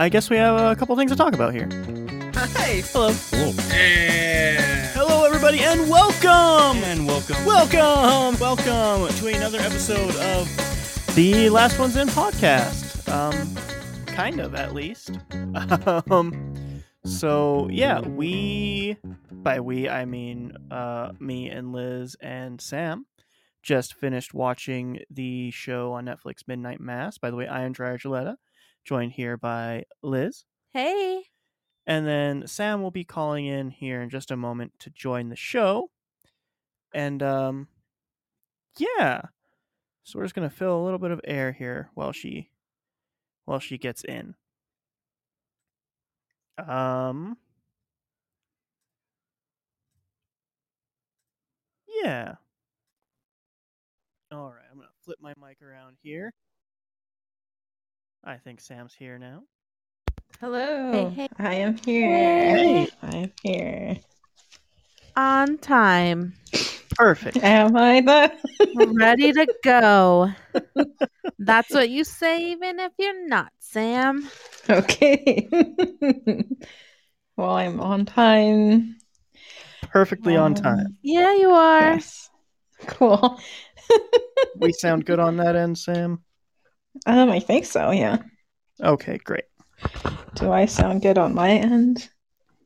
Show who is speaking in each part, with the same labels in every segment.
Speaker 1: I guess we have a couple things to talk about here.
Speaker 2: Hi.
Speaker 1: Hello.
Speaker 2: Yeah.
Speaker 1: Hello, everybody, and welcome!
Speaker 2: And welcome.
Speaker 1: Welcome! Welcome to another episode of the Last Ones In podcast. Um, kind of, at least. Um, so, yeah, we, by we, I mean uh, me and Liz and Sam, just finished watching the show on Netflix, Midnight Mass. By the way, I am Jeriah Gilletta, joined here by Liz.
Speaker 3: Hey.
Speaker 1: And then Sam will be calling in here in just a moment to join the show. And um yeah. So we're just gonna fill a little bit of air here while she while she gets in. Um Yeah. All right, I'm going to flip my mic around here. I think Sam's here now.
Speaker 4: Hello.
Speaker 3: hey.
Speaker 4: I am here.
Speaker 1: Hey.
Speaker 4: I am here.
Speaker 3: On time.
Speaker 1: Perfect.
Speaker 4: Am I the?
Speaker 3: Ready to go. That's what you say, even if you're not, Sam.
Speaker 4: okay. well, I'm on time.
Speaker 1: Perfectly on
Speaker 4: Um,
Speaker 1: time.
Speaker 3: Yeah, you are.
Speaker 4: Yes. Cool.
Speaker 1: We sound good on that end, Sam?
Speaker 4: Um, I think so. Yeah.
Speaker 1: Okay, great.
Speaker 4: Do I sound good on my end?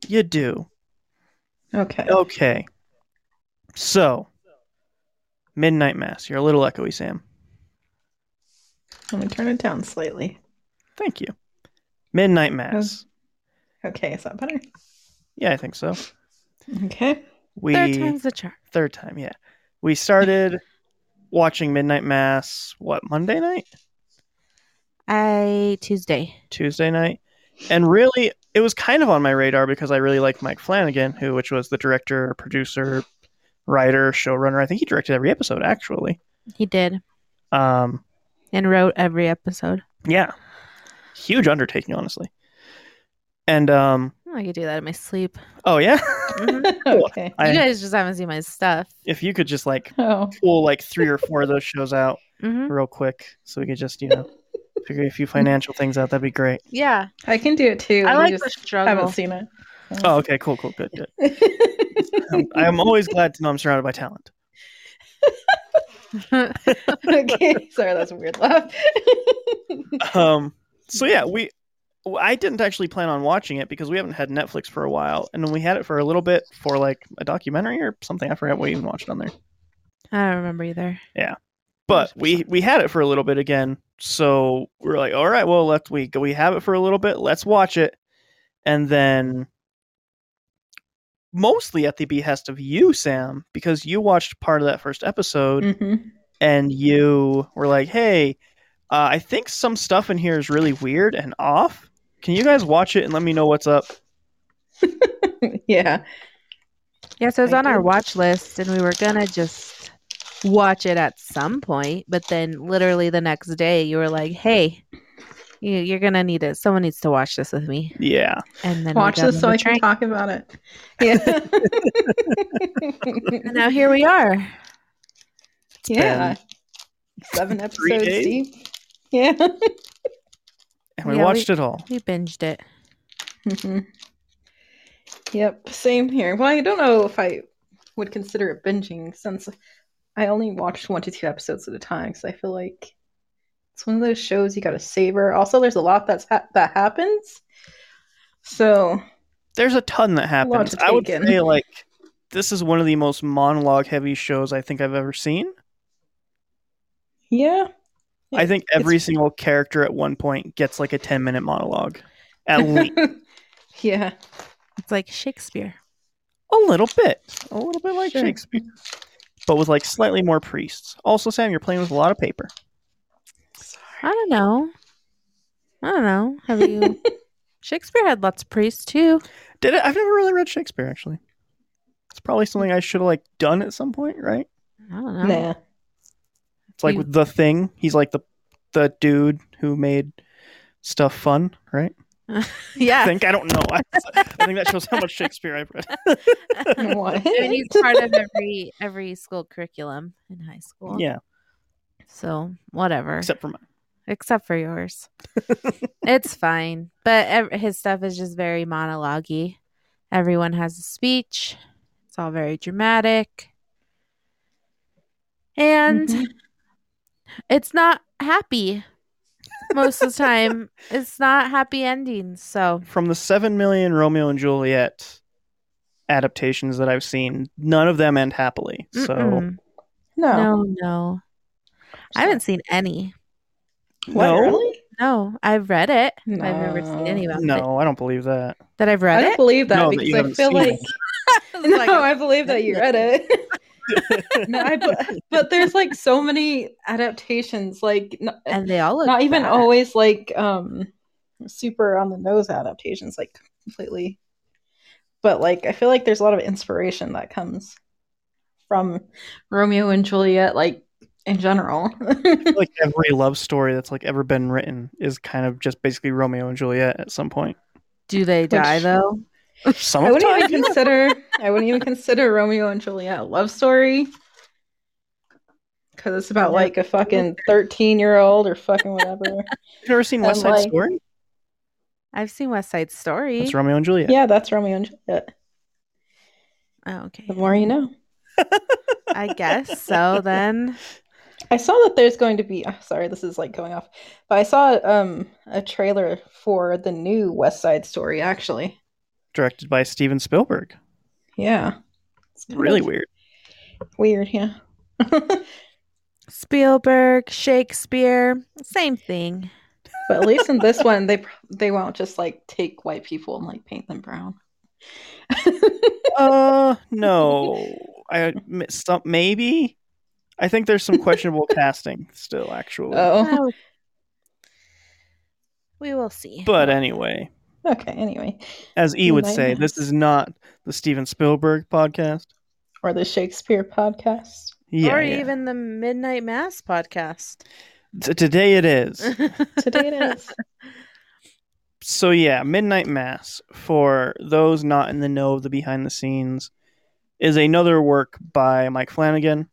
Speaker 1: You do.
Speaker 4: Okay.
Speaker 1: Okay. So, Midnight Mass. You're a little echoey, Sam.
Speaker 4: Let me turn it down slightly.
Speaker 1: Thank you. Midnight Mass.
Speaker 4: Okay. Is that better?
Speaker 1: Yeah, I think so.
Speaker 4: Okay.
Speaker 1: We
Speaker 3: Third time's the charm.
Speaker 1: third time, yeah. We started watching Midnight Mass what Monday night,
Speaker 3: I Tuesday.
Speaker 1: Tuesday night, and really it was kind of on my radar because I really like Mike Flanagan, who which was the director, producer, writer, showrunner. I think he directed every episode actually.
Speaker 3: He did.
Speaker 1: Um,
Speaker 3: And wrote every episode.
Speaker 1: yeah, huge undertaking, honestly. And um,
Speaker 3: I could do that in my sleep.
Speaker 1: oh yeah,
Speaker 3: Mhm.
Speaker 4: okay.
Speaker 1: I,
Speaker 3: you guys just haven't seen my stuff.
Speaker 1: if you could just like
Speaker 4: Oh.
Speaker 1: pull like three or four of those shows out
Speaker 3: hmm
Speaker 1: real quick, so we could just you know figure a few financial things out, that'd be great.
Speaker 3: Yeah.
Speaker 4: I can do it too.
Speaker 3: I like
Speaker 4: just
Speaker 3: the struggle.
Speaker 4: haven't seen it.
Speaker 1: Oh, okay, cool, cool, good, good. I'm, I'm always glad to know I'm surrounded by talent.
Speaker 4: okay. Sorry, that's a weird laugh.
Speaker 1: Um, so yeah, we. I didn't actually plan on watching it because we haven't had Netflix for a while, and then we had it for a little bit for like a documentary or something. I forgot what we even watched on there.
Speaker 3: I don't remember either.
Speaker 1: But we we had it for a little bit again. So we are like all right well let's we we have it for a little bit. Let's watch it. And then mostly at the behest of you sam because you watched part of that first episode
Speaker 4: Mhm.
Speaker 1: and you were like hey uh, i think some stuff in here is really weird and off. Can you guys watch it and let me know what's up?
Speaker 4: Yeah.
Speaker 3: Yeah, so it was
Speaker 4: I
Speaker 3: on our watch list, and we were gonna just watch it at some point. But then, literally the next day, you were like, "Hey, you, you're gonna need it. Someone needs to watch this with me."
Speaker 1: yeah
Speaker 3: And then
Speaker 4: Watch
Speaker 3: got
Speaker 4: this so
Speaker 3: the
Speaker 4: I can
Speaker 3: train.
Speaker 4: talk about it. Yeah.
Speaker 3: And now here we are.
Speaker 4: yeah. Seven episodes
Speaker 1: days?
Speaker 4: deep. Yeah.
Speaker 1: and we
Speaker 3: Yeah, we-
Speaker 1: watched it all
Speaker 3: We binged it.
Speaker 4: Mhm. Yep, same here. Well, I don't know if I would consider it binging since I only watched one to two episodes at a time because I feel like it's one of those shows you got to savor. Also, there's a lot that's ha- that happens. So,
Speaker 1: there's a ton that happens.
Speaker 4: to
Speaker 1: I would
Speaker 4: in.
Speaker 1: say like this is one of the most monologue heavy shows I think I've ever seen.
Speaker 4: yeah.
Speaker 1: I think every
Speaker 4: It's-
Speaker 1: single character at one point gets like a 10 minute monologue. At least
Speaker 4: yeah.
Speaker 3: It's like Shakespeare.
Speaker 1: a little bit. A little bit like
Speaker 4: Sure.
Speaker 1: Shakespeare. But with like slightly more priests. Also, Sam, you're playing with a lot of paper.
Speaker 3: I don't know. I don't know. Have you? Shakespeare had lots of priests too.
Speaker 1: Did it? I've never really read Shakespeare actually. It's probably something I should have like done at some point, right?
Speaker 3: I don't know.
Speaker 4: Nah.
Speaker 1: It's like
Speaker 3: You-
Speaker 1: with the thing. He's like the the dude who made stuff fun, right? I
Speaker 3: Yeah.
Speaker 1: think I don't know. I, I think that shows how much Shakespeare I've read.
Speaker 4: What?
Speaker 3: I mean, he's part of every every school curriculum in high school.
Speaker 1: yeah,
Speaker 3: So whatever,
Speaker 1: except for mine.
Speaker 3: except for yours, it's fine. But ev- his stuff is just very monologue Everyone has a speech. It's all very dramatic, and
Speaker 4: Mhm.
Speaker 3: it's not happy most of the time. It's not happy endings. So
Speaker 1: From the seven million Romeo and Juliet adaptations that I've seen, none of them end happily. So
Speaker 3: mm-mm.
Speaker 4: No.
Speaker 3: no, no, I haven't seen any.
Speaker 4: What,
Speaker 1: no,
Speaker 4: really?
Speaker 3: No, I've read it. but I've never seen any about it.
Speaker 1: no, I don't believe that.
Speaker 3: That I've read
Speaker 4: I
Speaker 3: read
Speaker 4: don't
Speaker 3: it.
Speaker 4: believe that
Speaker 1: No,
Speaker 4: because
Speaker 1: you
Speaker 4: I feel like
Speaker 1: it.
Speaker 4: no,
Speaker 3: Like,
Speaker 4: I believe that you read it. no, I, but, but there's like so many adaptations, like not,
Speaker 3: and they all look
Speaker 4: not even
Speaker 3: bad.
Speaker 4: always like um super on the nose adaptations, like completely. But like I feel like there's a lot of inspiration that comes from Romeo and Juliet, like in general.
Speaker 1: like every love story that's like ever been written is kind of just basically Romeo and Juliet at some point.
Speaker 3: Do they die
Speaker 4: Which-
Speaker 3: though?
Speaker 1: Some
Speaker 4: I wouldn't
Speaker 1: the
Speaker 4: even consider I wouldn't even consider Romeo and Juliet a love story. Cause it's about
Speaker 3: Yeah.
Speaker 4: like a fucking thirteen year old or fucking whatever.
Speaker 1: You've never seen West Side
Speaker 4: like-
Speaker 1: Story?
Speaker 3: I've seen West Side Story.
Speaker 1: That's Romeo and Juliet.
Speaker 4: yeah, that's Romeo and Juliet.
Speaker 3: Oh, okay.
Speaker 4: The more you know.
Speaker 3: I guess so. Then
Speaker 4: I saw that there's going to be oh, sorry, this is like going off. But I saw um a trailer for the new West Side Story actually.
Speaker 1: Directed by Steven Spielberg.
Speaker 4: Yeah. It's
Speaker 1: Really
Speaker 4: of
Speaker 1: weird.
Speaker 4: Weird, yeah.
Speaker 3: Spielberg, Shakespeare, same thing.
Speaker 4: but at least in this one they they won't just like take white people and like paint them brown.
Speaker 1: Uh, no. I admit some maybe. I think there's some questionable casting still, actually.
Speaker 4: oh.
Speaker 3: We will see.
Speaker 1: But anyway,
Speaker 4: Okay, anyway.
Speaker 1: as E would say,
Speaker 4: Nice.
Speaker 1: this is not the Steven Spielberg podcast.
Speaker 4: Or the Shakespeare podcast.
Speaker 1: Yeah,
Speaker 3: or
Speaker 1: yeah.
Speaker 3: even the Midnight Mass podcast.
Speaker 1: T- today it is.
Speaker 4: Today it is.
Speaker 1: so yeah, Midnight Mass for those not in the know of the behind the scenes is another work by Mike Flanagan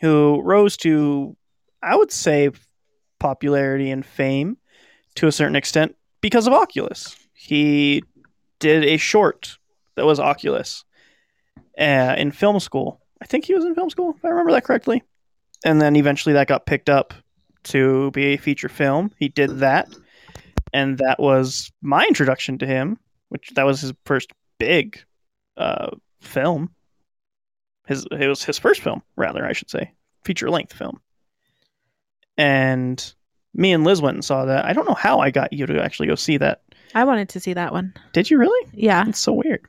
Speaker 1: who rose to I would say popularity and fame to a certain extent because of Oculus. He did a short that was Oculus uh, in film school. I think he was in film school if I remember that correctly. And then eventually that got picked up to be a feature film. He did that and that was my introduction to him, which that was his first big uh, film. His it was his first film, rather, I should say, feature length film. And me and Liz went and saw that. I don't know how I got you to actually go see that.
Speaker 3: I wanted to see that one.
Speaker 1: Did you really?
Speaker 3: Yeah.
Speaker 1: It's so weird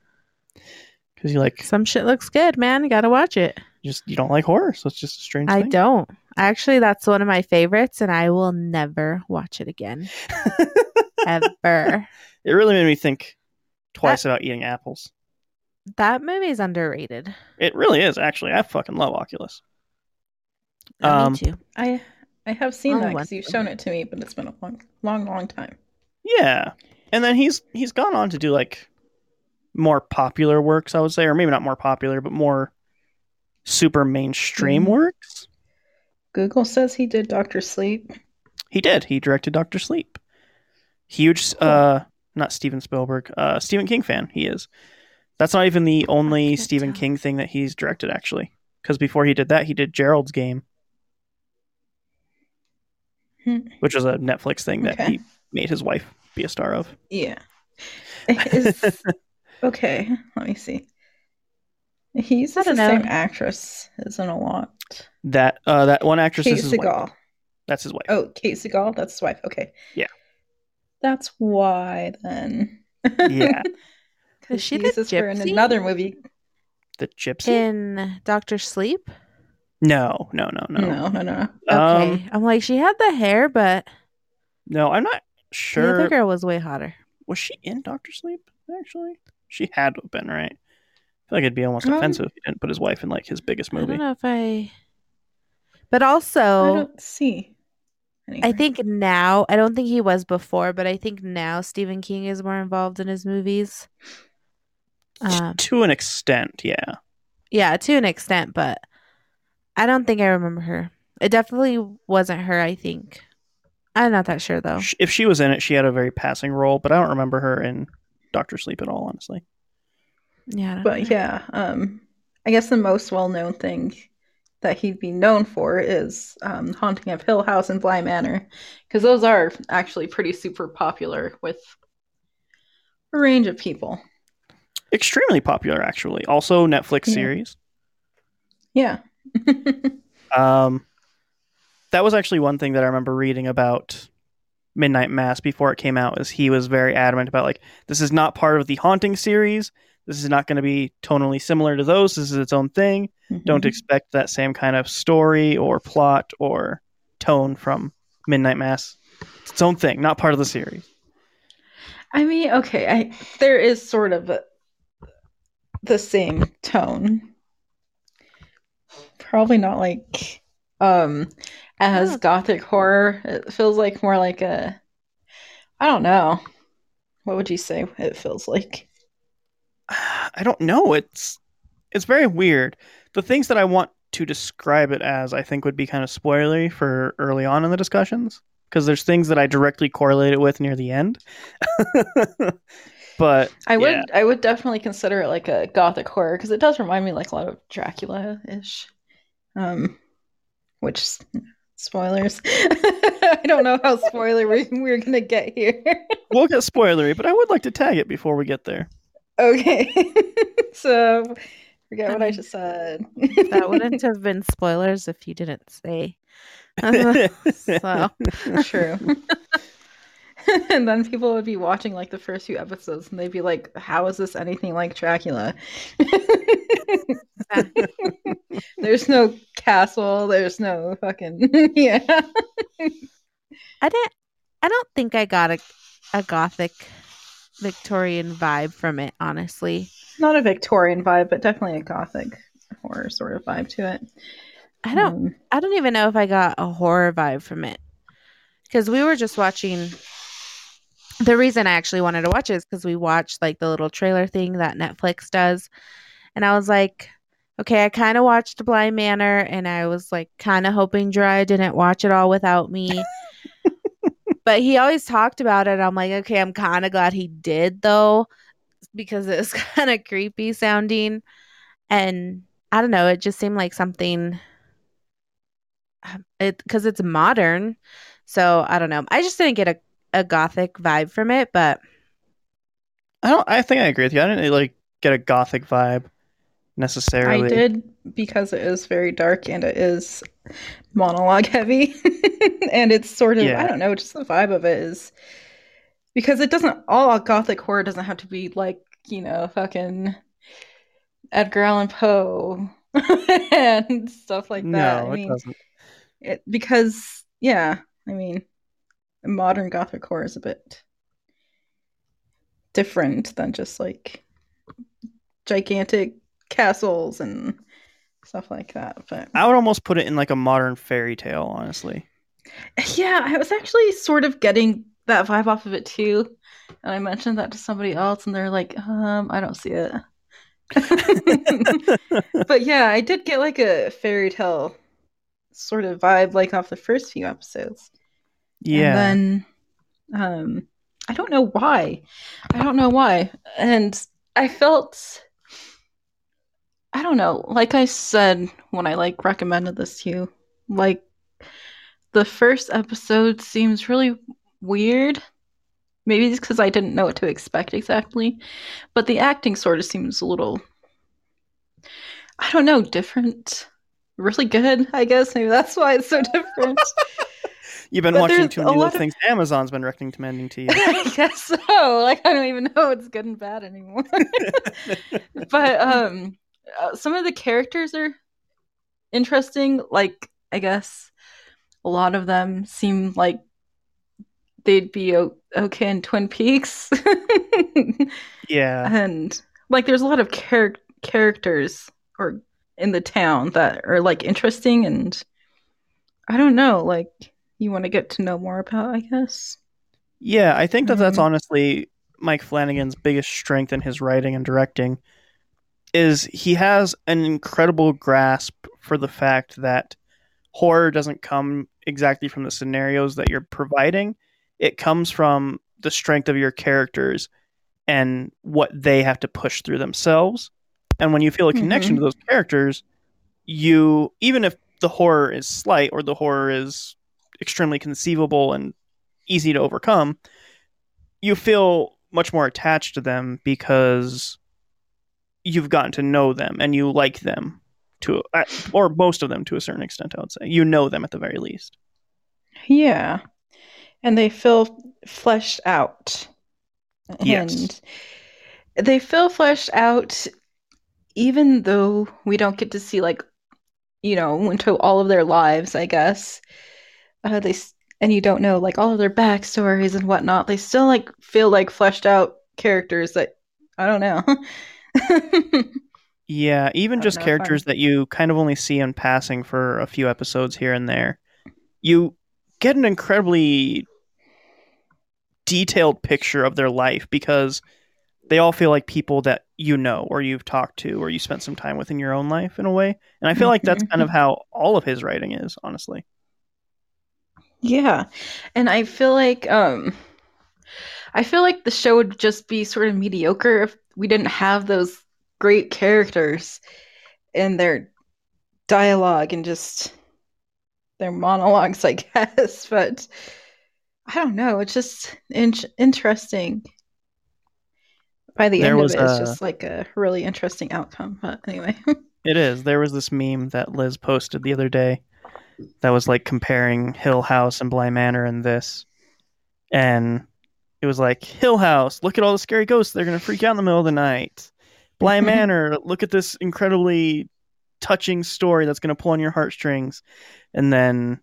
Speaker 1: because you like
Speaker 3: Some shit looks good, man. You gotta watch it.
Speaker 1: just you don't like horror, so it's just a strange
Speaker 3: I
Speaker 1: thing.
Speaker 3: don't. Actually, that's one of my favorites, and I will never watch it again. Ever.
Speaker 1: it really made me think twice about eating apples.
Speaker 3: That movie is underrated.
Speaker 1: It really is actually. I fucking love Oculus.
Speaker 3: Uh,
Speaker 1: Um,
Speaker 3: me too.
Speaker 4: I I have seen
Speaker 3: I
Speaker 4: that because you've shown it to me, but it's been a long, long, long time.
Speaker 1: Yeah. And then he's he's gone on to do like more popular works, I would say, or maybe not more popular, but more super mainstream
Speaker 4: Mhm.
Speaker 1: works.
Speaker 4: Google says he did Doctor Sleep.
Speaker 1: He did. He directed Doctor Sleep. Huge uh not Steven Spielberg, uh Stephen King fan, he is. That's not even the only
Speaker 3: can't
Speaker 1: Stephen
Speaker 3: tell.
Speaker 1: King thing that he's directed actually. Because before he did that, he did Gerald's Game. Which was a Netflix thing that
Speaker 4: Okay.
Speaker 1: he made his wife be a star of.
Speaker 4: Yeah. Is, okay, let me see. He's uses
Speaker 3: I
Speaker 4: the
Speaker 3: don't know.
Speaker 4: same actress as in a lot.
Speaker 1: That uh that one actress
Speaker 4: Kate
Speaker 1: is his wife. That's his wife.
Speaker 4: Oh, Kate Siegel. That's his wife. Okay.
Speaker 1: Yeah.
Speaker 4: That's why then.
Speaker 1: Yeah.
Speaker 4: Because
Speaker 3: Is she
Speaker 4: she uses her in another movie.
Speaker 1: The Gypsy?
Speaker 3: In Doctor Sleep?
Speaker 1: No, no, no, no.
Speaker 4: No, no, no.
Speaker 3: Okay.
Speaker 1: Um,
Speaker 3: I'm like, she had the hair, but
Speaker 1: no, I'm not sure.
Speaker 3: the
Speaker 1: sure.
Speaker 3: other girl was way hotter.
Speaker 1: Was she in Doctor Sleep? actually? She had to have been, right? I feel like it'd be almost
Speaker 4: Um,
Speaker 1: offensive if he didn't put his wife in like his biggest
Speaker 3: I
Speaker 1: movie.
Speaker 3: don't know if I. But also
Speaker 4: I
Speaker 3: also,
Speaker 4: don't see.
Speaker 3: I
Speaker 4: anywhere.
Speaker 3: think now, I don't think he was before, but I think now Stephen King is more involved in his movies. Um,
Speaker 1: to an extent, yeah.
Speaker 3: yeah, to an extent, but I don't think I remember her. It definitely wasn't her, I think. I'm not that sure though.
Speaker 1: If she was in it, she had a very passing role, but I don't remember her in Doctor Sleep at all, honestly.
Speaker 3: Yeah. I don't
Speaker 4: But
Speaker 3: know.
Speaker 4: yeah, um, I guess the most well-known thing that he'd be known for is um, Haunting of Hill House and Bly Manor, because those are actually pretty super popular with a range of people.
Speaker 1: Extremely popular, actually. Also, Netflix
Speaker 4: Yeah.
Speaker 1: series.
Speaker 4: Yeah.
Speaker 1: Um, that was actually one thing that I remember reading about Midnight Mass before it came out. Is he was very adamant about like this is not part of the Haunting series. This is not going to be tonally similar to those. This is its own thing. Don't
Speaker 4: Mhm.
Speaker 1: expect that same kind of story or plot or tone from Midnight Mass. It's its own thing, not part of the series.
Speaker 4: I mean, okay, I there is sort of a, the same tone. Probably not like um as
Speaker 3: Yeah.
Speaker 4: gothic horror. It feels like more like a I don't know. What would you say it feels like?
Speaker 1: I don't know. It's it's very weird. The things that I want to describe it as, I think, would be kind of spoilery for early on in the discussions because there's things that I directly correlate it with near the end. but
Speaker 4: I would
Speaker 1: Yeah.
Speaker 4: I would definitely consider it like a gothic horror because it does remind me like a lot of Dracula ish. Um which spoilers. I don't know how spoilery we, we're gonna get here.
Speaker 1: we'll get spoilery. But I would like to tag it before we get there.
Speaker 4: Okay. so forget
Speaker 3: I
Speaker 4: what I just said.
Speaker 3: that wouldn't have been spoilers if you didn't say. so
Speaker 4: true. and then people would be watching like the first few episodes and they'd be like, How is this anything like Dracula? there's no castle, there's no fucking yeah.
Speaker 3: I didn't. I don't think I got a a gothic Victorian vibe from it. Honestly,
Speaker 4: Not a Victorian vibe, but definitely a gothic horror sort of vibe to it.
Speaker 3: I don't.
Speaker 4: Um,
Speaker 3: I don't even know if I got a horror vibe from it because we were just watching. The reason I actually wanted to watch it is because we watched like the little trailer thing that Netflix does, and I was like, okay, I kind of watched Bly Manor, and I was like kind of hoping Dry didn't watch it all without me. but he always talked about it. I'm like, okay, I'm kind of glad he did though, because it was kind of creepy sounding, and I don't know, it just seemed like something um, it because it's modern so i don't know i just didn't get a, a gothic vibe from it but
Speaker 1: I don't. I think I agree with you. I didn't like get a gothic vibe necessarily.
Speaker 4: I did because it is very dark and it is monologue heavy. and it's sort of,
Speaker 1: Yeah.
Speaker 4: I don't know, just the vibe of it is because it doesn't, all gothic horror doesn't have to be like, you know, fucking Edgar Allan Poe and stuff like that.
Speaker 1: no,
Speaker 4: I
Speaker 1: it
Speaker 4: mean,
Speaker 1: doesn't.
Speaker 4: it, because, yeah, I mean, modern gothic horror is a bit different than just like gigantic castles and stuff like that. But
Speaker 1: I would almost put it in like a modern fairy tale, honestly.
Speaker 4: yeah, I was actually sort of getting that vibe off of it too. And I mentioned that to somebody else, and they're like, um, I don't see it. but yeah, I did get like a fairy tale sort of vibe, like off the first few episodes.
Speaker 1: Yeah.
Speaker 4: And then um I don't know why. I don't know why. And I felt I don't know, like I said when I like recommended this to you, like the first episode seems really weird. Maybe it's because I didn't know what to expect exactly. But the acting sort of seems a little I don't know, different. Really good, I guess. Maybe that's why it's so different.
Speaker 1: You've been
Speaker 4: but
Speaker 1: watching too many of- things Amazon's been recommending to you.
Speaker 4: I guess so. Like I don't even know what's good and bad anymore. but um, uh, some of the characters are interesting. Like I guess a lot of them seem like they'd be o- okay in Twin Peaks.
Speaker 1: Yeah.
Speaker 4: and like there's a lot of char- characters or in the town that are like interesting and I don't know, like you want to get to know more about, I guess.
Speaker 1: Yeah, I think that that's
Speaker 4: Mhm.
Speaker 1: honestly Mike Flanagan's biggest strength in his writing and directing is he has an incredible grasp for the fact that horror doesn't come exactly from the scenarios that you're providing. It comes from the strength of your characters and what they have to push through themselves. And when you feel a connection
Speaker 4: Mhm.
Speaker 1: to those characters, you even if the horror is slight or the horror is extremely conceivable and easy to overcome, you feel much more attached to them because you've gotten to know them and you like them to uh, or most of them to a certain extent I would say. You know them at the very least.
Speaker 4: Yeah. And they feel fleshed out.
Speaker 1: Yes.
Speaker 4: And they feel fleshed out even though we don't get to see like you know into all of their lives i guess uh, they and you don't know like all of their backstories and whatnot they still like feel like fleshed out characters that i don't know
Speaker 1: Yeah, even just characters that you kind of only see in passing for a few episodes here and there. You get an incredibly detailed picture of their life because they all feel like people that you know or you've talked to or you spent some time with in your own life in a way. And I feel like that's kind of how all of his writing is, honestly.
Speaker 4: Yeah. And I feel like um I feel like the show would just be sort of mediocre if we didn't have those great characters and their dialogue and just their monologues, I guess. But I don't know, it's just in- interesting. By the
Speaker 1: There
Speaker 4: end of it, it's just like a really interesting outcome. But anyway.
Speaker 1: It is. There was this meme that Liz posted the other day that was like comparing Hill House and Bly Manor and this. And it was like, Hill House, look at all the scary ghosts. They're going to freak out in the middle of the night. Bly Manor, look at this incredibly touching story that's going to pull on your heartstrings. And then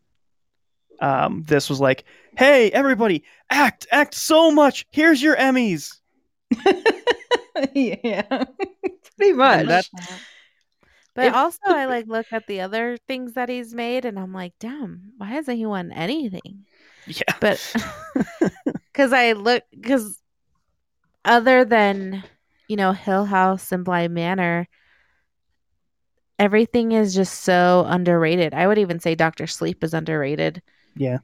Speaker 1: um, this was like, hey, everybody, act, act so much. Here's your Emmys.
Speaker 4: yeah. Pretty much.
Speaker 1: that-
Speaker 3: But
Speaker 4: If-
Speaker 3: also, I like look at the other things that he's made, and I'm like, damn, why hasn't he won anything?
Speaker 1: Yeah.
Speaker 3: But because I look, because other than you know Hill House and Bly Manor, everything is just so underrated. I would even say Doctor Sleep is underrated
Speaker 1: Yeah.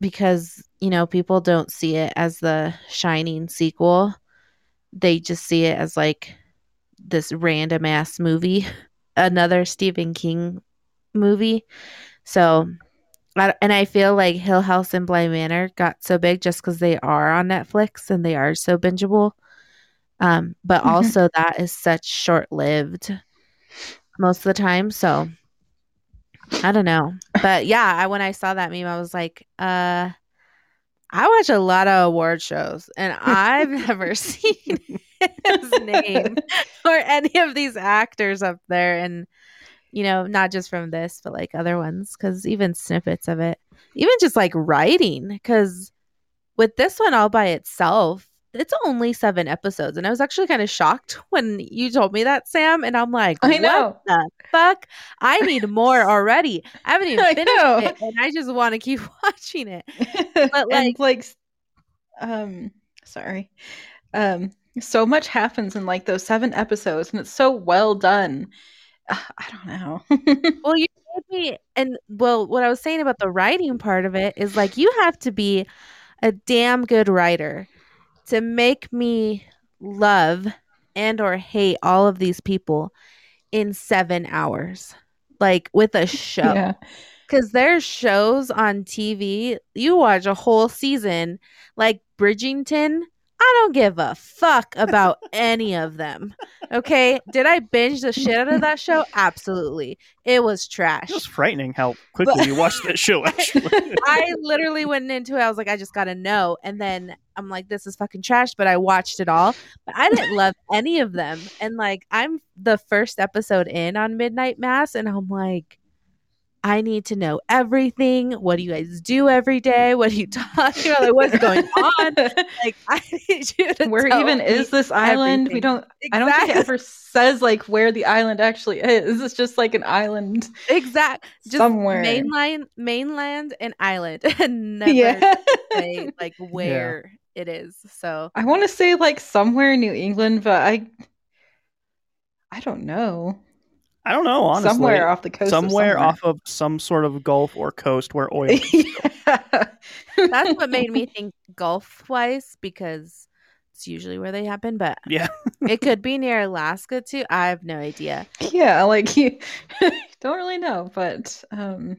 Speaker 3: because you know people don't see it as the Shining sequel; they just see it as like this random ass movie, another Stephen King movie. So, I- and I feel like Hill House and Bly Manor got so big just because they are on Netflix and they are so bingeable. Um, but
Speaker 4: Mhm.
Speaker 3: also that is such short lived most of the time. So I don't know. But yeah, I when I saw that meme, I was like, uh I watch a lot of award shows and I've never seen his name or any of these actors up there. And you know not just from this but like other ones because even snippets of it even just like writing because with this one all by itself it's only seven episodes. And i was actually kind of shocked when you told me that sam. And i'm like
Speaker 4: I
Speaker 3: what
Speaker 4: know.
Speaker 3: the fuck? I need more already. I haven't even
Speaker 4: I
Speaker 3: finished
Speaker 4: know.
Speaker 3: it and i just want to keep watching it.
Speaker 4: But
Speaker 3: like-
Speaker 4: like like um sorry. Um so much happens in like those seven episodes and it's so well done Uh, i don't know
Speaker 3: Well, you made me, and well, what I was saying about the writing part of it is like you have to be a damn good writer to make me love and or hate all of these people in seven hours, like with a show.
Speaker 4: yeah
Speaker 3: Because there's shows on TV, you watch a whole season, like Bridgerton. I don't give a fuck about any of them. Okay. Did I binge the shit out of that show? Absolutely. It was trash.
Speaker 1: It was frightening how quickly you watched that show, actually.
Speaker 3: I literally went into it. I was like, I just gotta know. And then I'm like, this is fucking trash. But I watched it all. But I didn't love any of them. And like, I'm the first episode in on Midnight Mass, and I'm like, I need to know everything. What do you guys do every day? What are you talking about? Like, what's going on? Like, I need you to
Speaker 4: where even is this island? We don't. I don't think it ever says like where the island actually is. It's just like an island
Speaker 3: exact just
Speaker 4: somewhere.
Speaker 3: mainland, mainland, and island, and never
Speaker 4: yeah.
Speaker 3: say like where it is. So
Speaker 4: I want to say like somewhere in New England, but I I don't know.
Speaker 1: I don't know, honestly.
Speaker 4: somewhere off the coast. of
Speaker 1: somewhere
Speaker 4: somewhere.
Speaker 1: off of some sort of gulf or coast where oil.
Speaker 4: yeah.
Speaker 3: that's what made me think Gulf wise because it's usually where they happen, but
Speaker 1: yeah.
Speaker 3: it could be near Alaska too. I have no idea.
Speaker 4: yeah, like you don't really know, but um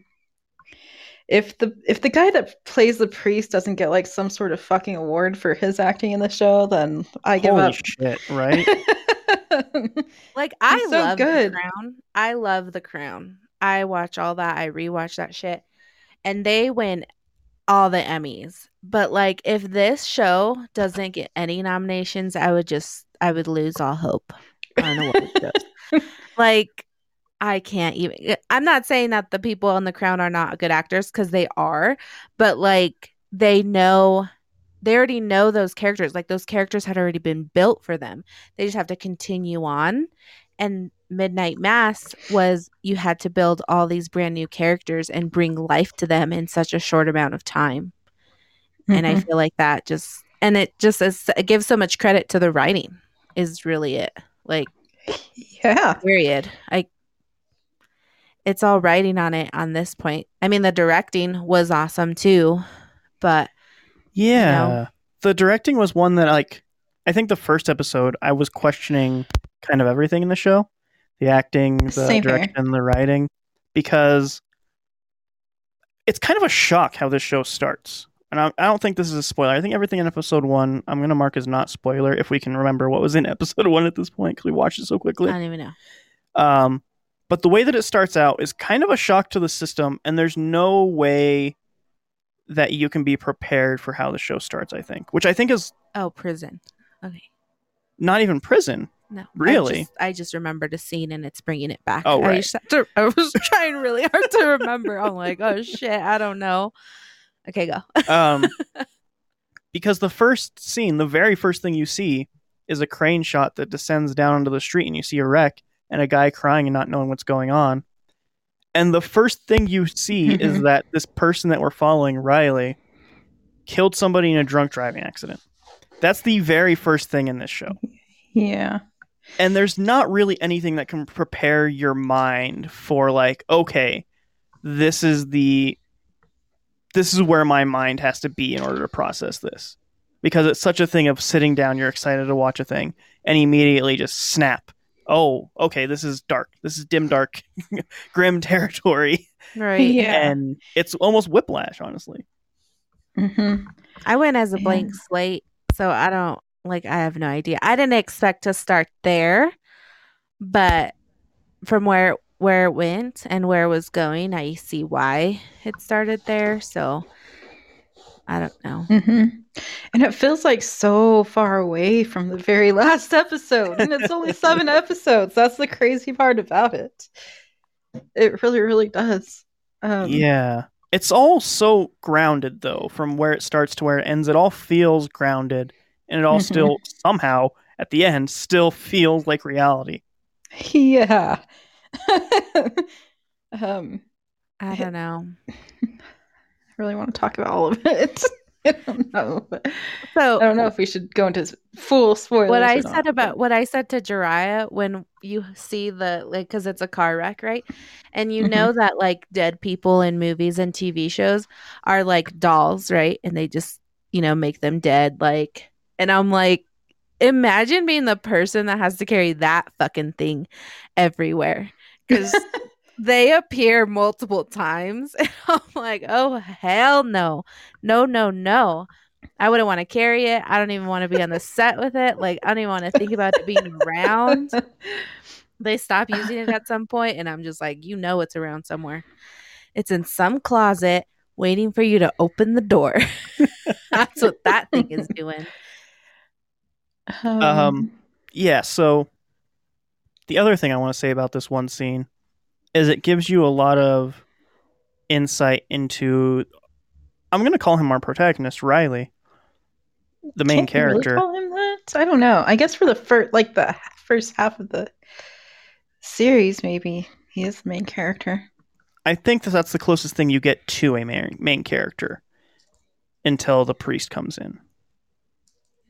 Speaker 4: if the if the guy that plays the priest doesn't get like some sort of fucking award for his acting in the show, then I give
Speaker 1: Holy
Speaker 4: up.
Speaker 1: shit, right?
Speaker 3: Like I
Speaker 4: so
Speaker 3: love
Speaker 4: good.
Speaker 3: the Crown. I love the Crown. I watch all that. I rewatch that shit, and they win all the Emmys. But like, if this show doesn't get any nominations, I would just I would lose all hope on award shows. like, I can't even. Eh, I'm not saying that the people on the Crown are not good actors because they are, but like they know. They already know those characters. Like those characters had already been built for them. They just have to continue on. And Midnight Mass was you had to build all these brand new characters and bring life to them in such a short amount of time. And I
Speaker 4: Mhm.
Speaker 3: feel like that just and it just is, it gives so much credit to the writing is really it. Like
Speaker 4: yeah.
Speaker 3: period. I it's all writing on it on this point. I mean the directing was awesome too, but
Speaker 1: Yeah. The directing was one that like I think the first episode I was questioning kind of everything in the show. The acting, the
Speaker 4: Same here.
Speaker 1: the writing because it's kind of a shock how this show starts. And I, I don't think this is a spoiler. I think everything in episode 1 I'm going to mark as not spoiler if we can remember what was in episode 1 at this point cuz we watched it so quickly.
Speaker 3: I don't even know.
Speaker 1: Um, but the way that it starts out is kind of a shock to the system, and there's no way that you can be prepared for how the show starts. I think, which I think is
Speaker 3: Oh, prison. Okay.
Speaker 1: not even prison.
Speaker 3: No, I
Speaker 1: Really?
Speaker 3: just, I just remembered a scene and it's bringing it back.
Speaker 1: Oh,
Speaker 3: I,
Speaker 1: right.
Speaker 3: just to- I was trying really hard to remember. I'm like, oh shit, I don't know. Okay, go.
Speaker 1: Um, because the first scene, the very first thing you see, is a crane shot that descends down onto the street, and you see a wreck and a guy crying and not knowing what's going on. And the first thing you see is that this person that we're following, Riley, killed somebody in a drunk driving accident. That's the very first thing in this show.
Speaker 4: Yeah.
Speaker 1: and there's not really anything that can prepare your mind for like okay this is the this is where my mind has to be in order to process this because it's such a thing of sitting down you're excited to watch a thing and immediately just snap oh okay this is dark this is dim dark grim territory
Speaker 3: Right.
Speaker 4: Yeah.
Speaker 1: and it's almost whiplash honestly
Speaker 4: hmm
Speaker 3: I went as a blank
Speaker 4: And-
Speaker 3: slate, so I don't like. I have no idea. I didn't expect to start there, but from where where it went and where it was going, I see why it started there. So I don't know.
Speaker 4: hmm And it feels like so far away from the very last episode. And it's only seven episodes. That's the crazy part about it. It really, really does. Um,
Speaker 1: yeah it's all so grounded though from where it starts to where it ends it all feels grounded and it all
Speaker 4: Mhm.
Speaker 1: still somehow at the end still feels like reality
Speaker 4: Yeah. um,
Speaker 3: I don't know.
Speaker 4: Really want to talk about all of it. I don't know.
Speaker 3: So
Speaker 4: I don't know if we should go into full spoilers.
Speaker 3: what I said about what I said to Jeriah when you see the like because it's a car wreck, right? And you know mm-hmm. that like dead people in movies and TV shows are like dolls, right? And they just you know make them dead, like. And I'm like, imagine being the person that has to carry that fucking thing everywhere because they appear multiple times. And I'm like, oh hell no, no, no, no. I wouldn't want to carry it. I don't even want to be on the set with it. Like I don't even want to think about it being around. They stop using it at some point, and I'm just like, you know, it's around somewhere. It's in some closet waiting for you to open the door. That's what that thing is doing.
Speaker 1: Um, yeah so the other thing i want to say about this one scene is it gives you a lot of insight into. I'm going to call him our protagonist, Riley, the main
Speaker 4: Can't you really
Speaker 1: character.
Speaker 4: call him that? I don't know. I guess for the first, like the first half of the series, maybe he is the main character.
Speaker 1: I think that that's the closest thing you get to a main, main character until the priest comes in.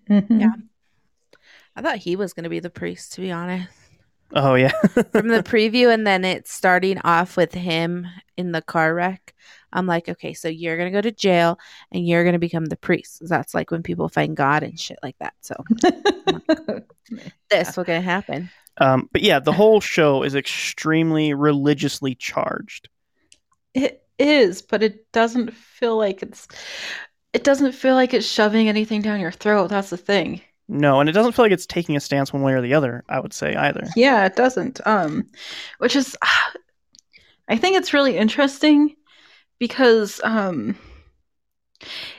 Speaker 4: Mhm.
Speaker 3: Yeah. I thought he was going to be the priest, to be honest.
Speaker 1: Oh yeah,
Speaker 3: From the preview, and then it's starting off with him in the car wreck. I'm like, okay, so you're going to go to jail and you're going to become the priest. That's like when people find God and shit like that. So this what's going to happen.
Speaker 1: um, but yeah, the whole show is extremely religiously charged.
Speaker 4: It is, but it doesn't feel like it's. It doesn't feel like it's shoving anything down your throat. That's the thing.
Speaker 1: No, and it doesn't feel like it's taking a stance one way or the other. I would say either.
Speaker 4: Yeah, it doesn't. Um, which is, I think it's really interesting because um,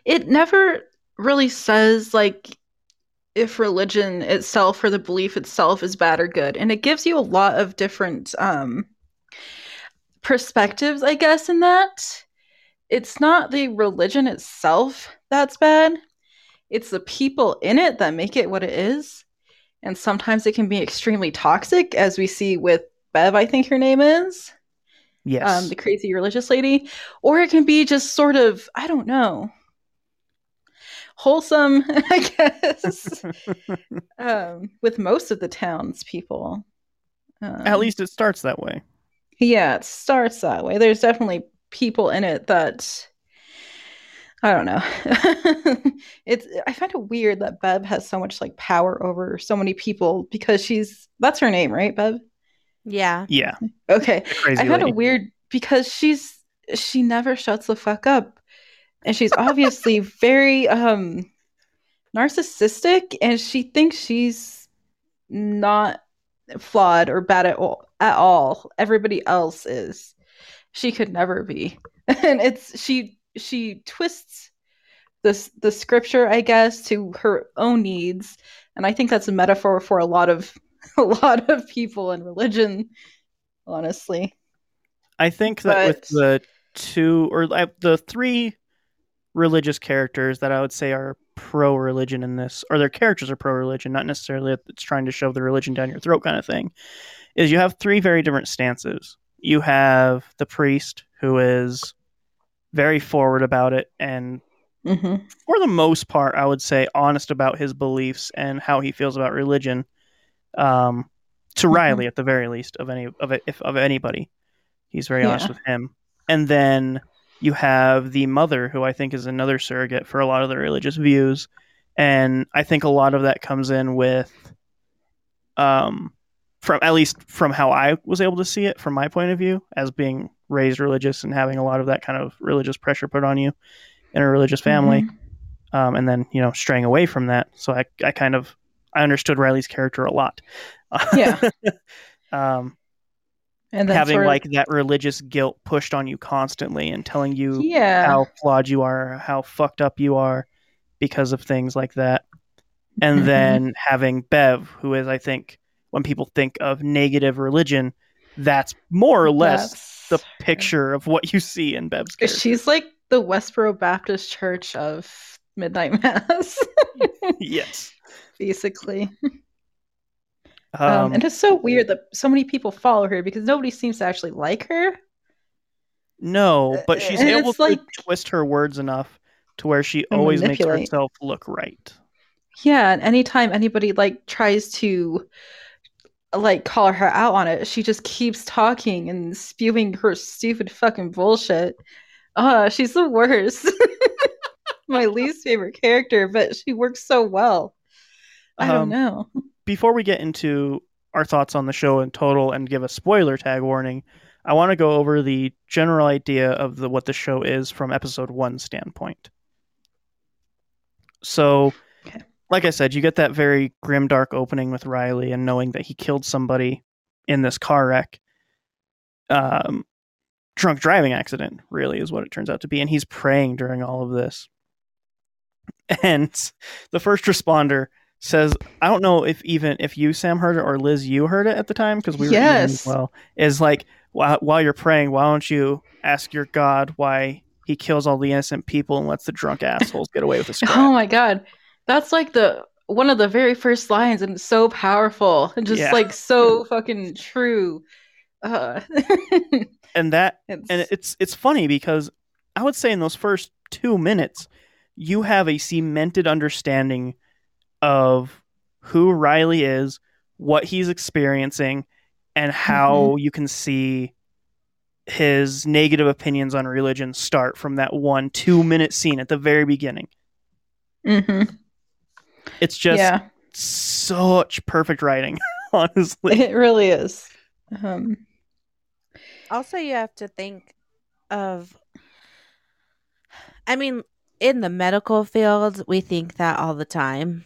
Speaker 4: it never really says like if religion itself or the belief itself is bad or good, and it gives you a lot of different um perspectives, I guess, in that. It's not the religion itself that's bad. It's the people in it that make it what it is and sometimes it can be extremely toxic, as we see with Bev, I think her name is,
Speaker 1: Yes.
Speaker 4: um, the crazy religious lady, or it can be just sort of, I don't know, wholesome, I guess, um, with most of the townspeople. Um,
Speaker 1: At least it starts that way.
Speaker 4: yeah, it starts that way. There's definitely people in it that I don't know. it's I find it weird that Bev has so much like power over so many people because she's that's her name, right, Bev?
Speaker 3: Yeah.
Speaker 1: Yeah.
Speaker 4: Okay.
Speaker 1: Crazy.
Speaker 4: I find
Speaker 1: lady.
Speaker 4: it weird because she's she never shuts the fuck up. And she's obviously very um narcissistic and she thinks she's not flawed or bad at all at all. Everybody else is. She could never be. And it's she she twists this the scripture, I guess, to her own needs. And I think that's a metaphor for a lot of a lot of people in religion, honestly.
Speaker 1: I think that with the two or uh, the three religious characters that I would say are pro religion in this, or their characters are pro religion, not necessarily it's trying to shove the religion down your throat kind of thing, is you have three very different stances. You have the priest who is very forward about it and
Speaker 4: hmm
Speaker 1: for the most part, I would say honest about his beliefs and how he feels about religion. Um, to
Speaker 4: Mhm.
Speaker 1: Riley, at the very least, of any of if of anybody, he's very honest with him. And then you have the mother, who I think is another surrogate for a lot of the religious views, and I think a lot of that comes in with, um, from at least from how I was able to see it from my point of view as being raised religious and having a lot of that kind of religious pressure put on you in a religious family
Speaker 4: Mm-hmm.
Speaker 1: um, and then you know straying away from that. So I, I kind of I understood Riley's character a lot.
Speaker 4: Yeah.
Speaker 1: um,
Speaker 4: And then
Speaker 1: having
Speaker 4: sort of-
Speaker 1: like that religious guilt pushed on you constantly and telling you
Speaker 4: yeah,
Speaker 1: how flawed you are, how fucked up you are because of things like that. And
Speaker 4: Mhm.
Speaker 1: then having Bev, who is I think when people think of negative religion, that's more or less
Speaker 4: that's-
Speaker 1: the picture of what you see in Bev's character.
Speaker 4: She's like the Westboro Baptist Church of Midnight Mass,
Speaker 1: yes.
Speaker 4: basically.
Speaker 1: Um,
Speaker 4: Um, and it's so weird that so many people follow her because nobody seems to actually like her.
Speaker 1: No, but she's
Speaker 4: and
Speaker 1: able to
Speaker 4: like-
Speaker 1: twist her words enough to where she always makes herself look right.
Speaker 4: Yeah, and anytime anybody like tries to like call her out on it, she just keeps talking and spewing her stupid fucking bullshit. Uh, she's the worst. My least favorite character, but she works so well. I don't
Speaker 1: Um,
Speaker 4: know.
Speaker 1: Before we get into our thoughts on the show in total and give a spoiler tag warning, I want to go over the general idea of the what the show is from episode one standpoint. So. Like I said, you get that very grim, dark opening with Riley and knowing that he killed somebody in this car wreck. Um, drunk driving accident, really, is what it turns out to be. And he's praying during all of this. And the first responder says, I don't know if even if you, Sam, heard it or Liz, you heard it at the time because we were
Speaker 4: Yes.
Speaker 1: well. Is like, while, while you're praying, why don't you ask your God why he kills all the innocent people and lets the drunk assholes get away with the scrap?
Speaker 4: Oh my god. That's like the one of the very first lines and so powerful and just
Speaker 1: Yeah.
Speaker 4: like so fucking true. Uh,
Speaker 1: and that
Speaker 4: it's,
Speaker 1: and it's it's funny because I would say in those first two minutes, you have a cemented understanding of who Riley is, what he's experiencing, and how you can see his negative opinions on religion start from that one two minute scene at the very beginning.
Speaker 4: Mhm.
Speaker 1: It's just
Speaker 4: yeah,
Speaker 1: such perfect writing, honestly.
Speaker 4: it really is. Um,
Speaker 3: Also, you have to think of. I mean, in the medical field, we think that all the time,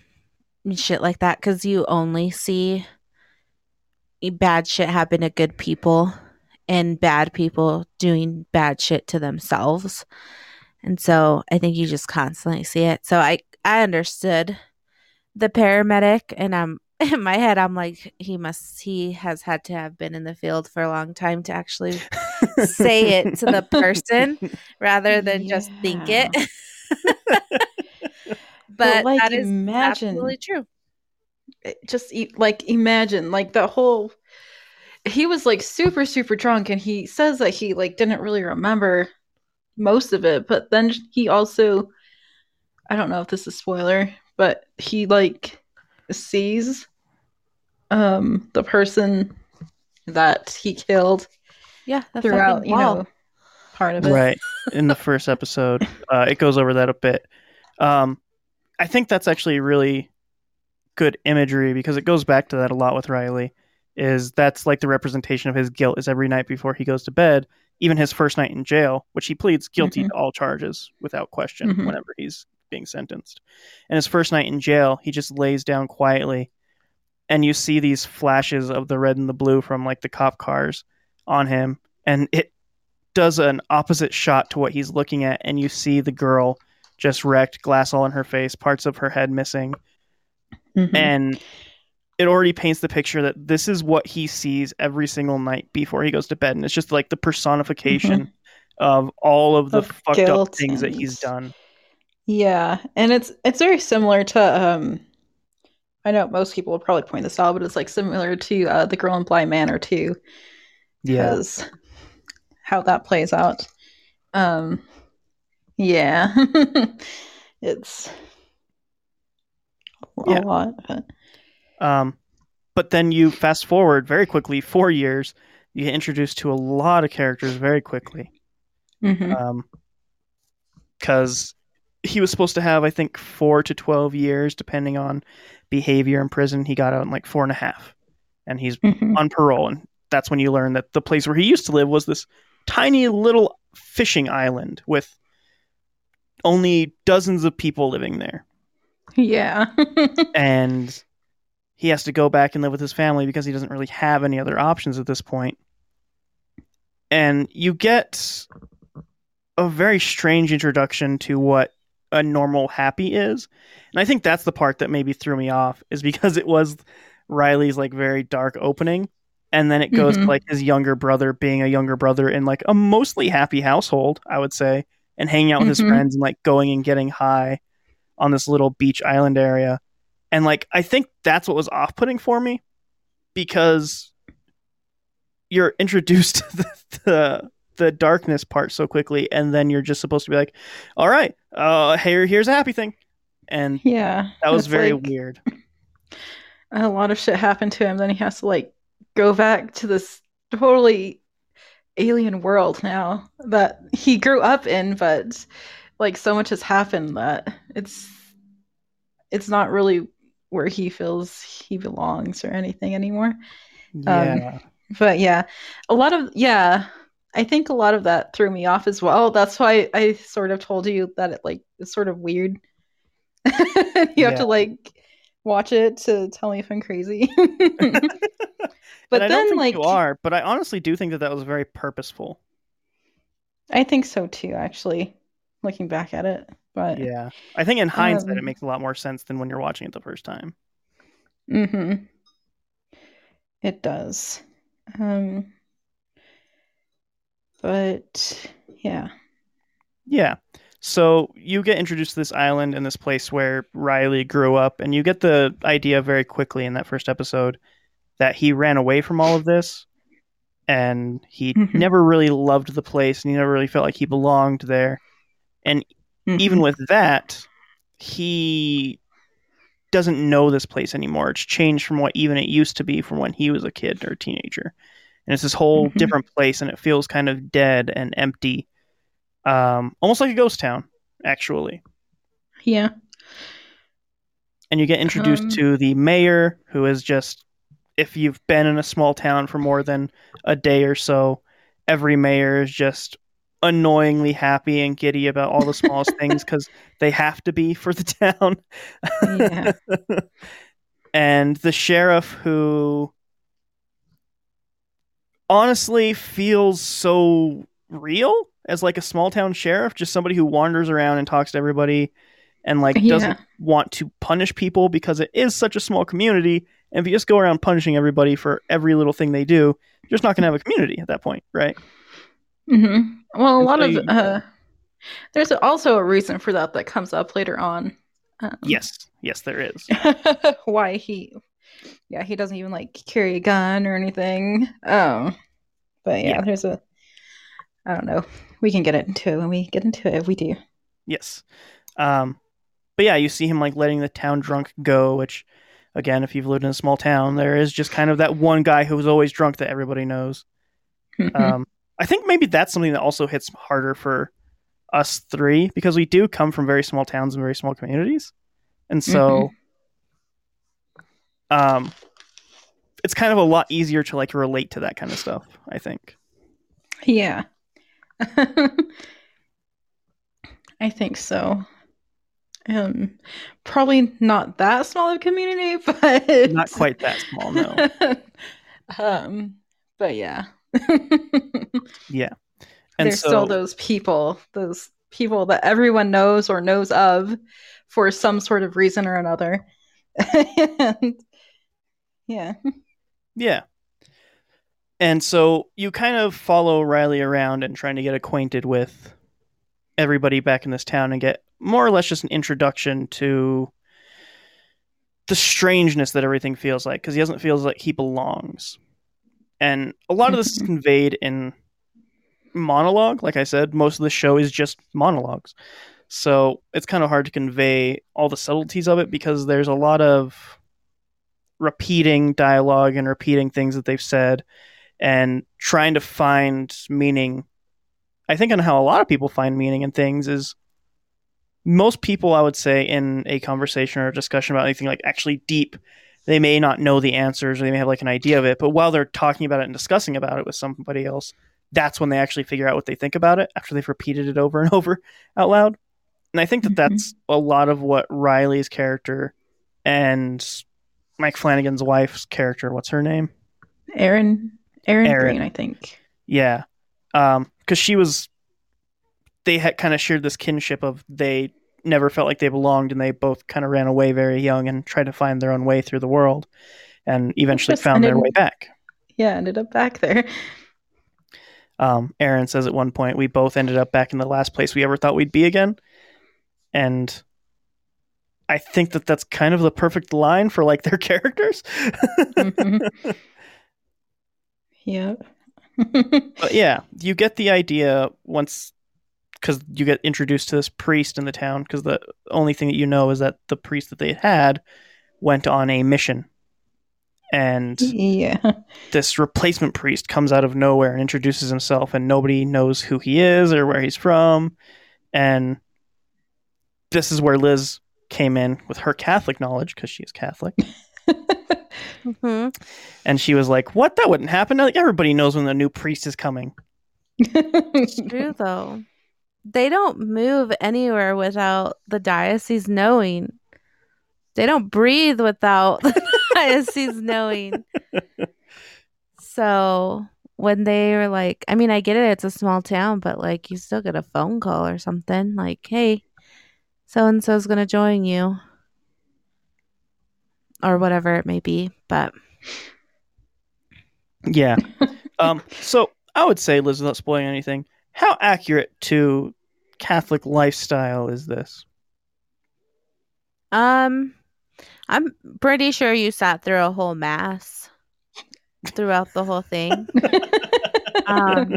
Speaker 3: and shit like that, because you only see bad shit happen to good people and bad people doing bad shit to themselves. And so I think you just constantly see it. So I I understood the paramedic and I'm in my head I'm like he must he has had to have been in the field for a long time to actually say it to the person rather than just think it. but
Speaker 4: like,
Speaker 3: that is
Speaker 4: imagine-
Speaker 3: absolutely true.
Speaker 4: just like imagine like the whole he was like super super drunk and he says that he like didn't really remember most of it but then he also i don't know if this is spoiler but he like sees um the person that he killed
Speaker 3: Yeah, the
Speaker 4: throughout you know part of it.
Speaker 1: Right in the first episode. Uh, it goes over that a bit. Um, i think that's actually really good imagery because it goes back to that a lot with riley is that's like the representation of his guilt is every night before he goes to bed even his first night in jail which he pleads guilty to all charges without question
Speaker 4: Mhm.
Speaker 1: whenever he's being sentenced. And his first night in jail he just lays down quietly and you see these flashes of the red and the blue from like the cop cars on him and it does an opposite shot to what he's looking at and you see the girl just wrecked glass all in her face parts of her head missing.
Speaker 4: Mhm.
Speaker 1: and it already paints the picture that this is what he sees every single night before he goes to bed and it's just like the personification of all of the
Speaker 4: Of
Speaker 1: fucked up things that he's done
Speaker 4: Yeah, and it's it's very similar to um I know most people will probably point this out, but it's like similar to uh, the Girl in Bly Manor too, because how that plays out. Um, yeah, it's a
Speaker 1: Yeah.
Speaker 4: lot. But,
Speaker 1: Um, but then you fast forward very quickly, four years, you get introduced to a lot of characters very quickly.
Speaker 4: Mhm.
Speaker 1: Um, because he was supposed to have, I think, four to twelve years, depending on behavior in prison. He got out in like four and a half, and he's
Speaker 4: Mhm.
Speaker 1: on parole, and that's when you learn that the place where he used to live was this tiny little fishing island with only dozens of people living there
Speaker 4: Yeah.
Speaker 1: and he has to go back and live with his family because he doesn't really have any other options at this point. And you get a very strange introduction to what a normal happy is. And I think that's the part that maybe threw me off is because it was Riley's like very dark opening and then it goes to
Speaker 4: Mhm.
Speaker 1: like his younger brother being a younger brother in like a mostly happy household, I would say, and hanging out with his
Speaker 4: Mhm.
Speaker 1: friends and like going and getting high on this little beach island area. And like I think that's what was off-putting for me because you're introduced to the, the the darkness part so quickly and then you're just supposed to be like, "All right, uh here here's a happy thing." And
Speaker 4: yeah.
Speaker 1: that was very
Speaker 4: like-
Speaker 1: weird.
Speaker 4: a lot of shit happened to him. Then he has to like go back to this totally alien world now that he grew up in, but like so much has happened that it's it's not really where he feels he belongs or anything anymore.
Speaker 1: Yeah.
Speaker 4: But yeah, a lot of yeah, I think a lot of that threw me off as well. That's why I sort of told you that it like is sort of weird. you have
Speaker 1: Yeah.
Speaker 4: to like watch it to tell me if I'm crazy. but
Speaker 1: I
Speaker 4: then
Speaker 1: don't think
Speaker 4: like
Speaker 1: you are, but I honestly do think that that was very purposeful.
Speaker 4: I think so too, actually, looking back at it. But
Speaker 1: Yeah. I think in hindsight it
Speaker 4: Um,
Speaker 1: makes a lot more sense than when you're watching it the first time.
Speaker 4: Mm hmm It does. Um, But yeah.
Speaker 1: Yeah. So you get introduced to this island and this place where Riley grew up, and you get the idea very quickly in that first episode that he ran away from all of this and he
Speaker 4: Mhm.
Speaker 1: never really loved the place and he never really felt like he belonged there. And even
Speaker 4: Mhm.
Speaker 1: with that, he doesn't know this place anymore. It's changed from what even it used to be from when he was a kid or a teenager. And it's this whole
Speaker 4: Mhm.
Speaker 1: different place and it feels kind of dead and empty. Um, almost like a ghost town, actually.
Speaker 4: yeah.
Speaker 1: And you get introduced
Speaker 4: Um,
Speaker 1: to the mayor, who is just if you've been in a small town for more than a day or so, every mayor is just annoyingly happy and giddy about all the smallest things because they have to be for the town.
Speaker 4: Yeah.
Speaker 1: and the sheriff who honestly feels so real as like a small town sheriff just somebody who wanders around and talks to everybody and like
Speaker 4: Yeah.
Speaker 1: doesn't want to punish people because it is such a small community and if you just go around punishing everybody for every little thing they do you're just not going to have a community at that point right
Speaker 4: Mm-hmm. Well, a
Speaker 1: And
Speaker 4: lot
Speaker 1: so
Speaker 4: of
Speaker 1: you-
Speaker 4: uh, there's also a reason for that that comes up later on. Um,
Speaker 1: yes yes there is
Speaker 4: why he, yeah, he doesn't even like carry a gun or anything. Um, but yeah,
Speaker 1: Yeah.
Speaker 4: there's a, I don't know. We can get into it when we get into it. If we do.
Speaker 1: Yes. Um, but yeah, you see him like letting the town drunk go, which, again, if you've lived in a small town, there is just kind of that one guy who's always drunk that everybody knows. Um, I think maybe that's something that also hits harder for us three because we do come from very small towns and very small communities, and so, um, it's kind of a lot easier to like relate to that kind of stuff. I think.
Speaker 4: yeah. I think so. Um, probably not that small of a community, but
Speaker 1: Not quite that small, no.
Speaker 4: um, but yeah.
Speaker 1: Yeah. And
Speaker 4: There's
Speaker 1: so,
Speaker 4: still those people, those people that everyone knows or knows of for some sort of reason or another. and yeah.
Speaker 1: Yeah. And so you kind of follow Riley around and trying to get acquainted with everybody back in this town and get more or less just an introduction to the strangeness that everything feels like because he doesn't feel like he belongs. And a lot of this is
Speaker 4: Mhm.
Speaker 1: conveyed in monologue. Like I said, most of the show is just monologues. So it's kind of hard to convey all the subtleties of it because there's a lot of repeating dialogue and repeating things that they've said and trying to find meaning. I think on how a lot of people find meaning in things is most people, I would say, in a conversation or a discussion about anything like actually deep, they may not know the answers or they may have like an idea of it. But while they're talking about it and discussing about it with somebody else, that's when they actually figure out what they think about it after they've repeated it over and over out loud. And I think that
Speaker 4: Mhm.
Speaker 1: that's a lot of what Riley's character and Mike Flanagan's wife's character, what's her name?
Speaker 4: Erin
Speaker 1: Erin.
Speaker 4: Greene, I think.
Speaker 1: Yeah. Um, cuz she was they had kind of shared this kinship of they never felt like they belonged and they both kind of ran away very young and tried to find their own way through the world and eventually found their way back.
Speaker 4: Yeah, ended up back there.
Speaker 1: Um, Erin says at one point, we both ended up back in the last place we ever thought we'd be again. And I think that that's kind of the perfect line for like their characters.
Speaker 4: Mhm. yeah.
Speaker 1: but yeah, you get the idea once because you get introduced to this priest in the town because the only thing that you know is that the priest that they had went on a mission. And
Speaker 4: yeah.
Speaker 1: this replacement priest comes out of nowhere and introduces himself and nobody knows who he is or where he's from and this is where liz came in with her catholic knowledge because she is catholic
Speaker 3: hmm
Speaker 1: and she was like what that wouldn't happen like everybody knows when the new priest is coming it's
Speaker 3: True though. They don't move anywhere without the diocese knowing. They don't breathe without the diocese knowing. So when they were like, I mean, I get it, it's a small town, but like you still get a phone call or something like, hey, so and so's going to join you. Or whatever it may be. But
Speaker 1: yeah um so I would say, Liz, without spoiling anything, how accurate to Catholic lifestyle is this?
Speaker 3: Um, I'm pretty sure you sat through a whole mass throughout the whole thing. Um,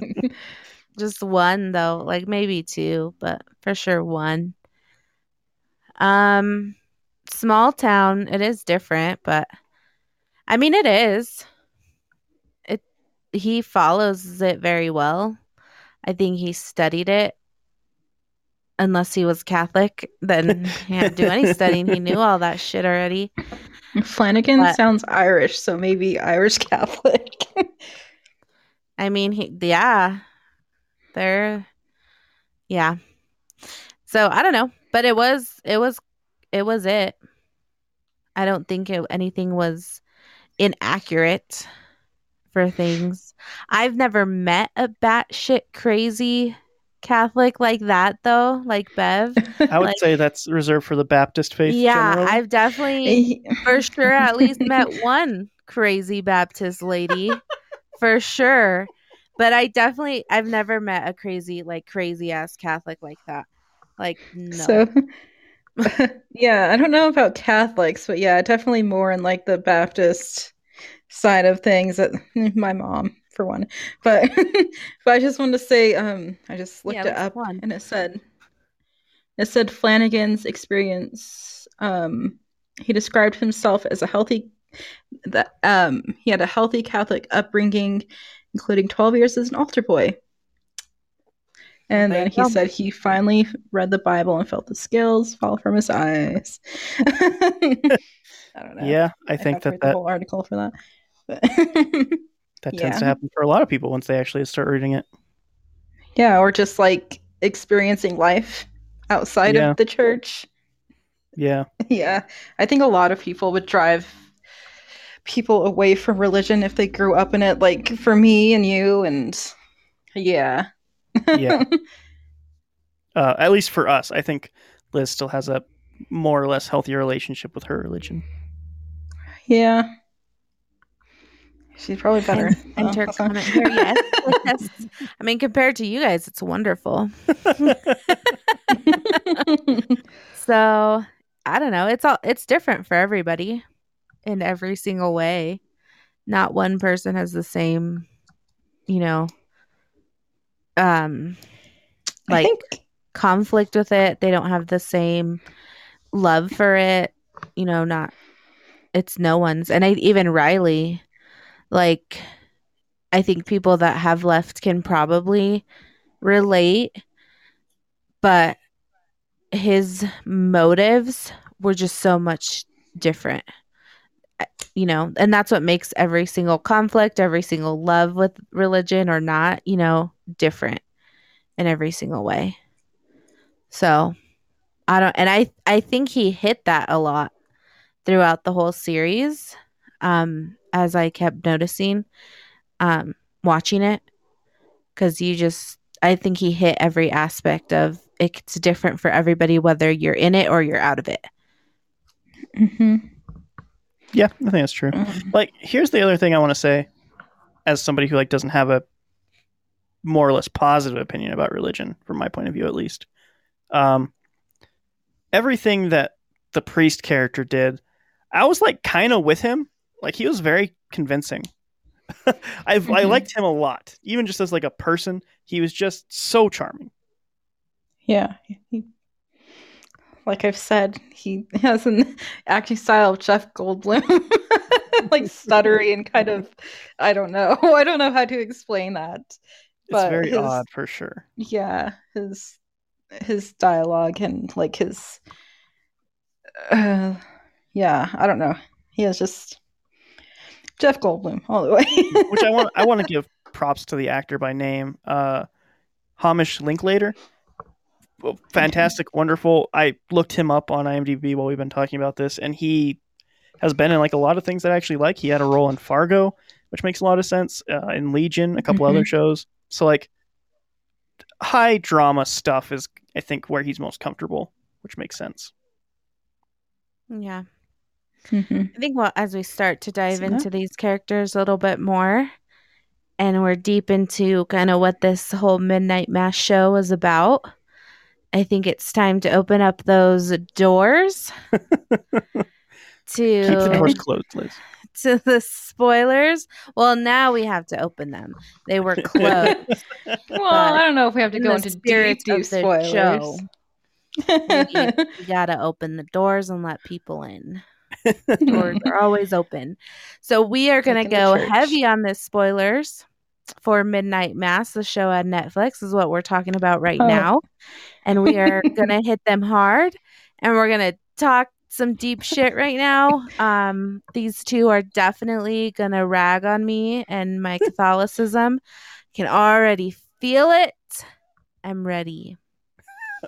Speaker 3: Just one though, like maybe two, but for sure one. Um, small town. It is different, but I mean, it is. It he follows it very well. I think he studied it. Unless he was Catholic, then he had to do any studying. He knew all that shit already.
Speaker 4: Flanagan
Speaker 3: But-
Speaker 4: sounds Irish, so maybe Irish Catholic.
Speaker 3: I mean, he, yeah, they're, yeah. So I don't know, but it was, it was, it was it. I don't think it, anything was inaccurate for things. I've never met a batshit crazy Catholic like that though, like Bev.
Speaker 1: I would
Speaker 3: Like-
Speaker 1: say that's reserved for the Baptist faith.
Speaker 3: yeah,
Speaker 1: generally.
Speaker 3: I've definitely for sure at least met one crazy Baptist lady for sure. But I definitely I've never met a crazy like crazy ass Catholic like that. Like no.
Speaker 4: So, yeah, I don't know about Catholics, but yeah, definitely more in like the Baptist side of things. That my mom, for one, but but I just wanted to say, um, I just looked
Speaker 3: Yeah,
Speaker 4: it up and it said it said Flanagan's experience. Um, he described himself as a healthy that um he had a healthy Catholic upbringing, including twelve years as an altar boy. And then he said he finally read the Bible and felt the scales fall from his eyes. I don't know.
Speaker 1: yeah, I
Speaker 4: I
Speaker 1: think that that,
Speaker 4: whole article for that. But
Speaker 1: that
Speaker 4: yeah.
Speaker 1: tends to happen for a lot of people once they actually start reading it.
Speaker 4: yeah, or just like experiencing life outside
Speaker 1: Yeah.
Speaker 4: of the church.
Speaker 1: Yeah,
Speaker 4: Yeah, I think a lot of people would drive people away from religion if they grew up in it. Like for me and you, and yeah,
Speaker 1: yeah. uh, at least for us, I think Liz still has a more or less healthy relationship with her religion.
Speaker 4: yeah. She's probably better.
Speaker 3: En- enter comment here. Yes. yes. I mean, compared to you guys, it's wonderful. So I don't know. It's all it's different for everybody in every single way. Not one person has the same, you know, um
Speaker 4: I
Speaker 3: like
Speaker 4: think
Speaker 3: conflict with it. They don't have the same love for it. You know, not it's no one's. And I even Riley, like I think people that have left can probably relate, but his motives were just so much different. You know, and that's what makes every single conflict, every single love with religion or not, you know, different in every single way. So, I don't and I I think he hit that a lot throughout the whole series um as I kept noticing um watching it cuz you just I think he hit every aspect of it's different for everybody whether you're in it or you're out of it.
Speaker 4: Mhm.
Speaker 1: Yeah, I think that's true.
Speaker 4: Mhm.
Speaker 1: Like, here's the other thing I want to say, as somebody who like doesn't have a more or less positive opinion about religion, from my point of view at least. Um, everything that the priest character did, I was like kind of with him. Like he was very convincing. I I
Speaker 4: Mhm.
Speaker 1: liked him a lot, even just as like a person. He was just so charming.
Speaker 4: Yeah. He, like I've said, he has an acting style of Jeff Goldblum. like stuttery and kind of I don't know. I don't know how to explain that.
Speaker 1: It's
Speaker 4: But
Speaker 1: very
Speaker 4: his-
Speaker 1: odd for sure.
Speaker 4: Yeah, his his dialogue and like his uh, yeah, I don't know. He is just Jeff Goldblum all the way.
Speaker 1: which I want I want to give props to the actor by name, uh, Hamish Linklater. Well, Fantastic, wonderful. I looked him up on IMDb while we've been talking about this, and he has been in like a lot of things that I actually like. He had a role in Fargo, which makes a lot of sense. Uh, in Legion, a couple other shows. So like high drama stuff is I think where he's most comfortable, which makes sense.
Speaker 3: Yeah.
Speaker 4: Mhm.
Speaker 3: I think well as we start to dive
Speaker 4: So-
Speaker 3: into these characters a little bit more, and we're deep into kind of what this whole Midnight Mass show is about. I think it's time to open up those doors
Speaker 1: Keep the doors
Speaker 3: to
Speaker 1: closed, Liz.
Speaker 3: to the spoilers. Well, now we have to open them. They were closed.
Speaker 4: Well, I don't know if we have to go into
Speaker 3: spirit
Speaker 4: deep, deep
Speaker 3: of the
Speaker 4: spoilers.
Speaker 3: show. we, we gotta open the doors and let people in. Doors are always open. So we are gonna
Speaker 4: Like
Speaker 3: go heavy on the spoilers for Midnight Mass, the show on Netflix, is what we're talking about right
Speaker 4: Oh.
Speaker 3: now. And we are gonna hit them hard and we're gonna talk some deep shit right now. Um, these two are definitely gonna rag on me and my Catholicism. Can already feel it. I'm ready.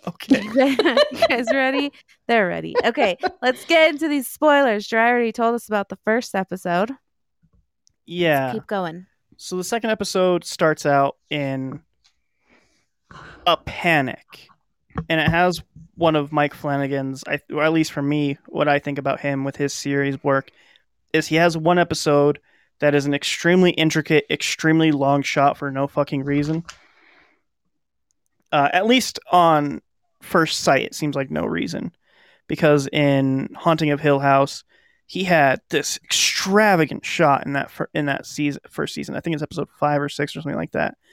Speaker 1: Okay.
Speaker 3: you guys ready? They're ready. Okay, let's get into these spoilers. Dry already told us about the first episode.
Speaker 1: Yeah.
Speaker 3: Keep going.
Speaker 1: So the second episode starts out in a panic, and it has one of Mike Flanagan's, or at least for me, what I think about him with his series work is he has one episode that is an extremely intricate, extremely long shot for no fucking reason. Uh, at least on first sight, it seems like no reason, because in Haunting of Hill House, he had this extravagant shot in that fir- in that season first season. I think it's episode five or six or something like that.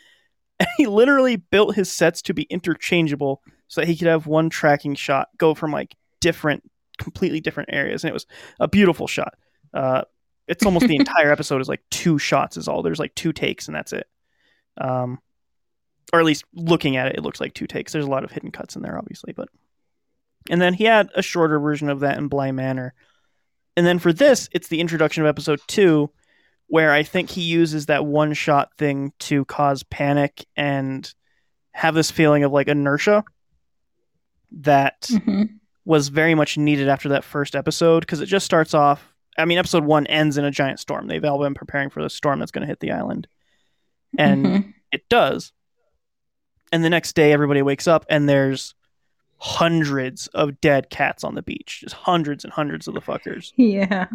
Speaker 1: And he literally built his sets to be interchangeable so that he could have one tracking shot go from like different, completely different areas, and it was a beautiful shot. Uh, it's almost the entire episode is like two shots is all. There's like two takes and that's it. Um, or at least looking at it, it looks like two takes. There's a lot of hidden cuts in there, obviously, but. And then he had a shorter version of that in Bly Manor. And then for this, it's the introduction of episode two, where I think he uses that one shot thing to cause panic and have this feeling of like inertia that
Speaker 4: Mhm.
Speaker 1: was very much needed after that first episode because it just starts off. I mean, episode one ends in a giant storm. They've all been preparing for the storm that's going to hit the island, and
Speaker 4: Mhm.
Speaker 1: it does. And the next day, everybody wakes up and there's hundreds of dead cats on the beach, just hundreds and hundreds of the fuckers.
Speaker 4: yeah.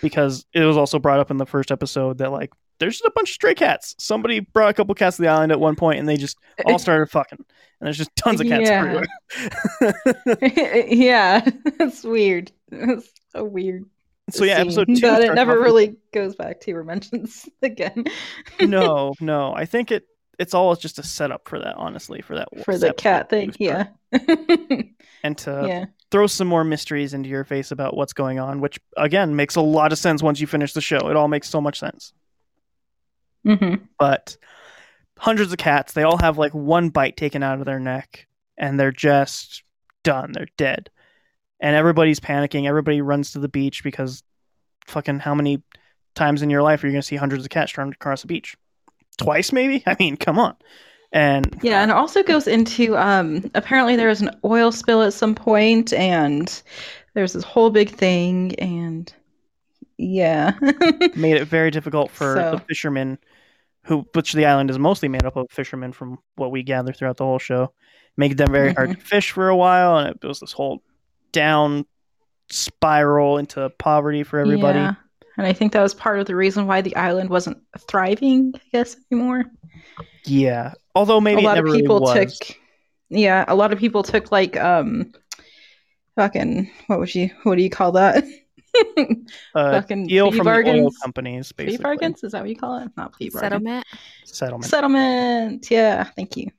Speaker 1: Because it was also brought up in the first episode that like there's just a bunch of stray cats. Somebody brought a couple cats to the island at one point, and they just uh, all started fucking. And there's just tons of cats
Speaker 4: Yeah.
Speaker 1: everywhere.
Speaker 4: yeah, it's weird. It's so weird.
Speaker 1: so yeah,
Speaker 4: scene,
Speaker 1: episode two.
Speaker 4: but it never really goes back to or mentions again.
Speaker 1: no, no. I think it it's all just a setup for that, honestly, for that
Speaker 4: for the cat thing. Yeah.
Speaker 1: and to
Speaker 4: yeah.
Speaker 1: throw some more mysteries into your face about what's going on, which again makes a lot of sense once you finish the show. It all makes so much sense.
Speaker 4: hmm
Speaker 1: But hundreds of cats, they all have like one bite taken out of their neck, and they're just done. They're dead, and everybody's panicking. Everybody runs to the beach because fucking how many times in your life are you going to see hundreds of cats trying to cross the beach? Twice, maybe. I mean, come on. And
Speaker 4: Yeah, and it also goes into um apparently there was an oil spill at some point and there's this whole big thing and yeah.
Speaker 1: made it very difficult for
Speaker 4: So-
Speaker 1: the fishermen who which the island is mostly made up of fishermen from what we gather throughout the whole show made them very hard to fish for a while and it was this whole down spiral into poverty for everybody
Speaker 4: Yeah. And I think that was part of the reason why the island wasn't thriving, I guess, anymore.
Speaker 1: yeah although maybe
Speaker 4: a lot
Speaker 1: it
Speaker 4: of people
Speaker 1: really
Speaker 4: took Yeah, a lot of people took like um fucking what would you what do you call that?
Speaker 1: uh,
Speaker 4: fucking
Speaker 1: deal
Speaker 4: plea
Speaker 1: from the oil
Speaker 4: bargains?
Speaker 1: companies
Speaker 4: Plea bargains? Is that what you call it? Not plea bargain.
Speaker 3: Settlement.
Speaker 1: settlement
Speaker 4: Settlement. Yeah, thank you.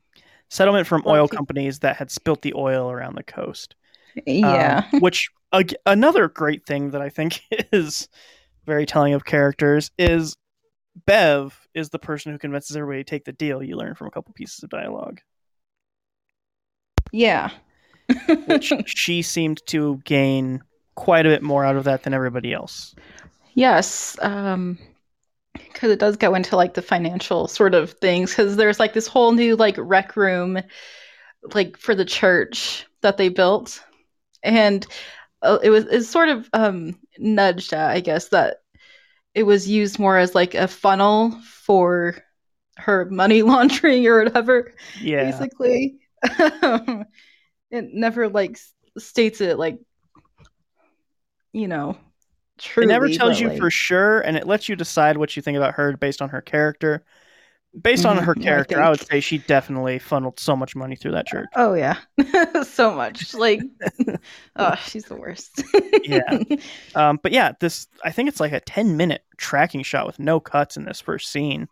Speaker 1: settlement from oil
Speaker 4: pe-
Speaker 1: companies that had spilt the oil around the coast
Speaker 4: Yeah.
Speaker 1: Um, which ag- another great thing that I think is very telling of characters is Bev is the person who convinces everybody to take the deal. You learn from a couple pieces of dialogue,
Speaker 4: yeah.
Speaker 1: which she seemed to gain quite a bit more out of that than everybody else.
Speaker 4: Yes, um because it does go into like the financial sort of things because there's like this whole new like rec room like for the church that they built and uh, it was it's sort of um nudged at, I guess that it was used more as like a funnel for her money laundering or whatever
Speaker 1: Yeah,
Speaker 4: basically it never like states it like you know
Speaker 1: it never tells you
Speaker 4: like-
Speaker 1: for sure, and it lets you decide what you think about her based on her character. Based on her
Speaker 4: Mhm, I
Speaker 1: character, I, would say she definitely funneled so much money through that church.
Speaker 4: Oh yeah, so much. Like, oh, she's the worst.
Speaker 1: Yeah. Um, but yeah, this I think it's like a ten minute tracking shot with no cuts in this first scene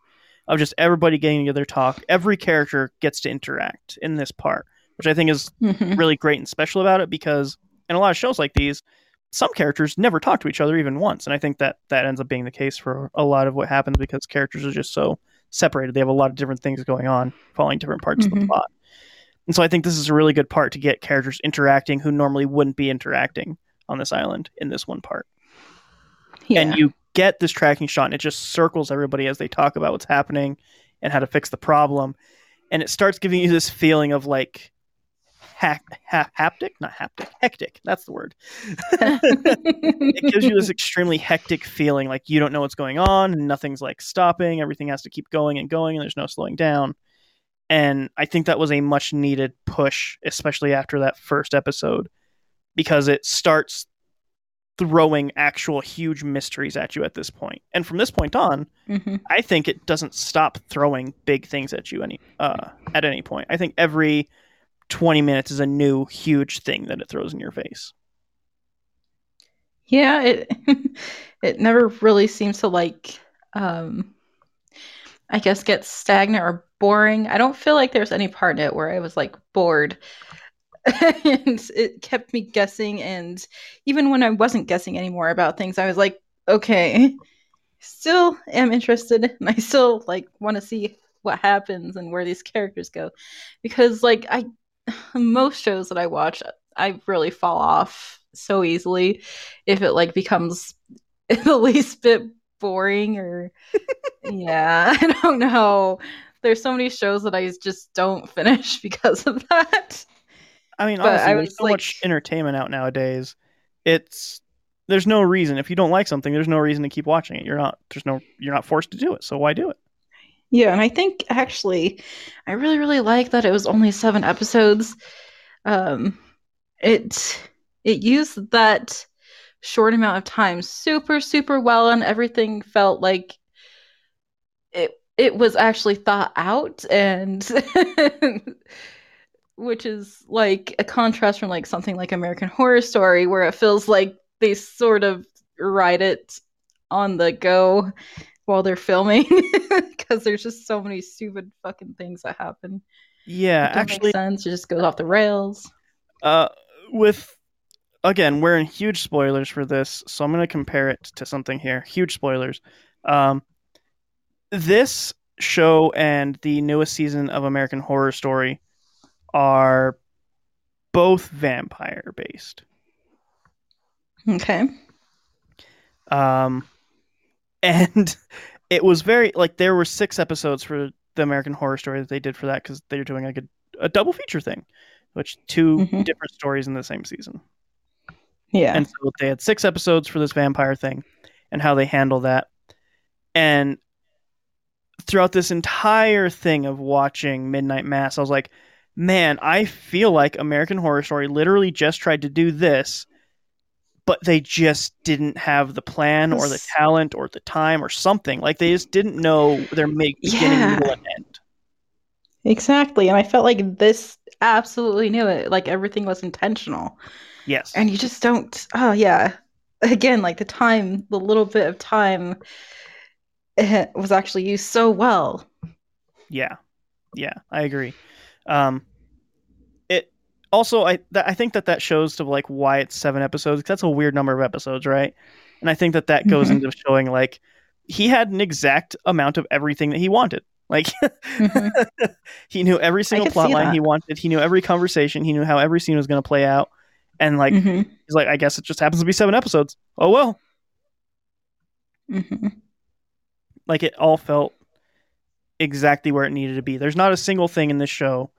Speaker 1: of just everybody getting together, talk. Every character gets to interact in this part, which I think is
Speaker 4: Mhm.
Speaker 1: really great and special about it because in a lot of shows like these, some characters never talk to each other even once, and I think that that ends up being the case for a lot of what happens because characters are just so separated. They have a lot of different things going on, following different parts of the
Speaker 4: Mhm.
Speaker 1: plot. And so I think this is a really good part to get characters interacting who normally wouldn't be interacting on this island in this one part.
Speaker 4: yeah.
Speaker 1: And you get this tracking shot and it just circles everybody as they talk about what's happening and how to fix the problem. And it starts giving you this feeling of like ha- ha- haptic, not haptic, hectic. That's the word. it gives you this extremely hectic feeling like you don't know what's going on and nothing's like stopping everything has to keep going and going and there's no slowing down and i think that was a much needed push especially after that first episode because it starts throwing actual huge mysteries at you at this point and from this point on
Speaker 4: Mhm.
Speaker 1: i think it doesn't stop throwing big things at you any uh, at any point i think every 20 minutes is a new huge thing that it throws in your face
Speaker 4: Yeah, it it never really seems to like um I guess get stagnant or boring. I don't feel like there's any part in it where I was like bored. and it kept me guessing and even when I wasn't guessing anymore about things, I was like, okay, still am interested and I still like want to see what happens and where these characters go. Because like I most shows that I watch, I really fall off so easily if it like becomes the least bit boring or yeah i don't know there's so many shows that i just don't finish because of that
Speaker 1: I mean,
Speaker 4: But
Speaker 1: honestly,
Speaker 4: I
Speaker 1: there's so
Speaker 4: like-
Speaker 1: much entertainment out nowadays. It's there's no reason if you don't like something, there's no reason to keep watching it. You're not there's no you're not forced to do it. So why do it?
Speaker 4: Yeah and i think actually i really really like that it was only seven episodes. Um it it used that short amount of time super super well and everything felt like it it was actually thought out and which is like a contrast from like something like American Horror Story where it feels like they sort of write it on the go while they're filming because there's just so many stupid fucking things that happen.
Speaker 1: Yeah, actually
Speaker 4: sense. It just goes off the rails.
Speaker 1: uh with again, we're in huge spoilers for this, so I'm going to compare it to something here. Huge spoilers. Um this show and the newest season of American Horror Story are both vampire based.
Speaker 4: Okay.
Speaker 1: Um, and it was very like there were six episodes for the American Horror Story that they did for that because they were doing like a, a double feature thing, which 2
Speaker 4: Mhm.
Speaker 1: different stories in the same season.
Speaker 4: Yeah.
Speaker 1: And so they had six episodes for this vampire thing and how they handle that. And throughout this entire thing of watching Midnight Mass, I was like, man, I feel like American Horror Story literally just tried to do this, but they just didn't have the plan or the talent or the time or something. Like they just didn't know their make beginning,
Speaker 4: Yeah.
Speaker 1: middle, and end.
Speaker 4: exactly. And I felt like this absolutely knew it. Like everything was intentional.
Speaker 1: Yes.
Speaker 4: and you just don't oh yeah again like the time the little bit of time eh, was actually used so well
Speaker 1: Yeah, yeah, I agree. Um, also I that, I think that that shows to like why it's seven episodes. that's a weird number of episodes, right? And I think that that goes
Speaker 4: Mhm.
Speaker 1: into showing like he had an exact amount of everything that he wanted. Like
Speaker 4: Mhm.
Speaker 1: he knew every single plot line
Speaker 4: that.
Speaker 1: he wanted. He knew every conversation. He knew how every scene was going to play out. And like
Speaker 4: Mhm.
Speaker 1: he's like, I guess it just happens to be seven episodes. Oh well.
Speaker 4: Mhm.
Speaker 1: like it all felt exactly where it needed to be. There's not a single thing in this show,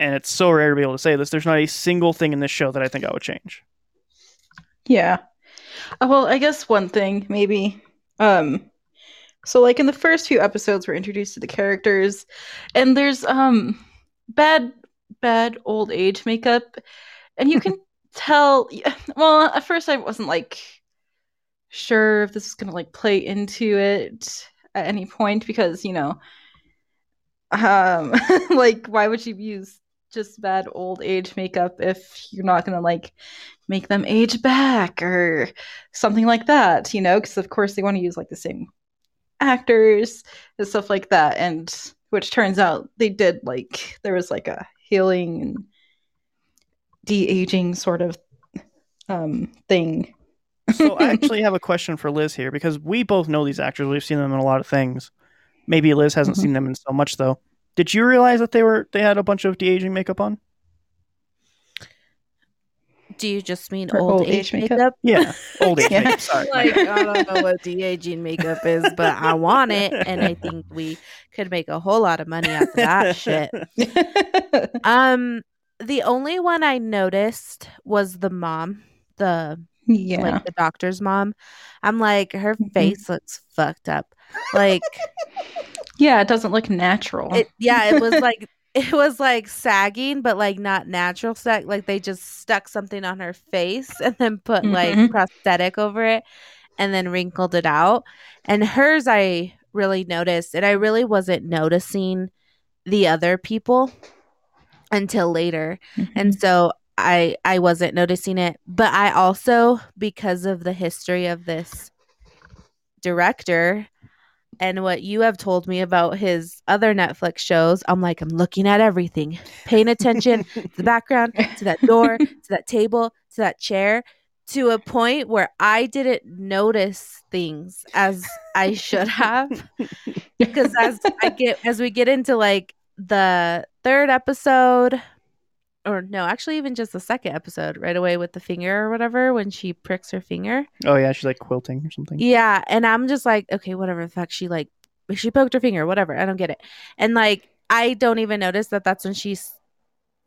Speaker 1: and it's so rare to be able to say this. There's not a single thing in this show that I think I would change.
Speaker 4: yeah Uh, well i guess one thing maybe um so like in the first few episodes we're introduced to the characters and there's um bad bad old age makeup and you can tell well at first i wasn't like sure if this is gonna like play into it at any point because you know um like why would you use just bad old age makeup if you're not gonna like make them age back or something like that you know because of course they want to use like the same actors and stuff like that and which turns out they did like there was like a healing and de-aging sort of um thing
Speaker 1: so I actually have a question for Liz here because we both know these actors. We've seen them in a lot of things. Maybe Liz hasn't
Speaker 4: Mhm.
Speaker 1: seen them in so much though. Did you realize that they were they had a bunch of de aging makeup on?
Speaker 3: Do you just mean old,
Speaker 4: old
Speaker 3: age,
Speaker 4: age makeup?
Speaker 3: makeup?
Speaker 1: Yeah, old age
Speaker 4: Yeah.
Speaker 1: makeup. Sorry.
Speaker 3: like I don't know what de aging makeup is, but I want it, and I think we could make a whole lot of money off of that shit. Um, the only one I noticed was the mom, the
Speaker 4: yeah
Speaker 3: like the doctor's mom. I'm like, her
Speaker 4: Mhm.
Speaker 3: face looks fucked up. Like,
Speaker 4: yeah it doesn't look natural
Speaker 3: it, yeah, it was like it was like sagging, but like not natural sag. Like they just stuck something on her face and then put like
Speaker 4: Mhm.
Speaker 3: prosthetic over it, and then wrinkled it out. And hers, I really noticed, and I really wasn't noticing the other people until later and so i i wasn't noticing it but i also because of the history of this director and what you have told me about his other netflix shows i'm like i'm looking at everything. Paying attention to the background to that door to that table to that chair to a point where i didn't notice things as i should have. Because as I get as we get into like the third episode, or no, actually even just the second episode, right away with the finger or whatever when she pricks her finger.
Speaker 1: Oh yeah, she's like quilting or something.
Speaker 3: Yeah, and I'm just like, okay, whatever the fuck. She like she poked her finger, whatever. I don't get it, and like I don't even notice that that's when she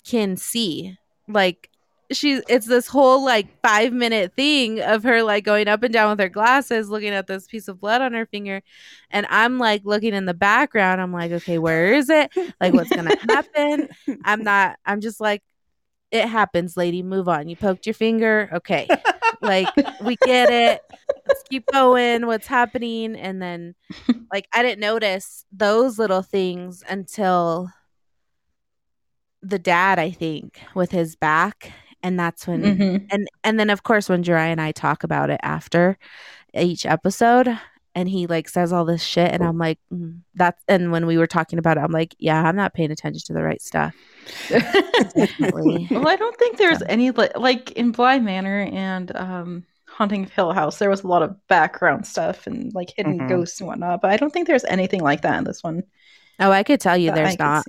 Speaker 3: can see. Like she's it's this whole like five minute thing of her like going up and down with her glasses looking at this piece of blood on her finger. And i'm like looking in the background. I'm like okay where is it? Like what's gonna happen? I'm not i'm just like it happens lady. Move on. You poked your finger? Okay. Like we get it. Let's keep going. What's happening? And then like i didn't notice those little things until the dad i think with his back and that's when
Speaker 4: Mhm.
Speaker 3: and and then of course when Jeriah and I talk about it after each episode and he like says all this shit and I'm like mm, that's and when we were talking about it I'm like yeah I'm not paying attention to the right stuff
Speaker 4: well, I don't think there's any li- like in Bly Manor and um, Haunting of Hill House. There was a lot of background stuff and like hidden
Speaker 1: Mhm.
Speaker 4: ghosts and whatnot, but I don't think there's anything like that in this one.
Speaker 3: oh I could tell you
Speaker 4: that I
Speaker 3: there's not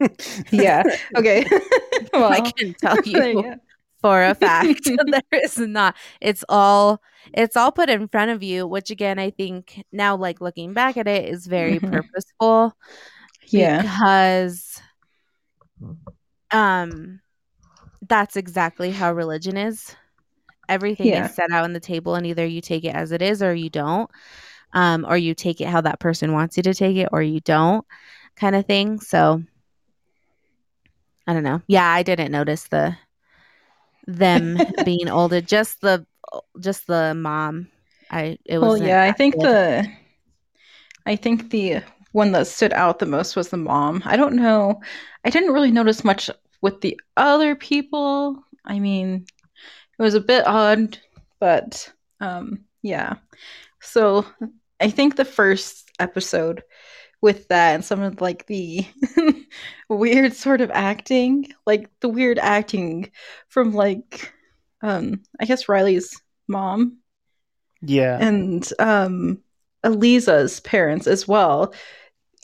Speaker 4: yeah. Okay. well,
Speaker 3: I can tell
Speaker 4: you.
Speaker 3: For a fact there is not it's all it's all put in front of you which again I think now like looking back at it is very
Speaker 4: Mhm.
Speaker 3: purposeful
Speaker 4: Yeah.
Speaker 3: because um that's exactly how religion is everything
Speaker 4: Yeah.
Speaker 3: is set out on the table and either you take it as it is or you don't um or you take it how that person wants you to take it or you don't kind of thing so i don't know yeah i didn't notice the them being older just the just the mom i it was
Speaker 4: Well, yeah, I think the I think the one that stood out the most was the mom. I don't know. I didn't really notice much with the other people. I mean, it was a bit odd, but um yeah. So, I think the first episode with that and some of like the weird sort of acting, like the weird acting from like um I guess Riley's mom
Speaker 1: Yeah.
Speaker 4: and um Eliza's parents as well.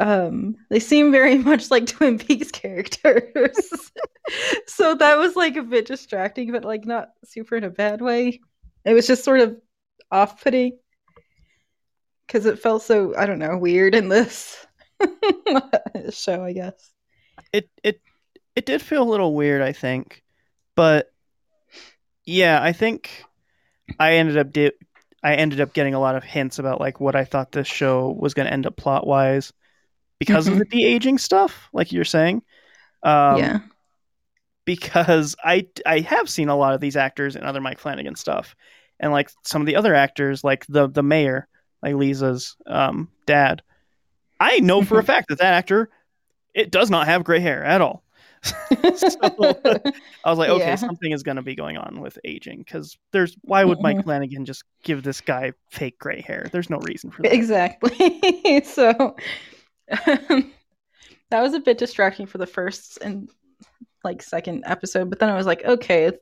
Speaker 4: Um they seem very much like Twin Peaks characters. so that was like a bit distracting, but like not super in a bad way. It was just sort of off-putting because it felt so I don't know weird in this show, I guess.
Speaker 1: it it it did feel a little weird, I think, but yeah, I think I ended up di- I ended up getting a lot of hints about like what I thought this show was going to end up plot wise because of
Speaker 4: Mhm.
Speaker 1: the de aging stuff, like you're saying. Um,
Speaker 4: yeah.
Speaker 1: because I I have seen a lot of these actors in other Mike Flanagan stuff, and like some of the other actors, like the the mayor, like Leeza's um, dad. I know for a fact that that actor it does not have gray hair at all. so I was like, okay,
Speaker 4: Yeah.
Speaker 1: something is going to be going on with aging because there's why would Mike. Flanagan just give this guy fake gray hair? There's no reason for that.
Speaker 4: Exactly. so that was a bit distracting for the first and like second episode, but then I was like, okay,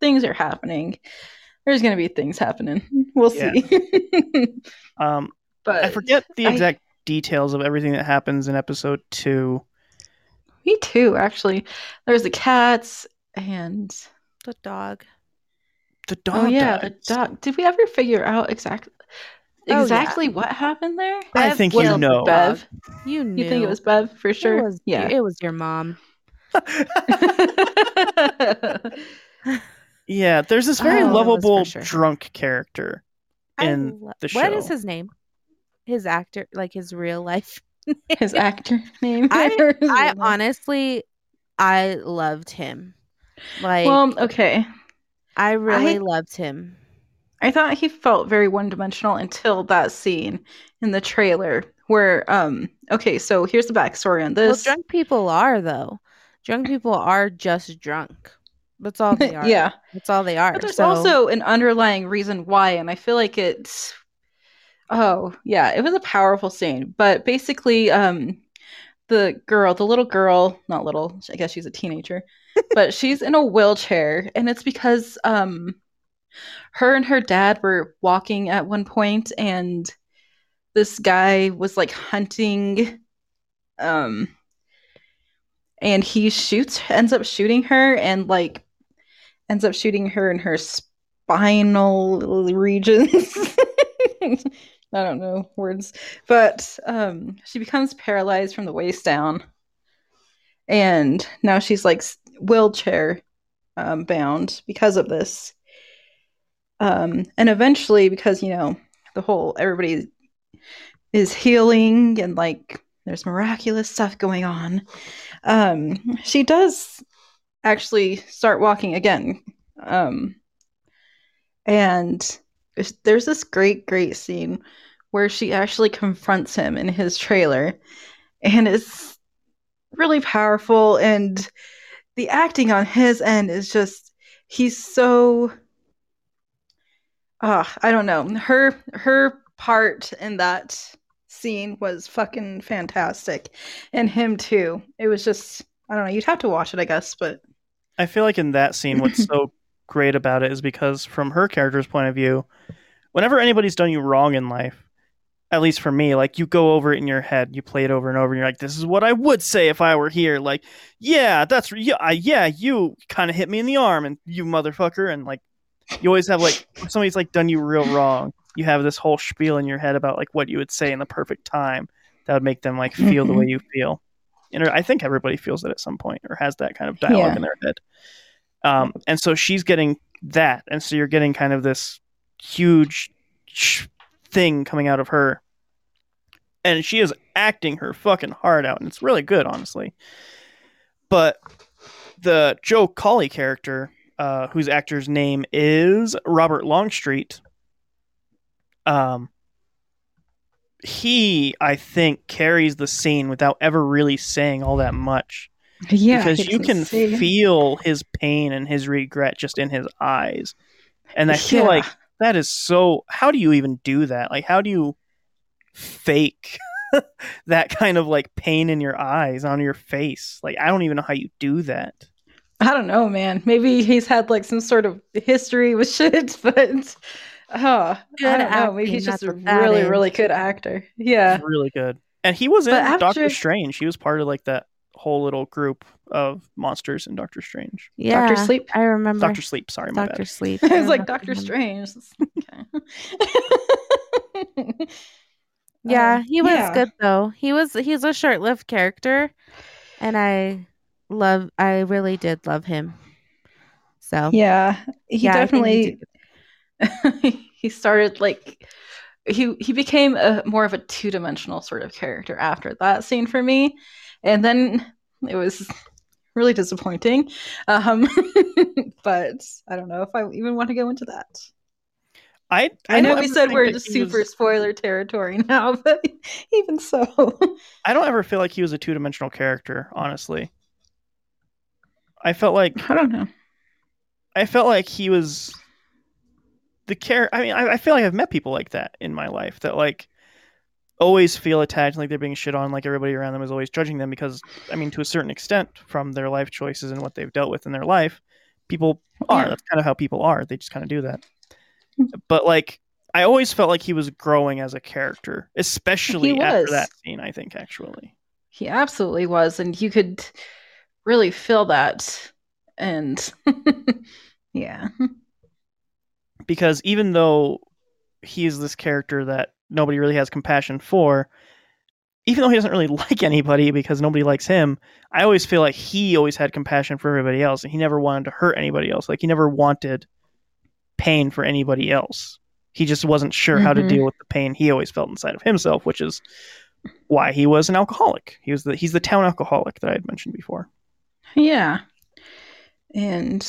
Speaker 4: things are happening. There's gonna be things happening. We'll
Speaker 1: Yeah.
Speaker 4: see.
Speaker 1: Um,
Speaker 4: but
Speaker 1: I forget the exact details of everything that happens in episode two.
Speaker 4: Me too, actually. There's the cats and
Speaker 3: The dog.
Speaker 1: The oh, dog.
Speaker 4: oh yeah, the dog. Did we ever figure out exactly
Speaker 3: Oh, yeah.
Speaker 4: exactly what happened there?
Speaker 1: I think you know.
Speaker 4: Bev.
Speaker 3: You knew.
Speaker 4: You think it was Bev for sure?
Speaker 3: It was,
Speaker 4: yeah.
Speaker 3: It was your mom.
Speaker 1: yeah, there's this very
Speaker 3: Oh, it was for
Speaker 1: lovable
Speaker 3: sure.
Speaker 1: drunk character. In
Speaker 3: lo-
Speaker 1: the show.
Speaker 3: What is his name? His actor, like his real life.
Speaker 4: His actor name.
Speaker 3: I- I honestly, I loved him. Like
Speaker 4: well, okay.
Speaker 3: I really
Speaker 4: I-
Speaker 3: loved him.
Speaker 4: I thought he felt very one dimensional until that scene in the trailer where um okay, so here's the backstory on
Speaker 3: Well,
Speaker 4: this.
Speaker 3: drunk people are though. Drunk people are just drunk. That's all they are.
Speaker 4: yeah.
Speaker 3: that's all they are.
Speaker 4: But there's
Speaker 3: So-
Speaker 4: also an underlying reason why, and I feel like it's oh yeah, it was a powerful scene. But basically, um the girl, the little girl, not little, I guess she's a teenager, but she's in a wheelchair, and it's because um her and her dad were walking at one point and this guy was like hunting um and he shoots ends up shooting her and like ends up shooting her in her spinal regions i don't know words. But um she becomes paralyzed from the waist down. And now she's like wheelchair um, bound because of this. Um and eventually because you know the whole everybody is healing and like there's miraculous stuff going on um she does actually start walking again. Um and there's- this great great scene where she actually confronts him in his trailer and it's really powerful and the acting on his end is just he's so uh, I don't know. Her her part in that scene was fucking fantastic. And him too. It was just I don't know, you'd have to watch it, I guess, but
Speaker 1: I feel like in that scene, what's so great about it is because from her character's point of view, whenever anybody's done you wrong in life, at least for me, like you go over it in your head, you play it over and over, and you're like, "This is what I would say if I were here." Like, yeah, that's yeah, I, yeah, you kind of hit me in the arm, and you motherfucker, and like, you always have like if somebody's like done you real wrong, you have this whole spiel in your head about like what you would say in the perfect time that would make them like feel the way mm-hmm. you feel. And er, I think everybody feels it at some point or has that kind of dialogue
Speaker 4: Yeah.
Speaker 1: in their head. Um, and so she's getting that, and so you're getting kind of this huge thing coming out of her, and she is acting her fucking heart out, and it's really good, honestly. But the Joe Collie character, uh, whose actor's name is Robert Longstreet, um, he I think carries the scene without ever really saying all that much
Speaker 4: yeah,
Speaker 1: because you can
Speaker 4: say-
Speaker 1: feel his pain and his regret just in his eyes. And I feel
Speaker 4: Yeah.
Speaker 1: like that is so how do you even do that? Like how do you fake that kind of like pain in your eyes on your face? Like I don't even know how you do that.
Speaker 4: I don't know, man. Maybe he's had like some sort of history with shit, but oh,
Speaker 3: Good
Speaker 4: I don't know. Maybe he's just a really,
Speaker 3: is.
Speaker 4: really good actor. Yeah.
Speaker 1: Really good. And he was in
Speaker 4: after-
Speaker 1: Doctor Strange. He was part of like that whole little group of monsters in Doctor Strange.
Speaker 3: Yeah,
Speaker 4: Doctor Sleep.
Speaker 3: I remember
Speaker 1: Doctor Sleep, sorry, my bad.
Speaker 3: Doctor
Speaker 1: bad.
Speaker 3: Sleep.
Speaker 4: I was like Doctor. Strange. okay.
Speaker 3: Yeah,
Speaker 4: Um,
Speaker 3: he was
Speaker 4: yeah.
Speaker 3: good though. He was he's a short-lived character, and I love. I really did love him. So
Speaker 4: Yeah, he
Speaker 3: Yeah, I he
Speaker 4: definitely he started like he he became a more of a two-dimensional sort of character after that scene for me. And then it was really disappointing. Um but I don't know if I even want to go into that.
Speaker 1: I
Speaker 4: I, know we said we're in super
Speaker 1: was-
Speaker 4: spoiler territory now, but even so.
Speaker 1: I don't ever feel like he was a two dimensional character. Honestly, I felt like
Speaker 4: I don't know.
Speaker 1: I felt like he was the care. I mean, I, I feel like I've met people like that in my life that like always feel attacked, like they're being shit on, like everybody around them is always judging them because, I mean, to a certain extent, from their life choices and what they've dealt with in their life, people are.
Speaker 4: Yeah.
Speaker 1: That's kind of how people are. They just kind of do that. Mm. But like, I always felt like he was growing as a character, especially after that scene. I think actually.
Speaker 4: He absolutely was, and you could really feel that. And yeah.
Speaker 1: because even though he is this character that nobody really has compassion for, even though he doesn't really like anybody because nobody likes him, I always feel like he always had compassion for everybody else and he never wanted to hurt anybody else. Like he never wanted pain for anybody else. He just wasn't sure how to
Speaker 4: Mhm.
Speaker 1: deal with the pain he always felt inside of himself, which is why he was an alcoholic. He was the he's the town alcoholic that I had mentioned before.
Speaker 4: Yeah. And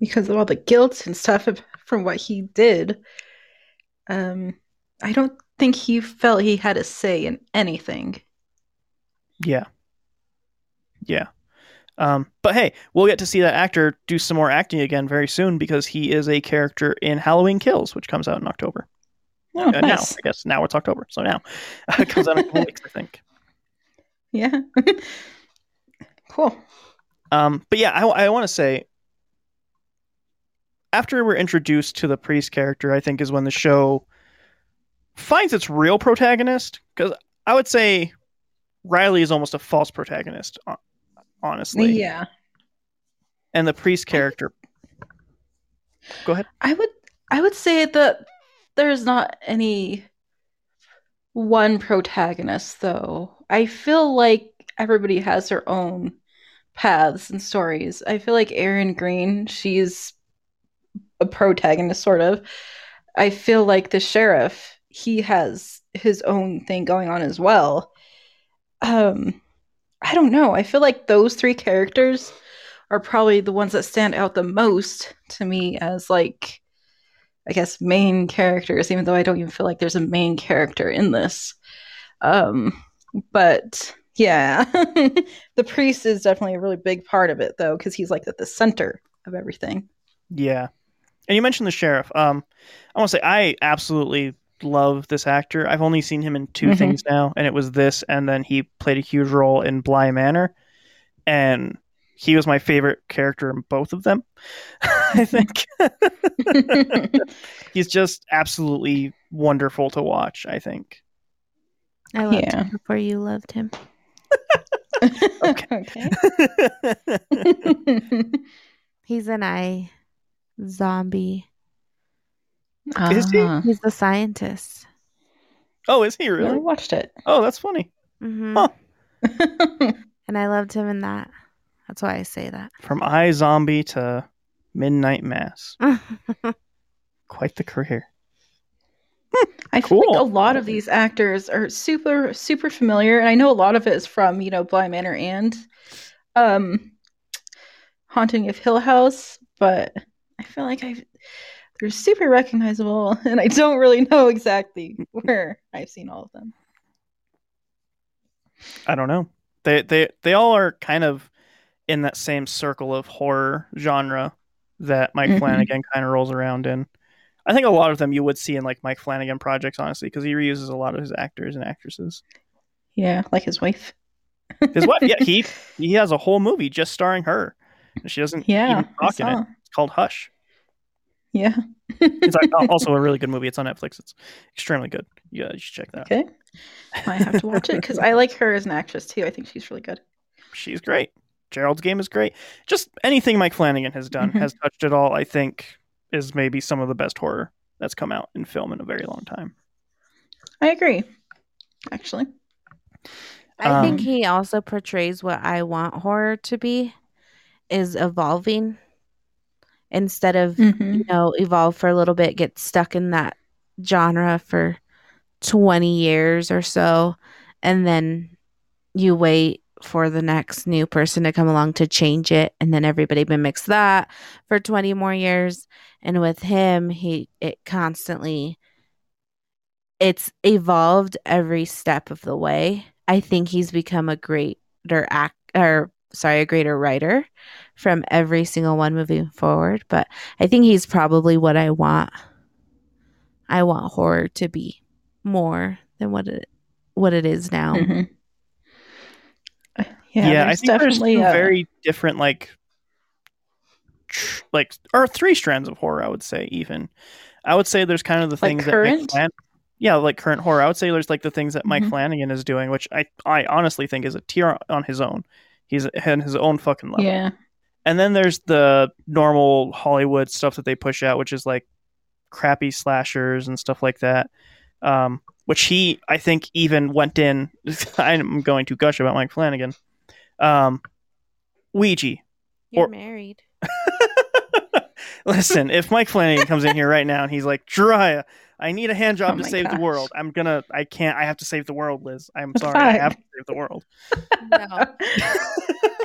Speaker 4: because of all the guilt and stuff from what he did, um, I don't think he felt he had a say in anything.
Speaker 1: Yeah. Yeah. Um, but hey, we'll get to see that actor do some more acting again very soon because he is a character in Halloween Kills, which comes out in October.
Speaker 4: Oh,
Speaker 1: Uh, Now. I guess now it's October, so now it comes out in a couple weeks, I think.
Speaker 4: Yeah. cool.
Speaker 1: Um, but yeah, I, I want to say after we're introduced to the priest character, I think is when the show finds its real protagonist. Because I would say Riley is almost a false protagonist, honestly.
Speaker 4: Yeah.
Speaker 1: And the priest character. Go ahead.
Speaker 4: I would I would say that there's not any one protagonist though. I feel like everybody has their own paths and stories. I feel like Erin Greene, she's a protagonist sort of. I feel like the sheriff, he has his own thing going on as well. Um I don't know. I feel like those three characters are probably the ones that stand out the most to me as like I guess main characters, even though I don't even feel like there's a main character in this. Um but yeah. the priest is definitely a really big part of it though, because he's like at the center of everything.
Speaker 1: Yeah. And you mentioned the sheriff. Um, I want to say I absolutely love this actor. I've only seen him in 2
Speaker 4: Mhm.
Speaker 1: things now, and it was this, and then he played a huge role in Bly Manor, and he was my favorite character in both of them. I think he's just absolutely wonderful to watch. I think.
Speaker 3: I loved
Speaker 4: Yeah.
Speaker 3: him before you loved him.
Speaker 4: okay.
Speaker 3: He's an eye zombie.
Speaker 1: Is he?
Speaker 4: Ah,
Speaker 3: He's the scientist.
Speaker 1: oh, is he really?
Speaker 4: I watched it.
Speaker 1: Oh, that's funny.
Speaker 3: hmm
Speaker 1: Huh.
Speaker 3: And I loved him in that. That's why I say that.
Speaker 1: From iZombie to Midnight Mass, quite the career.
Speaker 4: I feel like a lot of these actors are super super familiar, and I know a lot of it is from you know Bly Manor and um, Haunting of Hill House, but I feel like I they're super recognizable, and I don't really know exactly where I've seen all of them.
Speaker 1: I don't know. They they they all are kind of in that same circle of horror genre that Mike
Speaker 4: Mhm.
Speaker 1: Flanagan kind of rolls around in. I think a lot of them you would see in like Mike Flanagan projects, honestly, because he reuses a lot of his actors and actresses.
Speaker 4: Yeah, like his wife.
Speaker 1: His wife, yeah, he he has a whole movie just starring her. And She doesn't
Speaker 4: Yeah,
Speaker 1: even talk in it. It's called Hush.
Speaker 4: Yeah.
Speaker 1: It's also a really good movie. It's on Netflix. It's extremely good. Yeah, you should check that.
Speaker 4: okay. I have to watch it because I like her as an actress too. I think she's really good.
Speaker 1: She's great. Gerald's game is great. Just anything Mike Flanagan has done
Speaker 4: Mhm.
Speaker 1: has touched it all. I think is maybe some of the best horror that's come out in film in a very long time.
Speaker 4: I agree. Actually.
Speaker 3: I think
Speaker 1: Um,
Speaker 3: he also portrays what I want horror to be is evolving instead of
Speaker 4: Mhm.
Speaker 3: you know evolve for a little bit get stuck in that genre for 20 years or so and then you wait for the next new person to come along to change it and then everybody mimics that for 20 more years and with him he it constantly it's evolved every step of the way i think he's become a greater act or sorry a greater writer from every single one moving forward but i think he's probably what i want i want horror to be more than what it what it is now
Speaker 4: Mhm.
Speaker 1: Yeah,
Speaker 4: Yeah,
Speaker 1: I
Speaker 4: there's
Speaker 1: think there's
Speaker 4: definitely
Speaker 1: two
Speaker 4: a-
Speaker 1: very different like tr- like or three strands of horror. I would say even. I would say there's kind of the
Speaker 4: Like
Speaker 1: things that
Speaker 4: current?
Speaker 1: Mike Flan- yeah, like current horror. I would say there's like the things that Mike
Speaker 4: Mhm.
Speaker 1: Flanagan is doing, which I I honestly think is a tier on his own. He's in his own fucking level.
Speaker 4: yeah.
Speaker 1: And then there's the normal Hollywood stuff that they push out, which is like crappy slashers and stuff like that. Um, which he, I think, even went in. I'm going to gush about Mike Flanagan. Um, Ouija.
Speaker 3: you're
Speaker 1: Or-
Speaker 3: married
Speaker 1: Listen, if Mike Flanagan comes in here right now and he's like, Jeriah, I need a hand job
Speaker 4: Oh
Speaker 1: to
Speaker 4: my
Speaker 1: save the world. I'm gonna, I can't, I have to save the world, Liz. I'm sorry,
Speaker 4: Fuck.
Speaker 1: I have to save the world.
Speaker 3: no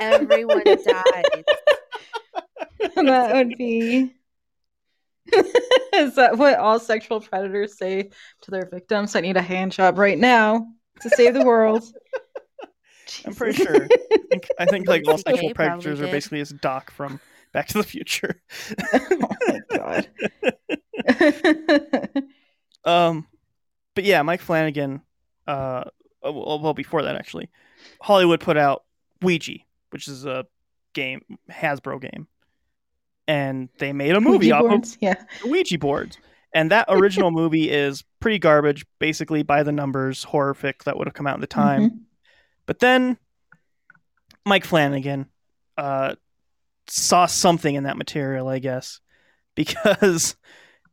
Speaker 3: everyone dies
Speaker 4: that would be. Is that what all sexual predators say to their victims? I need a hand job right now to save the world.
Speaker 1: I'm pretty sure. I think, I think like all sexual
Speaker 3: probably
Speaker 1: predators are
Speaker 3: did.
Speaker 1: basically as Doc from Back to the Future.
Speaker 4: oh my god.
Speaker 1: Um, but yeah, Mike Flanagan. Uh, oh, well, before that actually, Hollywood put out Ouija, which is a game, Hasbro game, and they made a movie
Speaker 4: Ouija
Speaker 1: off
Speaker 4: boards? Yeah.
Speaker 1: Ouija boards. And that original movie is pretty garbage, basically by the numbers, horror fic that would have come out at the time.
Speaker 4: Mhm.
Speaker 1: But then Mike Flanagan uh, saw something in that material, I guess, because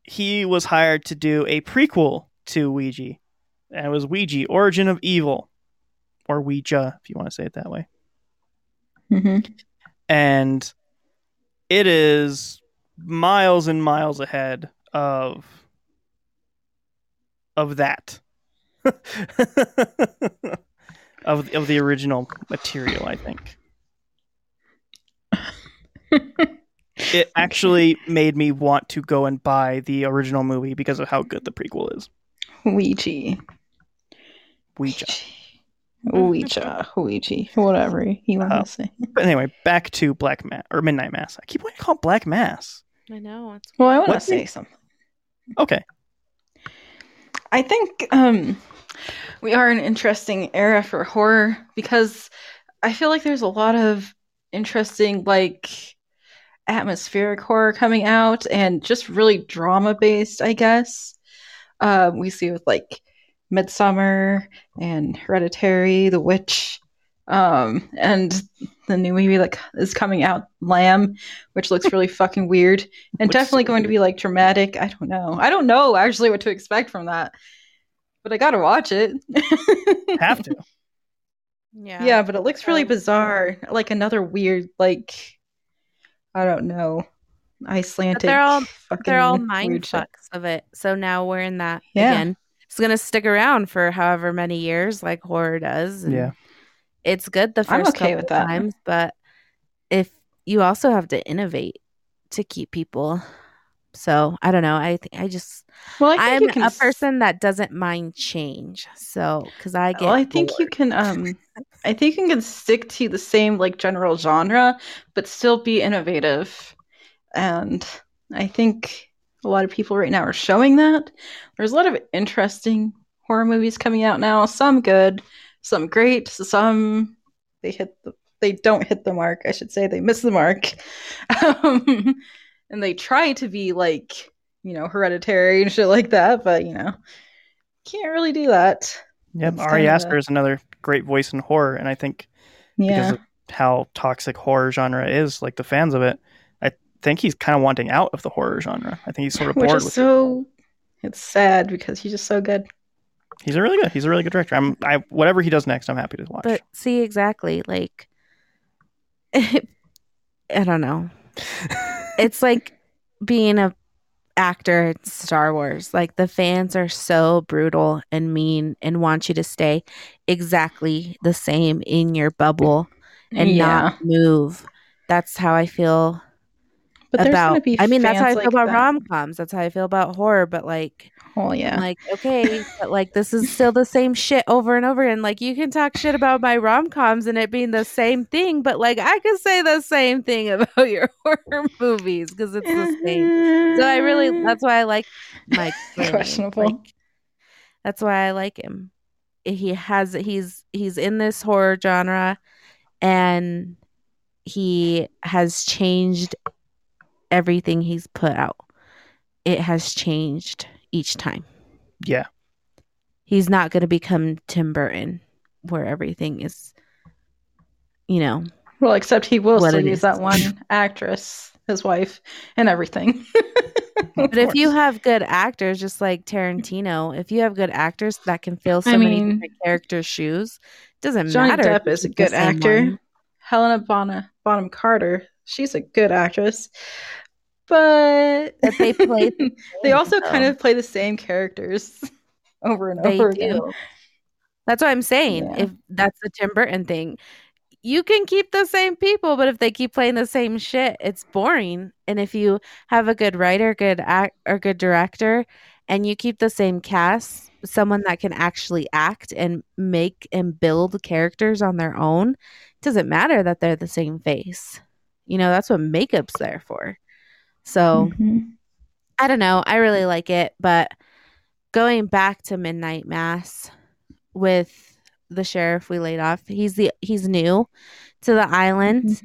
Speaker 1: he was hired to do a prequel to Ouija. And it was Ouija, Origin of Evil, or Ouija, if you want to say it that way.
Speaker 4: Mhm.
Speaker 1: And it is miles and miles ahead of of that. of of the original material, I think. it actually made me want to go and buy the original movie because of how good the prequel is.
Speaker 4: Ouija.
Speaker 1: Ouija.
Speaker 4: Ouija. Ouija. Whatever you want
Speaker 1: Uh,
Speaker 4: to say.
Speaker 1: But anyway, back to Black Mass or Midnight Mass. I keep wanting to call it Black Mass.
Speaker 3: i know
Speaker 4: Well, I want to
Speaker 1: What-
Speaker 4: say something.
Speaker 1: Okay.
Speaker 4: I think um, we are an interesting era for horror because I feel like there's a lot of interesting, like, atmospheric horror coming out and just really drama based, I guess. Um, we see with like Midsommar and Hereditary, The Witch, um, and the new movie that is coming out, Lamb, which looks really fucking weird and
Speaker 1: Looks
Speaker 4: definitely going to be like dramatic. I don't know. I don't know actually what to expect from that, but I gotta watch it.
Speaker 1: Have to.
Speaker 3: yeah
Speaker 4: yeah, but it looks really bizarre, like another weird, like I don't know, Icelandic.
Speaker 3: they're all- they're all
Speaker 4: weird
Speaker 3: mind fucks of it so now we're in that
Speaker 4: Yeah.
Speaker 3: again it's gonna stick around for however many years like horror does and
Speaker 1: Yeah.
Speaker 3: it's good the 1st
Speaker 4: I'm okay
Speaker 3: couple
Speaker 4: with that.
Speaker 3: times but if you also have to innovate to keep people so i don't know i th- i just
Speaker 4: Well, I you can
Speaker 3: a person that doesn't mind change so because i get
Speaker 4: Well, I think you can. Um, I think you can stick to the same like general genre, but still be innovative. And I think a lot of people right now are showing that. There's a lot of interesting horror movies coming out now. Some good, some great, some they hit the they don't hit the mark. I should say they miss the mark. Um, and they try to be like you know hereditary and shit like that, but you know can't really do that.
Speaker 1: Yep.
Speaker 4: It's
Speaker 1: Ari
Speaker 4: kinda-
Speaker 1: Aster is another great voice in horror, and I think because of how toxic horror genre is, like the fans of it, I think he's kind of wanting out of the horror genre. I think he's sort of
Speaker 4: which
Speaker 1: bored
Speaker 4: is
Speaker 1: with it.
Speaker 4: so it's sad because he's just so good
Speaker 1: He's a really good. He's a really good director. I'm. I whatever he does next, I'm happy to watch.
Speaker 3: but see exactly like i don't know it's like being a actor in Star Wars. Like the fans are so brutal and mean and want you to stay exactly the same in your bubble and
Speaker 4: yeah.
Speaker 3: not move. That's how I feel
Speaker 4: but there's
Speaker 3: about
Speaker 4: gonna be
Speaker 3: I mean that's how I feel
Speaker 4: like
Speaker 3: about rom coms. That's how I feel about horror, but like
Speaker 4: Well, yeah.
Speaker 3: Like, okay, but like this is still the same shit over and over again. Like you can talk shit about my rom coms and it being the same thing, but like I could say the same thing about your horror movies because it's the same. So I really that's why I like Mike.
Speaker 4: Questionable.
Speaker 3: Like, that's why I like him. He has he's he's in this horror genre and he has changed everything he's put out. It has changed each time.
Speaker 1: Yeah.
Speaker 3: He's not going to become Tim Burton where everything is you know,
Speaker 4: Well, except he will
Speaker 3: What
Speaker 4: still use
Speaker 3: is.
Speaker 4: that one actress, his wife, and everything.
Speaker 3: But if you have good actors, just like Tarantino, if you have good actors that can fill so
Speaker 4: I
Speaker 3: many
Speaker 4: mean,
Speaker 3: different characters' shoes, it doesn't
Speaker 4: Johnny
Speaker 3: matter. if
Speaker 4: Depp is a good actor.
Speaker 3: one.
Speaker 4: Helena Bonham, Bonham Carter, she's a good actress. But,
Speaker 3: But they play the
Speaker 4: they also kind of play the same characters over and
Speaker 3: They
Speaker 4: over
Speaker 3: do.
Speaker 4: again.
Speaker 3: That's what I'm saying.
Speaker 4: Yeah.
Speaker 3: If that's the Tim Burton thing, you can keep the same people, but if they keep playing the same shit, it's boring. And if you have a good writer, good act, or good director, and you keep the same cast, someone that can actually act and make and build characters on their own, it doesn't matter that they're the same face. You know, that's what makeup's there for. So
Speaker 4: Mhm.
Speaker 3: I don't know. I really like it, but going back to Midnight Mass with the sheriff we laid off, he's the he's new to the island.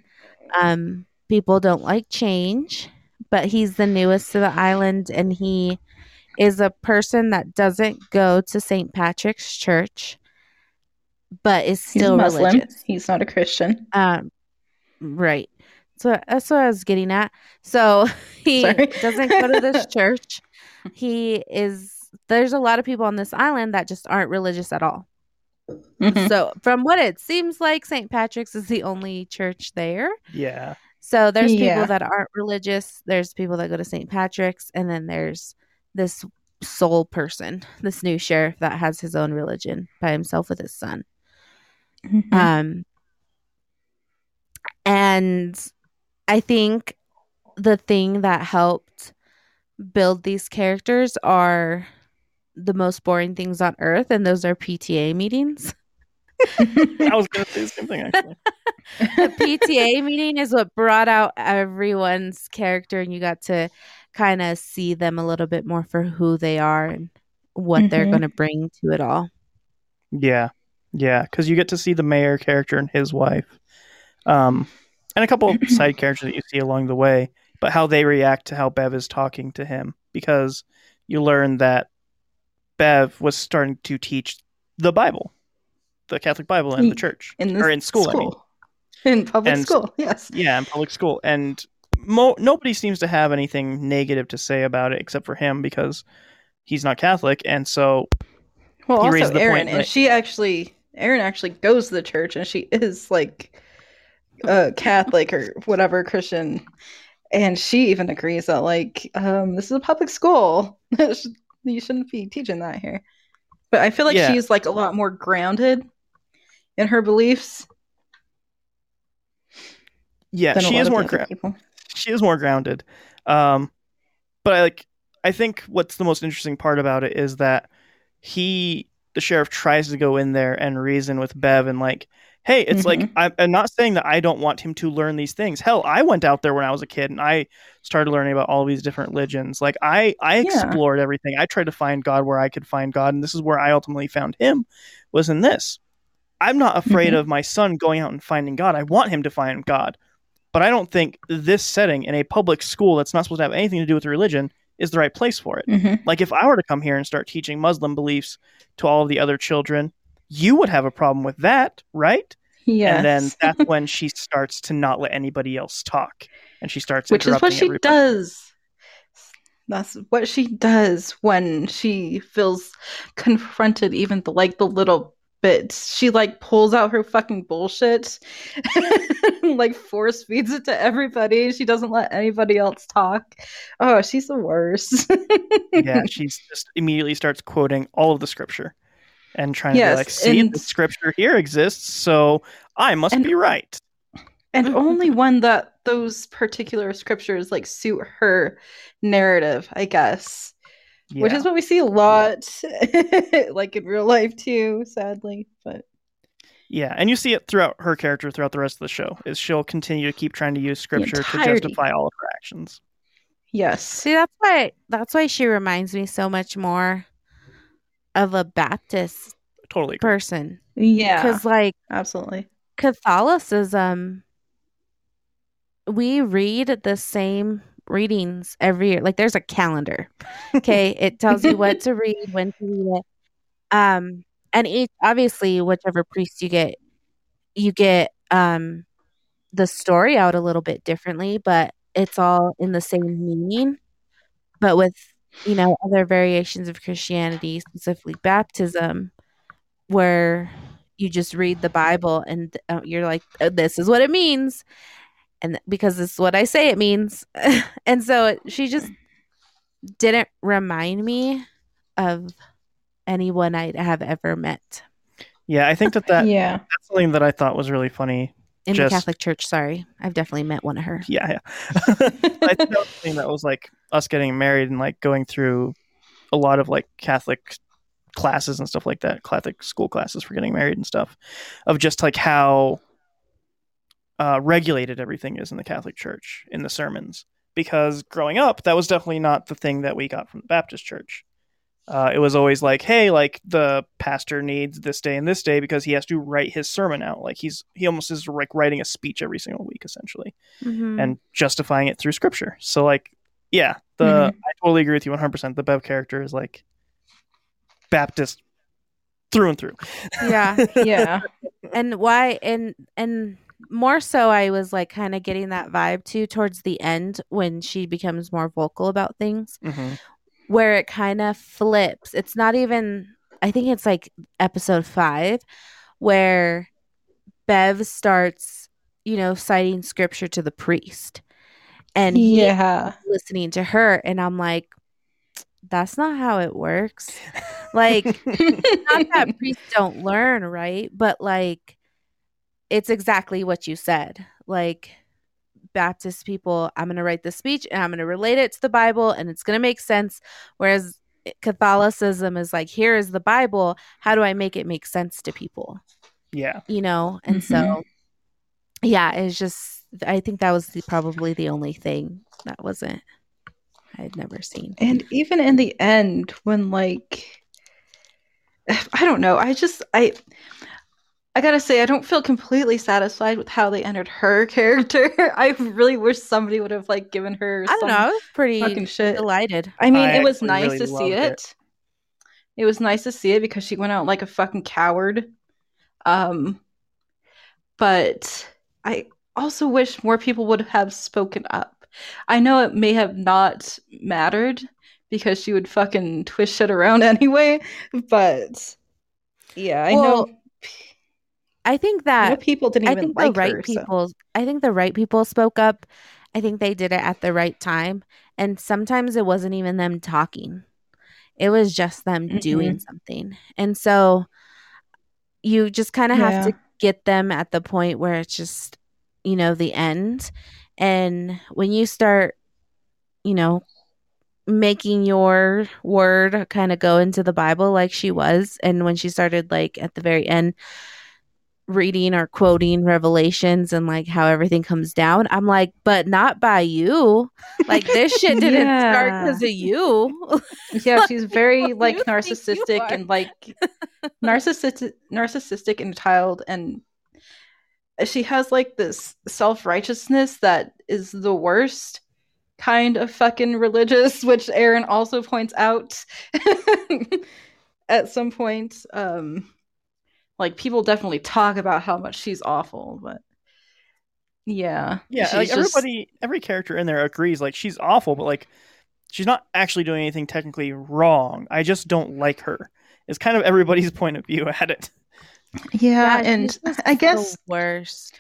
Speaker 3: Um people don't like change, but he's the newest to the island and he is a person that doesn't go to St. Patrick's church but is
Speaker 4: He's
Speaker 3: still
Speaker 4: Muslim.
Speaker 3: religious.
Speaker 4: He's not a Christian.
Speaker 3: Um, right. So that's what I was getting at. So he
Speaker 4: Sorry.
Speaker 3: doesn't go to this church. He is. There's a lot of people on this island that just aren't religious at all.
Speaker 4: Mhm.
Speaker 3: So from what it seems like, St. Patrick's is the only church there.
Speaker 1: Yeah.
Speaker 3: So there's
Speaker 4: Yeah.
Speaker 3: people that aren't religious. There's people that go to St. Patrick's, and then there's this sole person, this new sheriff that has his own religion by himself with his son.
Speaker 4: Mhm.
Speaker 3: Um, and I think the thing that helped build these characters are the most boring things on earth, and those are PTA meetings.
Speaker 1: I was gonna say the same thing actually.
Speaker 3: the PTA meeting is what brought out everyone's character, and you got to kind of see them a little bit more for who they are and what they're
Speaker 4: Mhm.
Speaker 3: going to bring to it all.
Speaker 1: Yeah, yeah, because you get to see the mayor character and his wife, um, and a couple of side characters that you see along the way, but how they react to how Bev is talking to him, because you learn that Bev was starting to teach the Bible, the Catholic Bible in the
Speaker 4: mm,
Speaker 1: church
Speaker 4: in
Speaker 1: or in school. I mean.
Speaker 4: In public
Speaker 1: And-
Speaker 4: school, yes.
Speaker 1: Yeah, in public school, and mo- nobody seems to have anything negative to say about it except for him because he's not Catholic, and so
Speaker 4: Well, also
Speaker 1: Erin, the point,
Speaker 4: and she actually, Erin actually goes to the church, and she is like a Catholic or whatever Christian, and she even agrees that like um, this is a public school. you shouldn't be teaching that here. But I feel like
Speaker 1: Yeah.
Speaker 4: she's like a lot more grounded in her beliefs
Speaker 1: yeah, she is more
Speaker 4: the other
Speaker 1: gra-
Speaker 4: people.
Speaker 1: she is more grounded. Um, but I like I think what's the most interesting part about it is that he the sheriff tries to go in there and reason with Bev and like, hey, it's like
Speaker 4: Mhm.
Speaker 1: I'm, not saying that I don't want him to learn these things. Hell, I went out there when I was a kid and I started learning about all these different religions. Like I I
Speaker 4: Yeah.
Speaker 1: explored everything. I tried to find God where I could find God, and this is where I ultimately found him was in this. I'm not afraid
Speaker 4: Mhm.
Speaker 1: of my son going out and finding God. I want him to find God. But I don't think this setting in a public school that's not supposed to have anything to do with religion is the right place for it.
Speaker 4: Mhm.
Speaker 1: Like if I were to come here and start teaching Muslim beliefs to all of the other children, you would have a problem with that, right?
Speaker 4: Yes.
Speaker 1: And then that's when she starts to not let anybody else talk, and she starts
Speaker 4: which is what she
Speaker 1: everybody.
Speaker 4: does that's what she does when she feels confronted even the like the little but she like pulls out her fucking bullshit, like force feeds it to everybody. She doesn't let anybody else talk. Oh, she's the worst.
Speaker 1: yeah, she just immediately starts quoting all of the scripture and trying to be like, see,
Speaker 4: and-
Speaker 1: the scripture here exists, so I must
Speaker 4: And-
Speaker 1: be right.
Speaker 4: and only when that those particular scriptures like suit her narrative, I guess.
Speaker 1: Yeah.
Speaker 4: Which is what we see a lot, like in real life too, sadly. But
Speaker 1: Yeah, and you see it throughout her character throughout the rest of the show. Is she'll continue to keep trying to use scripture to justify all of her actions.
Speaker 4: yes,
Speaker 3: See, that's why that's why she reminds me so much more of a Baptist
Speaker 1: Totally. agree.
Speaker 3: person.
Speaker 4: yeah,
Speaker 3: Because like
Speaker 4: absolutely.
Speaker 3: Catholicism, we read the same readings every year. Like there's a calendar. Okay. it tells you what to read, when to read it. Um, and each obviously whichever priest you get, you get um the story out a little bit differently, but it's all in the same meaning. But with you know other variations of Christianity, specifically baptism, where you just read the Bible and uh, you're like, "Oh, this is what it means, and th- because this is what I say it means, and so it, she just didn't remind me of anyone I'd have ever met
Speaker 1: Yeah, I think that, that
Speaker 4: yeah,
Speaker 1: that's something that I thought was really funny.
Speaker 3: in
Speaker 1: Just-
Speaker 3: the Catholic Church. Sorry, I've definitely met one of her.
Speaker 1: Yeah, yeah. I think that was something that was like us getting married and like going through a lot of like Catholic classes and stuff like that, Catholic school classes for getting married and stuff, of just like how uh, regulated everything is in the Catholic Church in the sermons. Because growing up, that was definitely not the thing that we got from the Baptist Church. Uh, it was always like, hey, like the pastor needs this day and this day because he has to write his sermon out. Like he's he almost is like writing a speech every single week, essentially
Speaker 3: Mhm.
Speaker 1: and justifying it through scripture. So like, yeah, the
Speaker 4: Mhm.
Speaker 1: I totally agree with you 100%. The Bev character is like Baptist through and through.
Speaker 3: yeah,
Speaker 4: yeah,
Speaker 3: and why and and more so i was like kind of getting that vibe too towards the end when she becomes more vocal about things
Speaker 1: Mhm.
Speaker 3: where it kind of flips it's not even i think it's like episode five where bev starts you know citing scripture to the priest and he
Speaker 4: yeah.
Speaker 3: listening to her and i'm like that's not how it works like not that priests don't learn, right? But like it's exactly what you said. Like Baptist people, I'm going to write the speech and I'm going to relate it to the Bible and it's going to make sense. Whereas eh, Catholicism is like, here is the Bible. How do I make it make sense to people?
Speaker 1: yeah.
Speaker 3: You know? And mm-hmm. so, yeah, it's just, I think that was the, probably the only thing that wasn't, I had never seen.
Speaker 4: And even in the end, when like I don't know, I just I I gotta say I don't feel completely satisfied with how they entered her character. I really wish somebody would have like given her
Speaker 3: I don't know. I was pretty
Speaker 4: fucking shit.
Speaker 3: delighted.
Speaker 4: I mean,
Speaker 1: I
Speaker 4: it was nice
Speaker 1: really
Speaker 4: to see it.
Speaker 1: it.
Speaker 4: it. was nice to see it because she went out like a fucking coward. Um, but I also wish more people would have spoken up. I know it may have not mattered because she would fucking twist shit around anyway, but yeah, I
Speaker 3: Well,
Speaker 4: know,
Speaker 3: I think
Speaker 4: I
Speaker 3: that
Speaker 4: know people didn't
Speaker 3: I
Speaker 4: even
Speaker 3: think
Speaker 4: like
Speaker 3: the right
Speaker 4: her. so-
Speaker 3: people I think the right people spoke up. I think they did it at the right time. And sometimes it wasn't even them talking. It was just them doing mm-hmm. something. And so you just kind of have to get them at the point where it's just, you know, the end. And when you start, you know, making your word kind of go into the Bible like she was, and when she started like at the very end reading or quoting revelations and like how everything comes down i'm like but not by you like this shit didn't start
Speaker 4: Yeah.
Speaker 3: because of you
Speaker 4: yeah she's very like
Speaker 3: do you think you
Speaker 4: narcissistic and like narcissistic narcissistic and child and she has like this self-righteousness that is the worst kind of fucking religious which Erin also points out at some point um like people definitely talk about how much she's awful but yeah
Speaker 1: Yeah, like
Speaker 4: just-
Speaker 1: everybody, every character in there agrees. Like she's awful, but like she's not actually doing anything technically wrong. I just don't like her. It's kind of everybody's point of view at it.
Speaker 4: Yeah,
Speaker 3: she's
Speaker 4: and I guess
Speaker 3: worst.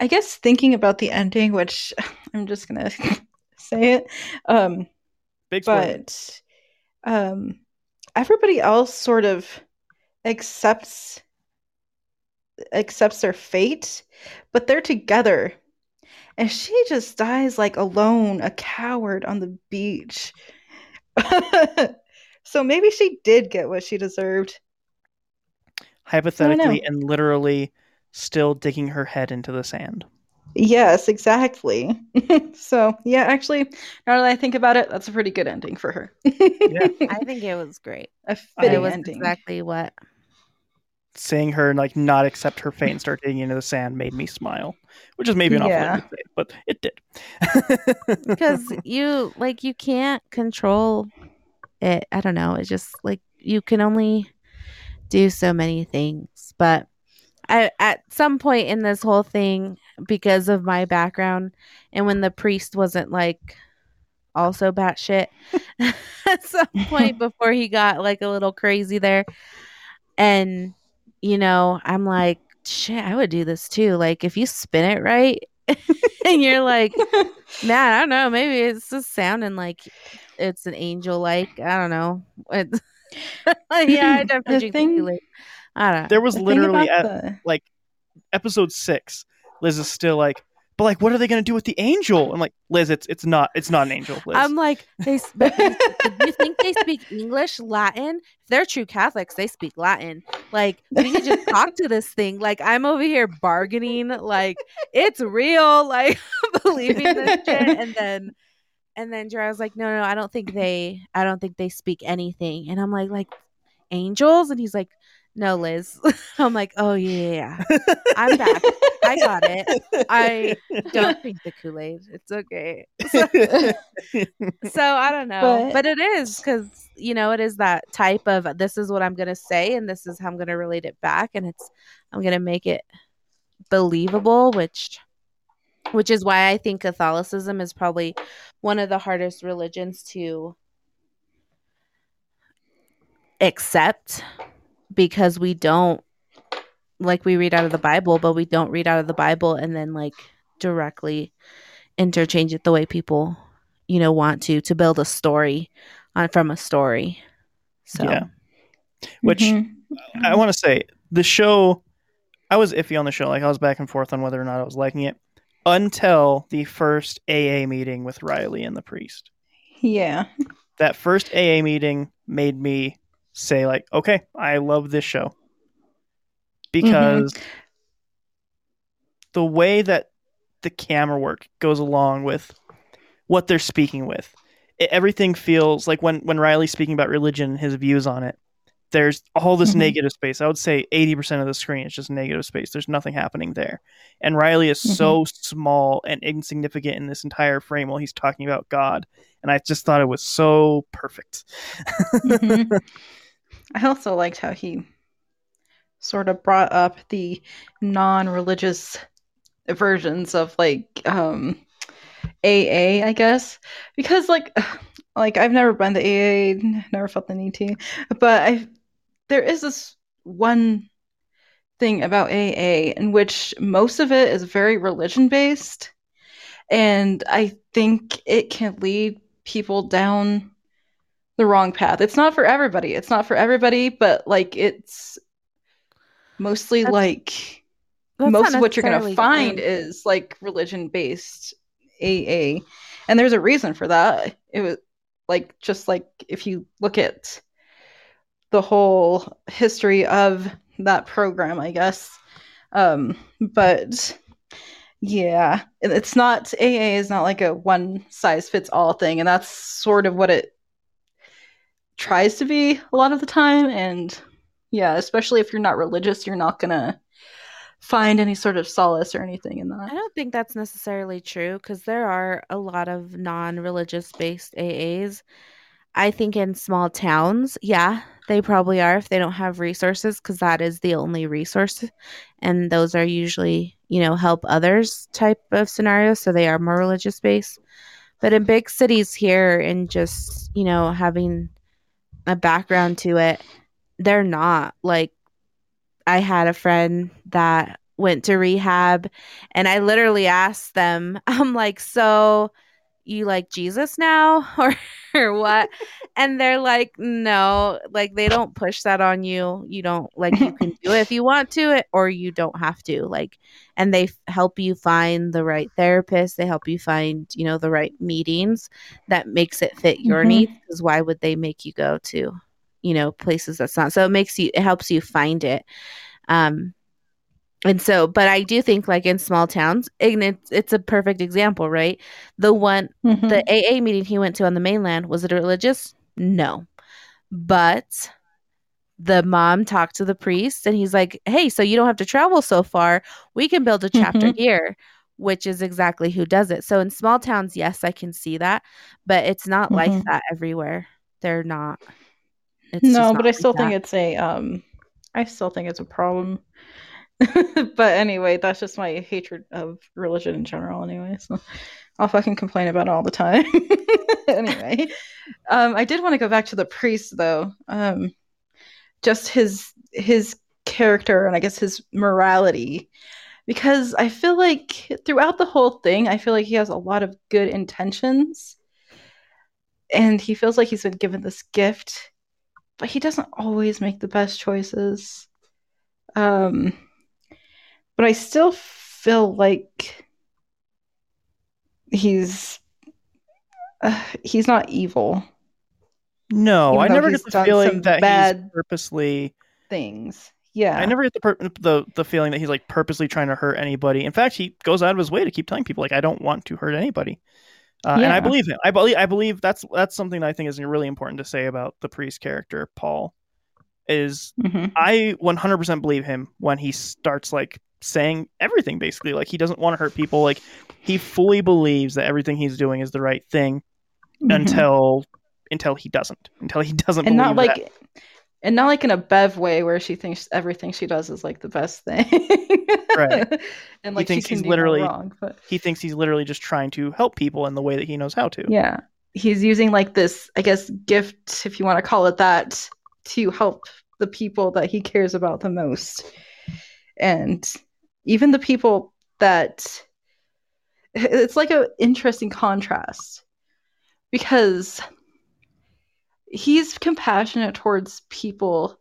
Speaker 4: I guess thinking about the ending, which I'm just gonna say it, um,
Speaker 1: Big spoiler.
Speaker 4: but um, everybody else sort of accepts accepts their fate, but they're together, and she just dies like alone, a coward on the beach. so maybe she did get what she deserved.
Speaker 1: Hypothetically and literally still digging her head into the sand.
Speaker 4: Yes, exactly. so yeah, actually, now that I think about it, that's a pretty good ending for her.
Speaker 3: I think it was great.
Speaker 4: a
Speaker 3: It was
Speaker 4: ending.
Speaker 3: exactly what.
Speaker 1: Seeing her like not accept her fate and start digging into the sand made me smile, which is maybe an awful way
Speaker 4: Yeah.
Speaker 1: to say it, but it did.
Speaker 3: because you like you can't control it i don't know it's just like you can only do so many things but I, at some point in this whole thing because of my background and when the priest wasn't like also batshit at some point before he got like a little crazy there and you know i'm like shit i would do this too like if you spin it right and you're like Man, I don't know. Maybe it's just sounding like it's an angel. Like I don't know. It's, yeah, I definitely
Speaker 4: The
Speaker 3: drink
Speaker 4: thing-
Speaker 3: Kool-Aid. I don't
Speaker 1: there was
Speaker 4: The
Speaker 1: literally at
Speaker 4: the-
Speaker 1: episode six, Liz is still like, but like, what are they gonna do with the angel? I'm like, Liz, it's it's not it's not an angel, Liz.
Speaker 3: I'm like, they. s- but Do you think they speak English, Latin? If they're true Catholics, they speak Latin. Like we could just talk to this thing. Like I'm over here bargaining. Like it's real. Like believing this shit, and then. And then Jeriah's like, no, no, I don't think they, I don't think they speak anything. And I'm like, like angels? And he's like, no, Liz. I'm like, oh yeah. I'm back. I got it. I don't drink the Kool Aid. It's okay. So I don't know,
Speaker 4: But-
Speaker 3: but, it is because you know it is that type of this is what I'm gonna say and this is how I'm gonna relate it back, and it's I'm gonna make it believable, which which is why I think Catholicism is probably one of the hardest religions to accept because we don't like we read out of the Bible, but we don't read out of the Bible and then like directly interchange it the way people you know want to to build a story on from a story. So
Speaker 1: Yeah. Which
Speaker 4: Mhm.
Speaker 1: I want to say the show. I was iffy on the show. Like I was back and forth on whether or not I was liking it until the first AA meeting with Riley and the priest.
Speaker 4: yeah.
Speaker 1: That first AA meeting made me say like, okay, I love this show because mm-hmm. the way that the camera work goes along with what they're speaking with. It, everything feels like when when Riley's speaking about religion and his views on it. There's all this
Speaker 4: Mhm.
Speaker 1: negative space. I would say 80% of the screen is just negative space. There's nothing happening there. And Riley is so small and insignificant in this entire frame while he's talking about God. And I just thought it was so perfect.
Speaker 4: Mhm. I also liked how he sort of brought up the non-religious versions of like um AA, I guess, because like like I've never been to AA, never felt the need to, but I there is this one thing about AA in which most of it is very religion based, and I think it can lead people down the wrong path. It's not for everybody. It's not for everybody, but like it's mostly
Speaker 3: That's-
Speaker 4: like
Speaker 3: That's
Speaker 4: most of what you're going to find is like religion based AA. And there's a reason for that. It was like just like if you look at the whole history of that program, I guess. Um but yeah, it's not AA is not like a one size fits all thing and that's sort of what it tries to be a lot of the time and yeah, especially if you're not religious, you're not to find any sort of solace or anything in that.
Speaker 3: I don't think that's necessarily true because there are a lot of non religious based AAs. I think in small towns, yeah, they probably are if they don't have resources because that is the only resource. And those are usually, you know, help others type of scenarios. So they are more religious based. But in big cities here and just, you know, having a background to it, they're not like I had a friend that went to rehab and I literally asked them, I'm like, so you like Jesus now or, or what? and they're like, no, like they don't push that on you. You don't like you can do it if you want to it or you don't have to. Like and they f- help you find the right therapist, they help you find, you know, the right meetings that makes it fit your
Speaker 4: Mhm.
Speaker 3: needs because why would they make you go to, you know, places that's not. So it makes you it helps you find it. Um and so, but I do think, like in small towns, and it's, it's a perfect example, right? The one,
Speaker 4: Mhm.
Speaker 3: the AA meeting he went to on the mainland, was it religious? No. But the mom talked to the priest and he's like, hey, so you don't have to travel so far. We can build a chapter
Speaker 4: Mhm.
Speaker 3: here, which is exactly who does it. So in small towns, yes, I can see that, but it's not like
Speaker 4: Mhm.
Speaker 3: that everywhere. They're not. It's
Speaker 4: no, but I
Speaker 3: like
Speaker 4: still think
Speaker 3: that.
Speaker 4: it's a um I still think it's a problem. but anyway, that's just my hatred of religion in general anyway. So I'll fucking complain about it all the time. anyway. Um I did want to go back to the priest though. Um just his his character and I guess his morality. Because I feel like throughout the whole thing, I feel like he has a lot of good intentions. And he feels like he's been given this gift but he doesn't always make the best choices. Um, but I still feel like he's uh, he's not evil
Speaker 1: No, I never get the feeling that he's purposely.
Speaker 4: things. Yeah,
Speaker 1: I never get the, pur- the the feeling that he's like purposely trying to hurt anybody. In fact, he goes out of his way to keep telling people like I don't want to hurt anybody. Uh, And I believe him. I believe I believe that's that's something that I think is really important to say about the priest character Paul. Is
Speaker 4: Mhm.
Speaker 1: I 100% believe him when he starts like saying everything basically. Like he doesn't want to hurt people. Like he fully believes that everything he's doing is the right thing
Speaker 4: Mhm.
Speaker 1: until until he doesn't. Until he doesn't
Speaker 4: and not like
Speaker 1: that.
Speaker 4: and not like in a bev way where she thinks everything she does is like the best thing.
Speaker 1: Right.
Speaker 4: and like he thinks
Speaker 1: he's literally-
Speaker 4: wrong but
Speaker 1: he thinks he's literally just trying to help people in the way that he knows how to.
Speaker 4: Yeah. He's using like this i guess gift if you want to call it that to help the people that he cares about the most. And even the people that it's like an interesting contrast because he's compassionate towards people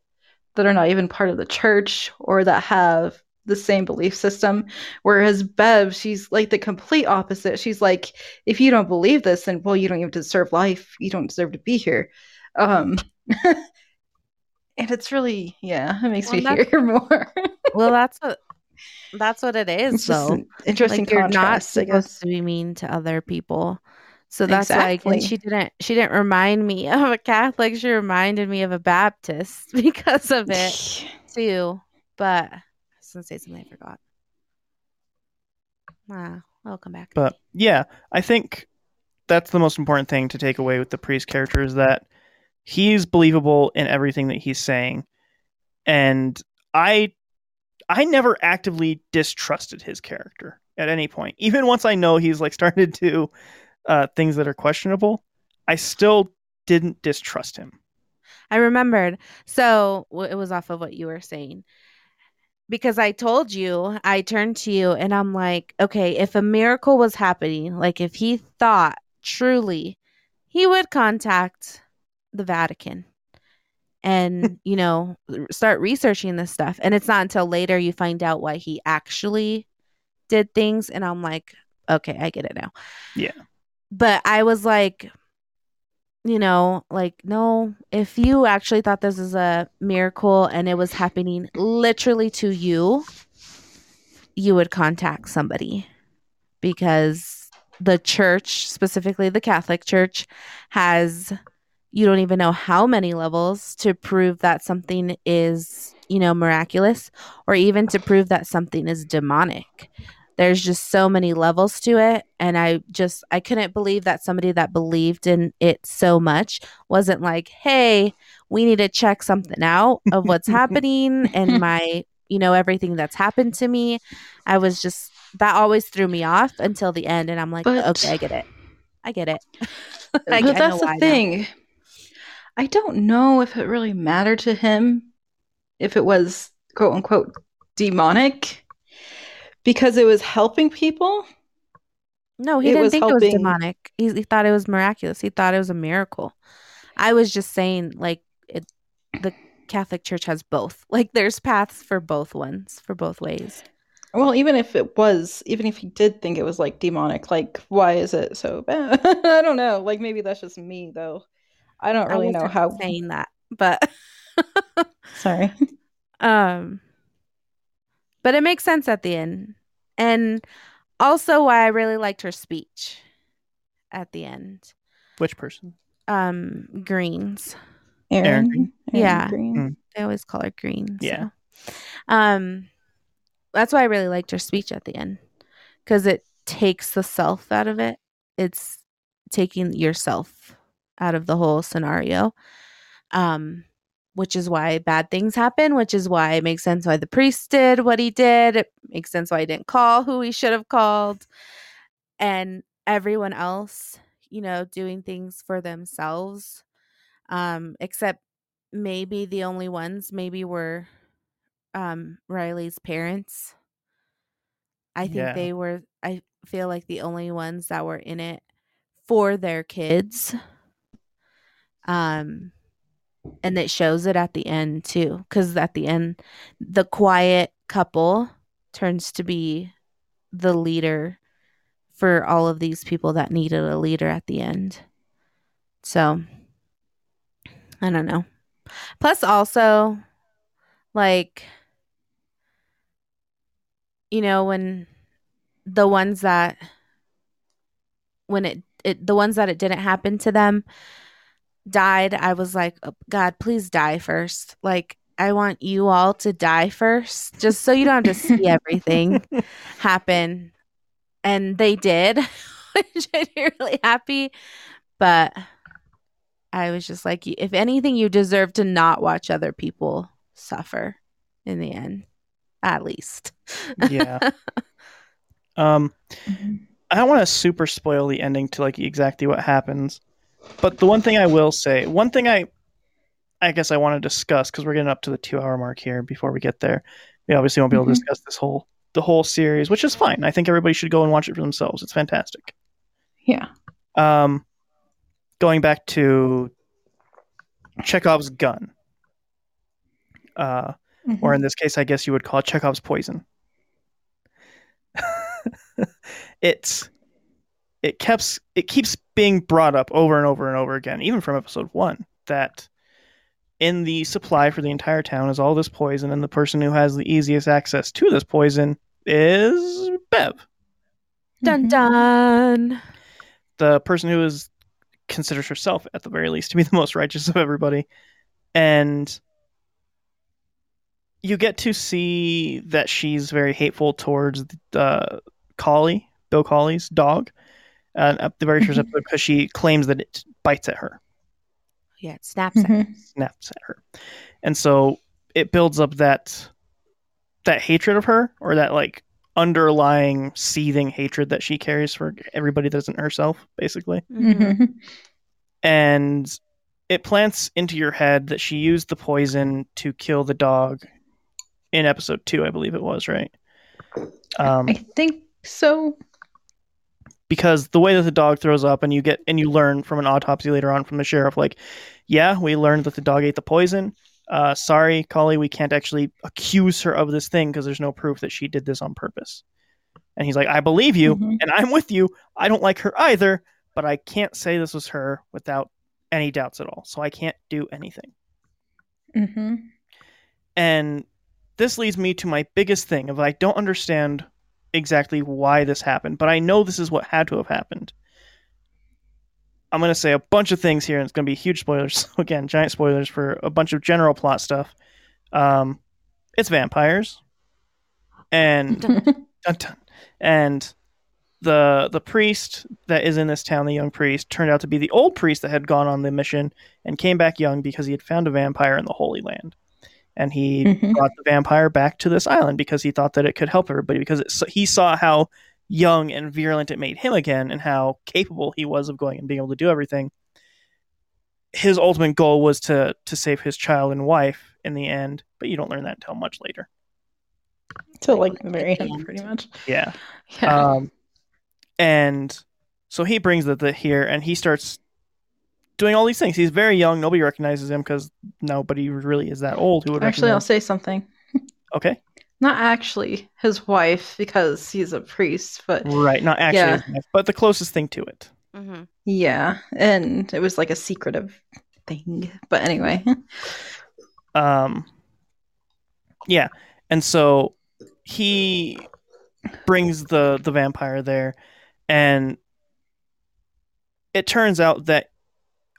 Speaker 4: that are not even part of the church or that have the same belief system. Whereas bev she's like the complete opposite. She's like if you don't believe this then well you don't even deserve life. You don't deserve to be here. Um and it's really yeah it makes
Speaker 3: Well,
Speaker 4: me hear more.
Speaker 3: Well, that's what that's what it is,
Speaker 4: it's just
Speaker 3: though.
Speaker 4: interesting
Speaker 3: like you're not
Speaker 4: contrast i
Speaker 3: supposed to be mean to other people. So that's why
Speaker 4: Exactly.
Speaker 3: and she didn't she didn't remind me of a Catholic. She reminded me of a Baptist because of it too. But I was gonna say something I forgot. Ah, I'll come back.
Speaker 1: But yeah, I think that's the most important thing to take away with the priest character is that he's believable in everything that he's saying. And I I never actively distrusted his character at any point. Even once I know he's like started to uh, things that are questionable, I still didn't distrust him.
Speaker 3: I remembered. So it was off of what you were saying. Because I told you, I turned to you and I'm like, okay, if a miracle was happening, like if he thought truly, he would contact the Vatican and, you know, start researching this stuff. And it's not until later you find out why he actually did things. And I'm like, okay, I get it now.
Speaker 1: Yeah.
Speaker 3: But I was like, you know, like, no, if you actually thought this is a miracle and it was happening literally to you, you would contact somebody because the church, specifically the Catholic Church, has you don't even know how many levels to prove that something is, you know, miraculous or even to prove that something is demonic. There's just so many levels to it and I just I couldn't believe that somebody that believed in it so much wasn't like, "Hey, we need to check something out of what's happening and my, you know, everything that's happened to me." I was just that always threw me off until the end and I'm like,
Speaker 4: But-
Speaker 3: "Okay, I get it. I get it." I-
Speaker 4: but that's the
Speaker 3: thing. now.
Speaker 4: I don't know if it really mattered to him if it was quote unquote demonic because it was helping people.
Speaker 3: No, he
Speaker 4: It
Speaker 3: didn't think it was demonic. He, he thought it was miraculous. He thought it was a miracle. I was just saying, like, it, the Catholic Church has both. Like, there's paths for both ones, for both ways.
Speaker 4: Well, even if it was, even if he did think it was like demonic, like why is it so bad? I don't know. Like maybe that's just me though. I don't
Speaker 3: I
Speaker 4: really know
Speaker 3: wasn't
Speaker 4: how.
Speaker 3: saying that, but
Speaker 4: Sorry.
Speaker 3: um, but it makes sense at the end, and also why I really liked her speech at the end.
Speaker 1: Which person?
Speaker 3: Um, Greenes.
Speaker 4: Erin.
Speaker 1: Erin Greene?
Speaker 3: Yeah.
Speaker 4: Greene.
Speaker 1: Mm.
Speaker 3: They always call her Greene.
Speaker 1: Yeah.
Speaker 3: so. Um, that's why I really liked her speech at the end because it takes the self out of it. It's taking yourself out of the whole scenario. Um, which is why bad things happen, which is why it makes sense why the priest did what he did. It makes sense why he didn't call who he should have called. And everyone else, you know, doing things for themselves. Um, except maybe the only ones maybe were um Riley's parents. I think
Speaker 1: Yeah.
Speaker 3: they were I feel like the only ones that were in it for their kids. Um and it shows it at the end too cuz at the end the quiet couple turns to be the leader for all of these people that needed a leader at the end. So I don't know. Plus, also, like, you know, when the ones that, when it, it, the ones that it didn't happen to them died, I was like, "Oh, God, please die first. Like, I want you all to die first, just so you don't have to see everything happen. And they did, which made me really happy. But I was just like, if anything, you deserve to not watch other people suffer in the end, at least.
Speaker 1: Yeah. Um, I don't want to super spoil the ending to like exactly what happens, but the one thing I will say, one thing I, I guess I want to discuss because we're getting up to the two-hour mark here. Before we get there, we obviously won't be able to
Speaker 4: Mhm.
Speaker 1: discuss this whole the whole series, which is fine. I think everybody should go and watch it for themselves. It's fantastic.
Speaker 4: Yeah.
Speaker 1: Um, going back to Chekhov's gun, uh, or in this case, I guess you would call it Chekhov's poison. it's it keeps it keeps being brought up over and over and over again, even from episode one, that in the supply for the entire town is all this poison, and the person who has the easiest access to this poison is Bev,
Speaker 3: Dun
Speaker 4: Mhm.
Speaker 3: dun.
Speaker 1: the person who is considers herself at the very least to be the most righteous of everybody, and you get to see that she's very hateful towards uh, Collie, Bill Collie's dog, uh, at the very first
Speaker 4: Mhm.
Speaker 1: episode because she claims that it bites at her,
Speaker 3: Yeah, it snaps at
Speaker 4: her.
Speaker 1: snaps at her, and so it builds up that that hatred of her or that like underlying seething hatred that she carries for everybody that isn't herself, basically.
Speaker 3: Mhm.
Speaker 4: Mhm.
Speaker 1: and it plants into your head that she used the poison to kill the dog in episode two, I believe it was, right? Um,
Speaker 4: I think so.
Speaker 1: Because the way that the dog throws up, and you get and you learn from an autopsy later on from the sheriff, like, yeah, we learned that the dog ate the poison. Uh, sorry, Collie, we can't actually accuse her of this thing because there's no proof that she did this on purpose. And he's like, I believe you,
Speaker 4: Mhm.
Speaker 1: and I'm with you. I don't like her either, but I can't say this was her without any doubts at all. So I can't do anything.
Speaker 4: hmm
Speaker 1: And this leads me to my biggest thing of I don't understand exactly why this happened, but I know this is what had to have happened. I'm going to say a bunch of things here, and it's going to be huge spoilers. So again, giant spoilers for a bunch of general plot stuff. Um, it's vampires, and
Speaker 3: dun,
Speaker 1: dun, and the the priest that is in this town, the young priest, turned out to be the old priest that had gone on the mission and came back young because he had found a vampire in the Holy Land, and he
Speaker 4: Mhm.
Speaker 1: brought the vampire back to this island because he thought that it could help everybody because it, he saw how young and virulent it made him again and how capable he was of going and being able to do everything his ultimate goal was to to save his child and wife in the end, but you don't learn that until much later.
Speaker 4: So like the very end, pretty much.
Speaker 1: Yeah.
Speaker 4: Yeah.
Speaker 1: Um, and so he brings the, the here and he starts doing all these things. He's very young. Nobody recognizes him because nobody really is that old who would
Speaker 4: actually, I'll
Speaker 1: recognize.
Speaker 4: say something.
Speaker 1: Okay.
Speaker 4: Not actually his wife because he's a priest, but
Speaker 1: Right. Not actually,
Speaker 4: Yeah.
Speaker 1: his wife, but the closest thing to it.
Speaker 3: hmm
Speaker 4: yeah, and it was like a secretive thing. But anyway,
Speaker 1: Um, yeah, and so he brings the the vampire there, and it turns out that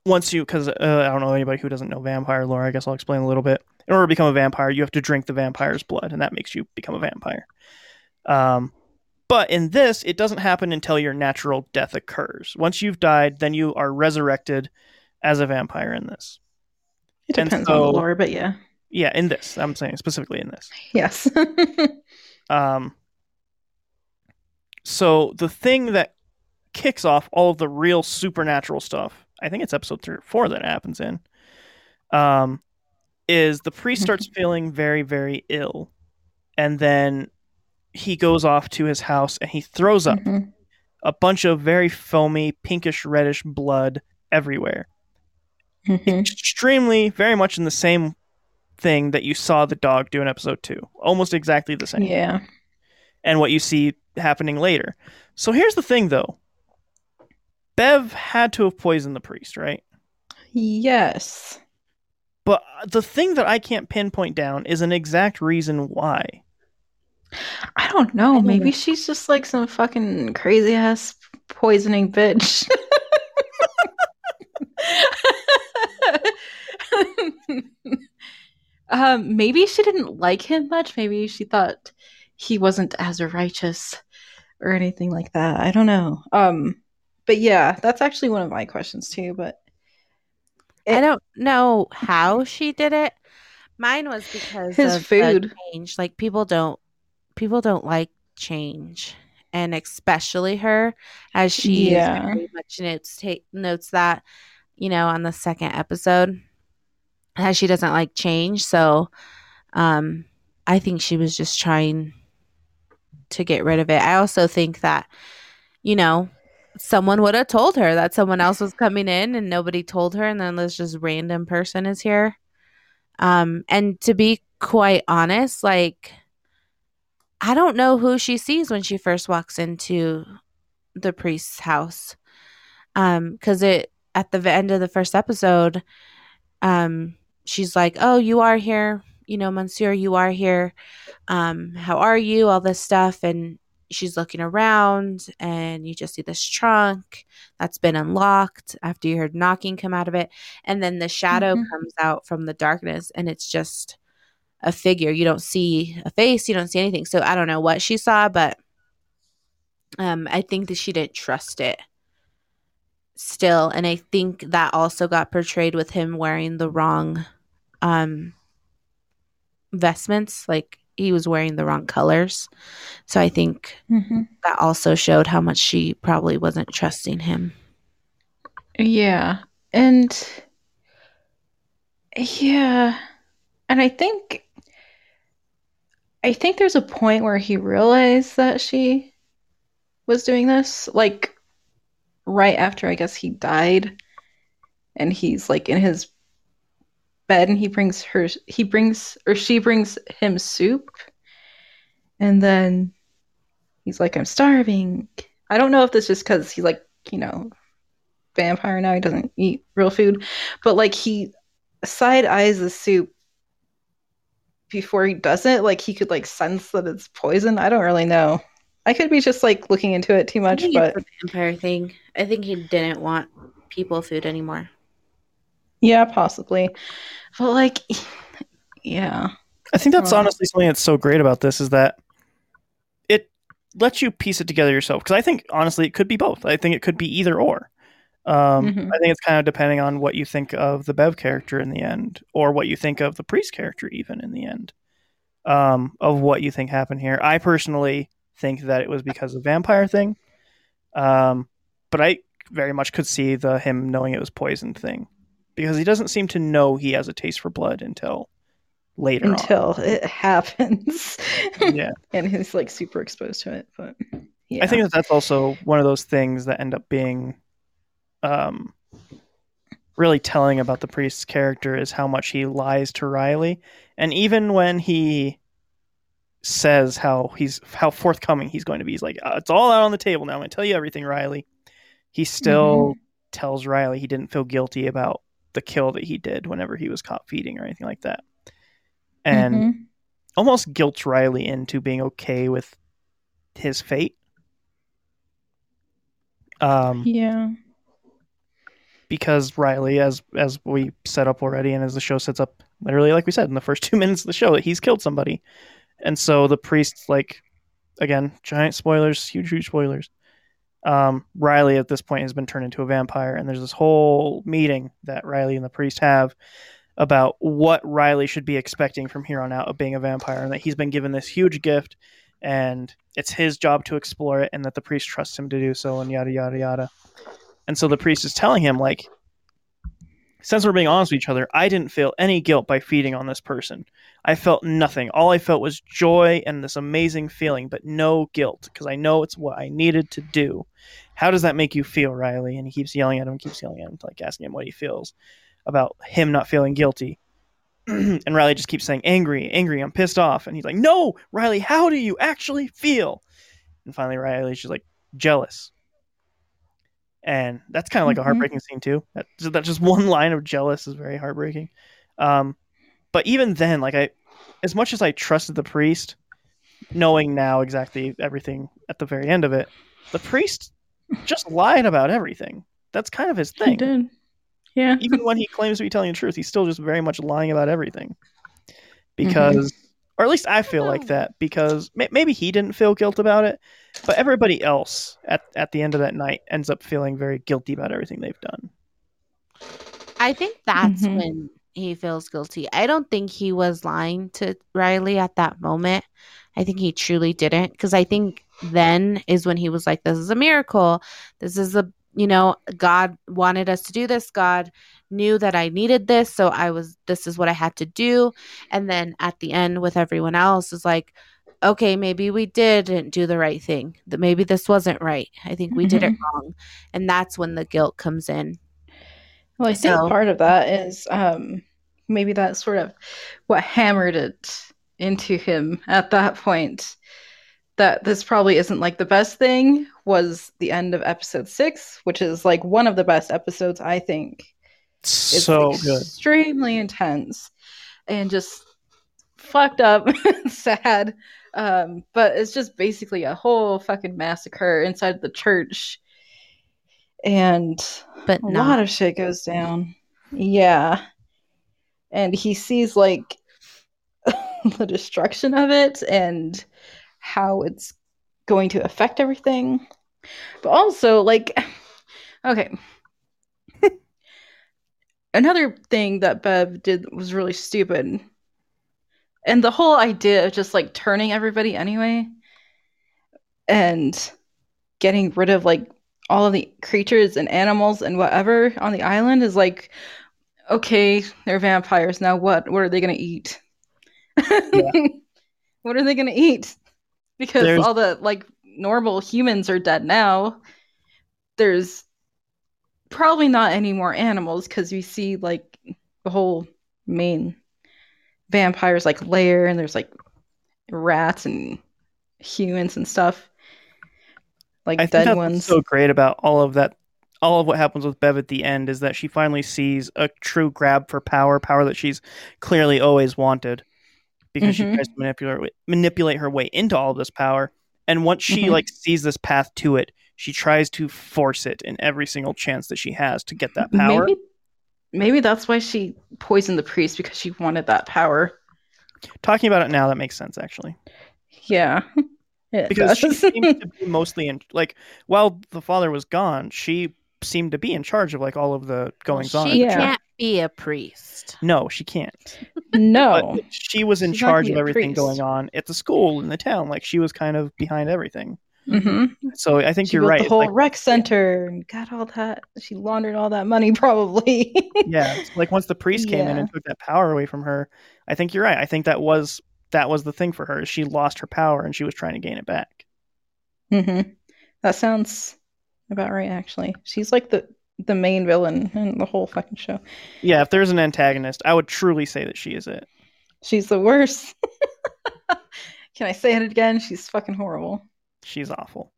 Speaker 1: once you, because uh, I don't know anybody who doesn't know vampire lore, I guess I'll explain a little bit. In order to become a vampire, you have to drink the vampire's blood, and that makes you become a vampire. Um, but in this, it doesn't happen until your natural death occurs. Once you've died, then you are resurrected as a vampire in this.
Speaker 4: it depends on the lore. But yeah,
Speaker 1: Yeah, in this, I'm saying specifically in this.
Speaker 4: yes.
Speaker 1: Um, so the thing that kicks off all of the real supernatural stuff, I think it's episode three or four that happens in, um, is the priest starts feeling very, very ill, and then he goes off to his house and he throws up
Speaker 4: Mhm.
Speaker 1: a bunch of very foamy, pinkish reddish blood everywhere.
Speaker 4: Mhm.
Speaker 1: Extremely, very much in the same thing that you saw the dog do in episode two, almost exactly the same
Speaker 4: Yeah.
Speaker 1: and what you see happening later. So here's the thing though. Bev had to have poisoned the priest, right?
Speaker 4: Yes.
Speaker 1: But the thing that I can't pinpoint down is an exact reason why.
Speaker 4: I don't know.
Speaker 3: don't
Speaker 4: Maybe
Speaker 3: know.
Speaker 4: she's just like some fucking crazy ass poisoning bitch. um, maybe she didn't like him much. Maybe she thought he wasn't as righteous or anything like that. I don't know. Um, but yeah, that's actually one of my questions too. But
Speaker 3: I don't know how she did it. Mine was because
Speaker 4: His
Speaker 3: of
Speaker 4: food.
Speaker 3: change. Like people don't people don't like change, and especially her, as she
Speaker 4: Yeah.
Speaker 3: very much notes take notes that you know on the second episode, as she doesn't like change. So, um, I think she was just trying to get rid of it. I also think that you know someone would have told her that someone else was coming in and nobody told her and then this just random person is here. Um and to be quite honest like i don't know who she sees when she first walks into the priest's house. Um because it at the end of the first episode um she's like oh you are here. You know monsieur you are here. Um how are you? All this stuff. And she's looking around and you just see this trunk that's been unlocked after you heard knocking come out of it. And then the shadow
Speaker 4: Mhm.
Speaker 3: comes out from the darkness and it's just a figure. You don't see a face you don't see anything. So i don't know what she saw but um i think that she didn't trust it still. And i think that also got portrayed with him wearing the wrong um vestments like he was wearing the wrong colors so i think
Speaker 4: Mhm.
Speaker 3: that also showed how much she probably wasn't trusting him
Speaker 4: Yeah. And yeah. And I think I think there's a point where he realized that she was doing this like right after I guess he died and he's like in his bed and he brings her he brings or she brings him soup and then he's like I'm starving. I don't know if this is cuz he's like, you know, vampire now. He doesn't eat real food, but like he side eyes the soup before he does it. Like he could like sense that it's poison. I don't really know. I could be just like looking into it too much, but
Speaker 3: vampire thing. I think he didn't want people food anymore.
Speaker 4: Yeah, possibly. But like, yeah,
Speaker 1: I think that's honestly something that's so great about this is that it lets you piece it together yourself. Because I think honestly, it could be both. I think it could be either or. Um,
Speaker 4: Mhm.
Speaker 1: I think it's kind of depending on what you think of the Bev character in the end, or what you think of the priest character even in the end. Um, of what you think happened here. I personally think that it was because of vampire thing. Um, but I very much could see the him knowing it was poison thing because he doesn't seem to know he has a taste for blood until later on.
Speaker 4: until it happens.
Speaker 1: Yeah.
Speaker 4: and he's like super exposed to it. But yeah,
Speaker 1: I think that that's also one of those things that end up being um, really telling about the priest's character is how much he lies to Riley, and even when he says how he's how forthcoming he's going to be, he's like, uh, "It's all out on the table now. I'm going to tell you everything, Riley." He still tells Riley he didn't feel guilty about the kill that he did whenever he was caught feeding or anything like that, and
Speaker 4: Mhm.
Speaker 1: almost guilts Riley into being okay with his fate. Um,
Speaker 4: yeah,
Speaker 1: because Riley, as as we set up already, and as the show sets up, literally like we said in the first two minutes of the show, that he's killed somebody, and so the priest, like, again, giant spoilers, huge huge spoilers. Um, Riley at this point has been turned into a vampire, and there's this whole meeting that Riley and the priest have about what Riley should be expecting from here on out of being a vampire, and that he's been given this huge gift, and it's his job to explore it, and that the priest trusts him to do so, and yada yada yada. And so the priest is telling him, like, since we're being honest with each other, I didn't feel any guilt by feeding on this person. I felt nothing. All I felt was joy and this amazing feeling, but no guilt because I know it's what I needed to do. How does that make you feel, Riley? And he keeps yelling at him, keeps yelling at him, like asking him what he feels about him not feeling guilty. and Riley just keeps saying, angry, angry, I'm pissed off. And he's like, no, Riley, how do you actually feel? And finally, Riley's just like, jealous and that's kind of like a
Speaker 4: Mhm.
Speaker 1: heartbreaking scene too. That that just one line of jealous is very heartbreaking. Um, but even then, like I, as much as I trusted the priest, knowing now exactly everything at the very end of it, the priest just lied about everything. That's kind of his
Speaker 4: he
Speaker 1: thing.
Speaker 4: did. Yeah,
Speaker 1: Even when he claims to be telling the truth, he's still just very much lying about everything. Because, or at least I feel like that, because may- maybe he didn't feel guilt about it, but everybody else at, at the end of that night ends up feeling very guilty about everything they've done.
Speaker 3: I think that's
Speaker 4: Mhm.
Speaker 3: when he feels guilty. I don't think he was lying to Riley at that moment. I think he truly didn't because I think then is when he was like, This is a miracle. This is a, you know, God wanted us to do this. God knew that I needed this. So I was, this is what I had to do. And then at the end with everyone else is like, Okay, maybe we didn't do the right thing. That maybe this wasn't right. I think we did it wrong. And that's when the guilt comes in.
Speaker 4: Well, I think
Speaker 3: So-
Speaker 4: part of that is um, maybe that's sort of what hammered it into him at that point. That this probably isn't like the best thing was the end of episode six, which is like one of the best episodes, I think. It's
Speaker 1: so good.
Speaker 4: extremely intense and just fucked up, sad. Um, but it's just basically a whole fucking massacre inside the church. And
Speaker 3: But
Speaker 4: a
Speaker 3: not.
Speaker 4: lot of shit goes down. Yeah. And he sees like the destruction of it and how it's going to affect everything. But also, like, okay. Another thing that Bev did was really stupid. And the whole idea of just like turning everybody anyway and getting rid of like all of the creatures and animals and whatever on the island is like okay they're vampires. Now what? What are they going to eat what are they going to eat? Because
Speaker 1: There's-
Speaker 4: all the like normal humans are dead now. There's probably not any more animals because you see like the whole main vampires like lair and there's like rats and humans and stuff like
Speaker 1: I think
Speaker 4: dead
Speaker 1: that's
Speaker 4: ones
Speaker 1: so great about all of that. All of what happens with Bev at the end is that she finally sees a true grab for power, power that she's clearly always wanted, because
Speaker 4: Mhm.
Speaker 1: she tries to manipulate manipulate her way into all of this power. And once she
Speaker 4: Mhm.
Speaker 1: like sees this path to it, she tries to force it in every single chance that she has to get that power.
Speaker 4: Maybe, maybe that's why she poisoned the priest because she wanted that power.
Speaker 1: Talking about it now, that makes sense actually.
Speaker 4: Yeah, It
Speaker 1: because she seemed to be mostly in like while the father was gone, she seemed to be in charge of like all of the goings on.
Speaker 3: She can't be a priest.
Speaker 1: No, she can't.
Speaker 4: no,
Speaker 1: But she was in
Speaker 4: She's
Speaker 1: charge of everything
Speaker 4: priest.
Speaker 1: going on at the school in the town. Like she was kind of behind everything.
Speaker 4: Mm-hmm.
Speaker 1: So I think
Speaker 4: She
Speaker 1: you're right.
Speaker 4: the whole
Speaker 1: like-
Speaker 4: rec center and got all that. She laundered all that money, probably.
Speaker 1: yeah, like once the priest came in and took that power away from her, I think you're right. I think that was that was the thing for her. She lost her power and she was trying to gain it back.
Speaker 4: hmm That sounds about right, actually. She's like the the main villain in the whole fucking show.
Speaker 1: Yeah, if there's an antagonist, I would truly say that she is it.
Speaker 4: She's the worst. Can I say it again? She's fucking horrible.
Speaker 1: She's awful.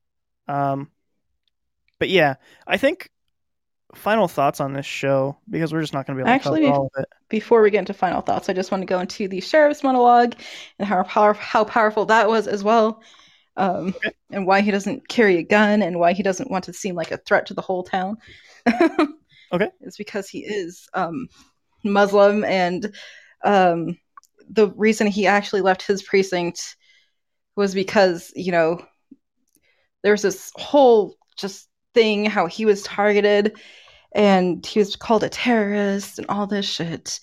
Speaker 1: Um, but yeah, I think final thoughts on this show because we're just not going to be able to
Speaker 4: Actually,
Speaker 1: cover all of it.
Speaker 4: Before we get into final thoughts, I just want to go into the sheriff's monologue and how power- how powerful that was as well, um, and why he doesn't carry a gun and why he doesn't want to seem like a threat to the whole town.
Speaker 1: Okay.
Speaker 4: it's because he is um, Muslim, and um, the reason he actually left his precinct was because you know there's this whole just thing how he was targeted and he was called a terrorist and all this shit.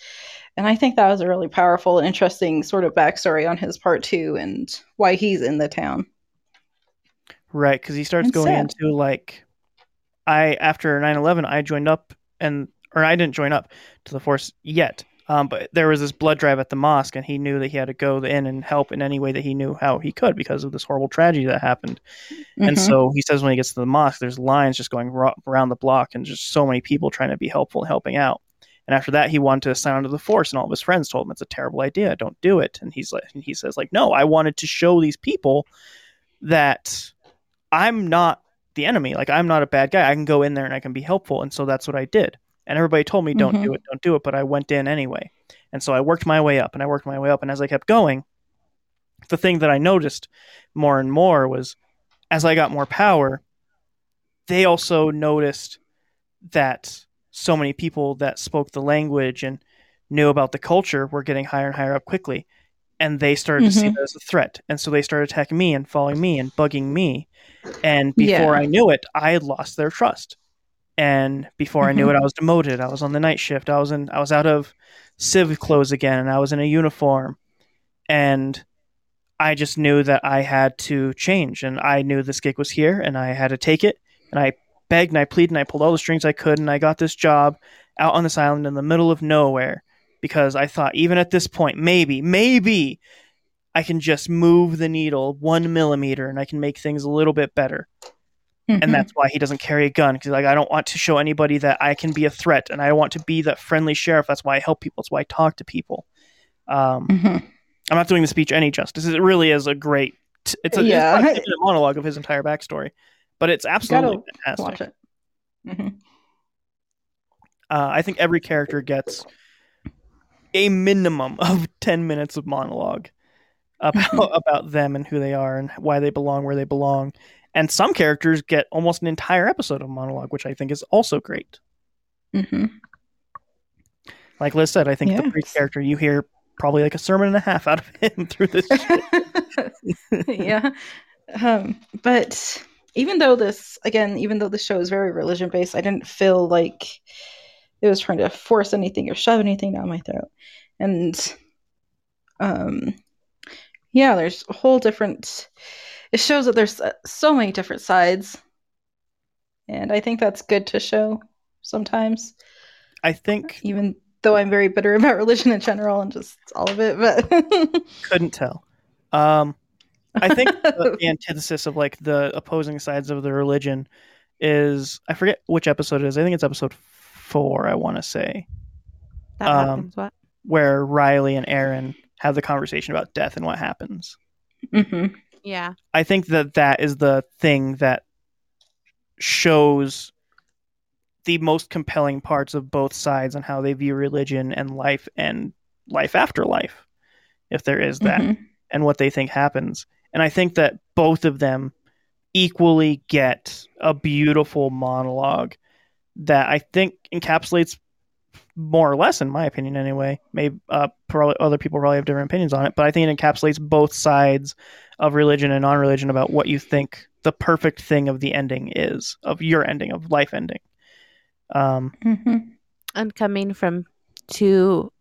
Speaker 4: And I think that was a really powerful and interesting sort of backstory on his part too, and why he's in the town.
Speaker 1: Right, because he starts
Speaker 4: And
Speaker 1: going
Speaker 4: sad.
Speaker 1: into like, I after 9/11, I joined up and or I didn't join up to the force yet. Um, but there was this blood drive at the mosque, and he knew that he had to go in and help in any way that he knew how he could because of this horrible tragedy that happened. And
Speaker 4: Mhm.
Speaker 1: so he says when he gets to the mosque, there's lines just going ro- around the block, and just so many people trying to be helpful and helping out. And after that, he wanted to sign on to the force, and all of his friends told him it's a terrible idea. Don't do it. And he's like, and he says like, no, I wanted to show these people that I'm not the enemy. Like I'm not a bad guy. I can go in there and I can be helpful. And so that's what I did. And everybody told me, don't
Speaker 4: Mhm.
Speaker 1: do it, don't do it. But I went in anyway. And so I worked my way up and I worked my way up. And as I kept going, the thing that I noticed more and more was as I got more power, they also noticed that so many people that spoke the language and knew about the culture were getting higher and higher up quickly. And they started to see that as a threat. And so they started attacking me and following me and bugging me. And before
Speaker 4: Yeah.
Speaker 1: I knew it, I had lost their trust. And before I knew mm-hmm. it, I was demoted. I was on the night shift. I was in I was out of civ clothes again and I was in a uniform. And I just knew that I had to change and I knew this gig was here and I had to take it. And I begged and I pleaded and I pulled all the strings I could and I got this job out on this island in the middle of nowhere because I thought even at this point, maybe, maybe I can just move the needle one millimeter and I can make things a little bit better.
Speaker 4: Mhm.
Speaker 1: And that's why he doesn't carry a gun because like I don't want to show anybody that I can be a threat and I want to be that friendly sheriff. That's why I help people. That's why I talk to people. Um,
Speaker 4: Mhm.
Speaker 1: I'm not doing the speech any justice. It really is a great. It's a,
Speaker 4: Yeah.
Speaker 1: it's a monologue of his entire backstory, but it's absolutely fantastic.
Speaker 4: watch it. Mhm.
Speaker 1: Uh, I think every character gets a minimum of ten minutes of monologue about about them and who they are and why they belong where they belong. And some characters get almost an entire episode of monologue, which I think is also great.
Speaker 4: Mhm.
Speaker 1: Like Liz said, I think the priest character you hear probably like a sermon and a half out of him through this. shit.
Speaker 4: yeah. Um, but even though this, again, even though the show is very religion based, I didn't feel like it was trying to force anything or shove anything down my throat. And um, yeah, there's a whole different. It shows that there's uh, so many different sides, and I think that's good to show sometimes.
Speaker 1: I think
Speaker 4: Even though I'm very bitter about religion in general and just all of it, but
Speaker 1: couldn't tell. Um, I think the, the antithesis of like the opposing sides of the religion is I forget which episode it is. I think it's episode four. I want to say
Speaker 3: That
Speaker 1: Um,
Speaker 3: happens. What?
Speaker 1: where Riley and Erin have the conversation about death and what happens.
Speaker 4: Mhm.
Speaker 3: Yeah.
Speaker 1: I think that that is the thing that shows the most compelling parts of both sides and how they view religion and life and life after life, if there is that,
Speaker 4: Mhm.
Speaker 1: and what they think happens. And I think that both of them equally get a beautiful monologue that I think encapsulates more or less, in my opinion, anyway. Maybe uh, probably other people probably have different opinions on it, but I think it encapsulates both sides of religion and non-religion about what you think the perfect thing of the ending is of your ending of life ending. Um,
Speaker 4: Mhm.
Speaker 3: And coming from two,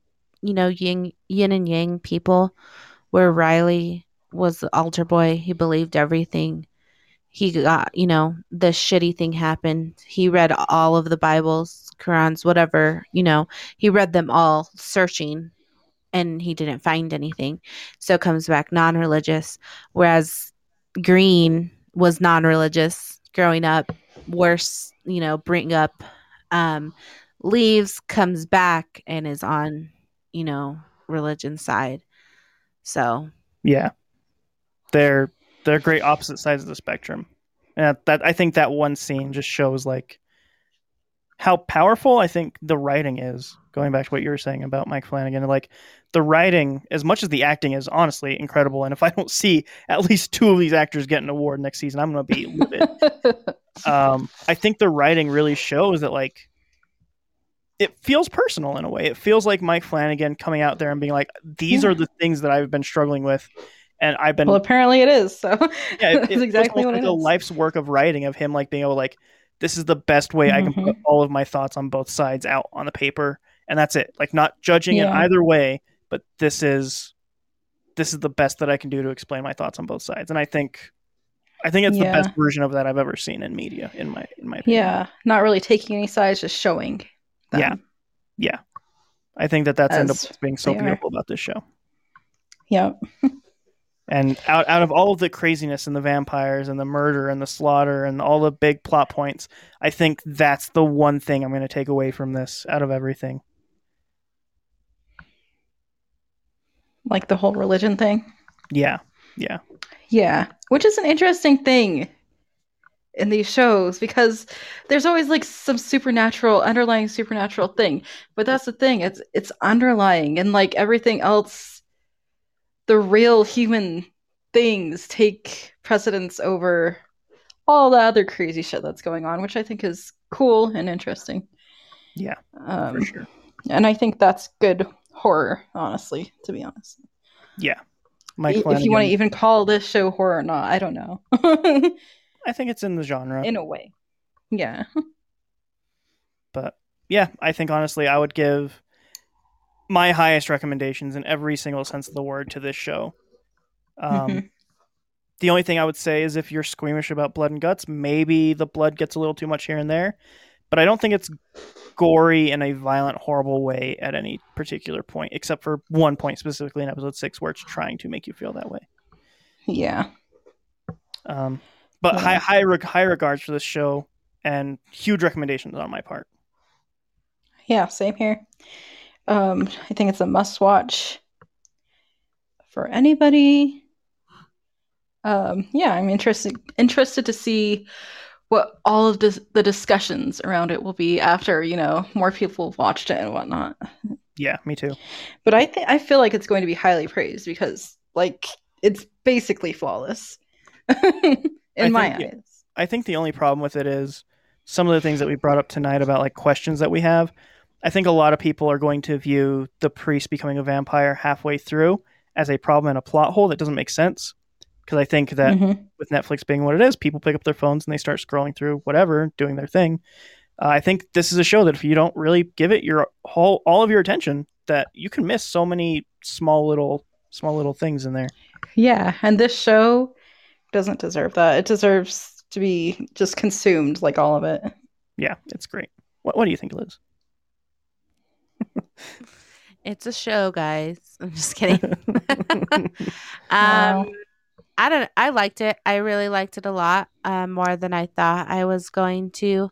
Speaker 3: you know, yin, yin and yang people, where Riley was the altar boy, he believed everything. he got, you know, the shitty thing happened. He read all of the Bibles, Qurans, whatever, you know, he read them all searching and he didn't find anything. So comes back non religious. Whereas Greene was non religious growing up, worse, you know, bring up, um, leaves, comes back and is on, you know, religion side. So
Speaker 1: Yeah, they're they're great opposite sides of the spectrum, and that, I think that one scene just shows like how powerful I think the writing is. Going back to what you were saying about Mike Flanagan, like the writing, as much as the acting is honestly incredible, and if I don't see at least two of these actors get an award next season, I'm going to be livid. um, I think the writing really shows that like it feels personal in a way. It feels like Mike Flanagan coming out there and being like, "These
Speaker 4: Yeah.
Speaker 1: are the things that I've been struggling with," and I've been
Speaker 4: well, apparently it is. So
Speaker 1: yeah, it,
Speaker 4: that's
Speaker 1: it
Speaker 4: exactly what
Speaker 1: like
Speaker 4: it
Speaker 1: a
Speaker 4: is.
Speaker 1: life's work of writing of him like being able to, like this is the best way I can
Speaker 4: Mm-hmm.
Speaker 1: put all of my thoughts on both sides out on the paper, and that's it. Like not judging in
Speaker 4: Yeah.
Speaker 1: either way, but this is this is the best that I can do to explain my thoughts on both sides, and I think I think it's
Speaker 4: Yeah.
Speaker 1: the best version of that I've ever seen in media. In my in my opinion.
Speaker 4: Yeah, not really taking any sides, just showing. Them.
Speaker 1: Yeah. yeah. I think that that's ended up being so
Speaker 4: they are.
Speaker 1: beautiful about this show.
Speaker 4: Yep.
Speaker 1: And out out of all of the craziness and the vampires and the murder and the slaughter and all the big plot points, I think that's the one thing I'm going to take away from this out of everything.
Speaker 4: Like the whole religion thing.
Speaker 1: Yeah. Yeah.
Speaker 4: Yeah, which is an interesting thing in these shows because there's always like some supernatural underlying supernatural thing. But that's the thing, it's it's underlying and like everything else the real human things take precedence over all the other crazy shit that's going on, which I think is cool and interesting.
Speaker 1: Yeah,
Speaker 4: Um,
Speaker 1: for sure.
Speaker 4: and I think that's good horror, honestly, to be honest.
Speaker 1: Yeah. Mike
Speaker 4: if you want to even call this show horror or not, I don't know.
Speaker 1: I think it's in the genre.
Speaker 4: in a way. Yeah.
Speaker 1: but yeah, I think honestly, I would give my highest recommendations in every single sense of the word to this show. Um,
Speaker 4: Mhm.
Speaker 1: The only thing I would say is if you're squeamish about blood and guts, maybe the blood gets a little too much here and there, but I don't think it's gory in a violent, horrible way at any particular point, except for one point specifically in episode six where it's trying to make you feel that way.
Speaker 4: Yeah.
Speaker 1: Um, but
Speaker 4: Yeah.
Speaker 1: high, high, reg- high regards for this show and huge recommendations on my part.
Speaker 4: Yeah, same here. Um, I think it's a must watch for anybody. Um, yeah, I'm interested interested to see what all of this, the discussions around it will be after, you know, more people have watched it and whatnot.
Speaker 1: Yeah, me too.
Speaker 4: But I think I feel like it's going to be highly praised because like it's basically flawless. In my
Speaker 1: think,
Speaker 4: eyes.
Speaker 1: I think the only problem with it is some of the things that we brought up tonight about like questions that we have. I think a lot of people are going to view the priest becoming a vampire halfway through as a problem and a plot hole that doesn't make sense. Because I think that
Speaker 4: Mhm.
Speaker 1: with Netflix being what it is, people pick up their phones and they start scrolling through whatever, doing their thing. Uh, I think this is a show that if you don't really give it your whole all of your attention, that you can miss so many small little small little things in there.
Speaker 4: Yeah, and this show doesn't deserve that. It deserves to be just consumed like all of it.
Speaker 1: Yeah, it's great. What, what do you think, Liz?
Speaker 3: It's a show, guys. I'm just kidding. um,
Speaker 4: Wow.
Speaker 3: I don't. I liked it. I really liked it a lot, um, more than I thought I was going to.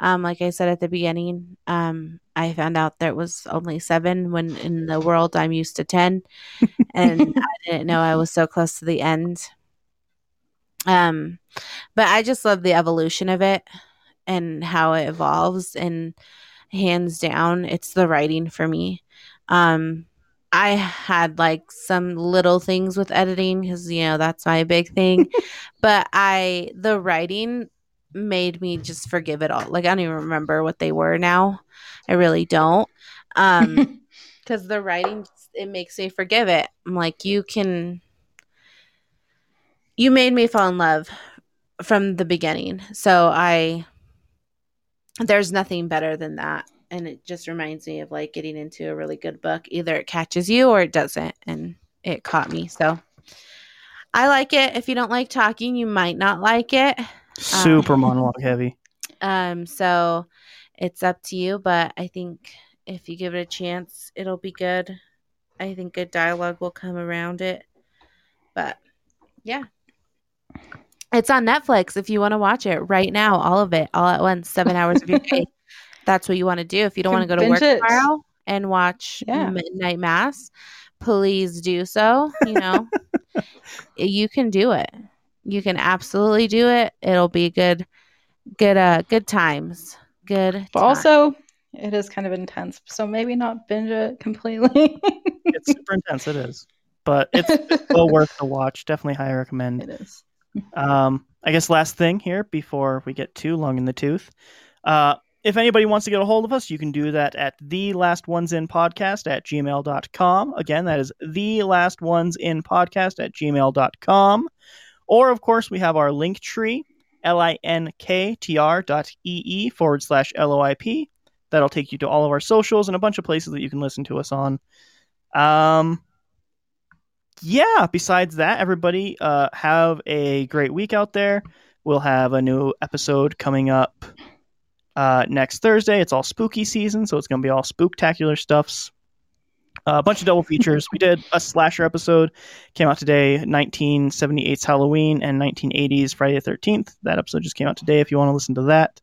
Speaker 3: Um, like I said at the beginning, um, I found out there was only seven when in the world I'm used to ten, and I didn't know I was so close to the end. Um, but I just love the evolution of it and how it evolves, and hands down, it's the writing for me. Um, I had like some little things with editing because you know that's my big thing, but I the writing made me just forgive it all. Like I don't even remember what they were now. I really don't. Um, because the writing it makes me forgive it. I'm like you can. You made me fall in love from the beginning, so I. There's nothing better than that and it just reminds me of like getting into a really good book either it catches you or it doesn't and it caught me so I like it. If you don't like talking, you might not like it.
Speaker 1: Super monologue heavy.
Speaker 3: Um, so it's up to you, but I think if you give it a chance, it'll be good. I think good dialogue will come around it. But yeah. It's on Netflix if you want to watch it right now, all of it, all at once, seven hours of your day. That's what you want to do. If you don't want to go to work
Speaker 4: binge it.
Speaker 3: tomorrow and watch
Speaker 4: Yeah.
Speaker 3: Midnight Mass, please do so. You know, you can do it. You can absolutely do it. It'll be good, good, uh, good times. Good.
Speaker 4: But
Speaker 3: time.
Speaker 4: also, it is kind of intense, so maybe not binge it completely.
Speaker 1: It's super intense. It is, but it's, it's well worth the watch. Definitely highly recommend.
Speaker 4: it is.
Speaker 1: Um, I guess last thing here before we get too long in the tooth. Uh, if anybody wants to get a hold of us, you can do that at the last ones in podcast at gmail.com. Again, that is the last ones in podcast at gmail.com. Or, of course, we have our link tree, L-I-N-K-T-R dot E-E forward slash L-O-I-P. That'll take you to all of our socials and a bunch of places that you can listen to us on. Um, yeah, besides that, everybody uh, have a great week out there. We'll have a new episode coming up uh, next Thursday. It's all spooky season, so it's going to be all spooktacular stuffs. Uh, a bunch of double features. we did a slasher episode, came out today, 1978's Halloween and 1980's Friday the 13th. That episode just came out today if you want to listen to that.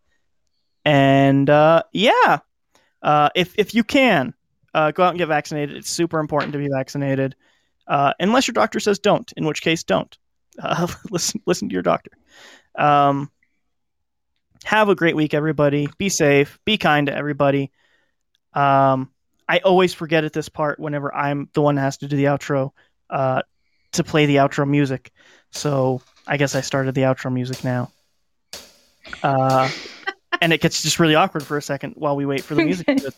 Speaker 1: And uh, yeah, uh, if, if you can, uh, go out and get vaccinated. It's super important to be vaccinated uh, unless your doctor says don't, in which case don't. Uh, listen, listen to your doctor. Um, have a great week, everybody. Be safe. Be kind to everybody. Um, I always forget at this part whenever I'm the one that has to do the outro uh, to play the outro music. So I guess I started the outro music now. Uh, and it gets just really awkward for a second while we wait for the music.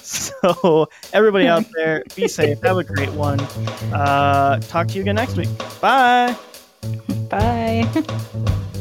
Speaker 1: So everybody out there, be safe. Have a great one. Uh, talk to you again next week. Bye.
Speaker 4: Bye.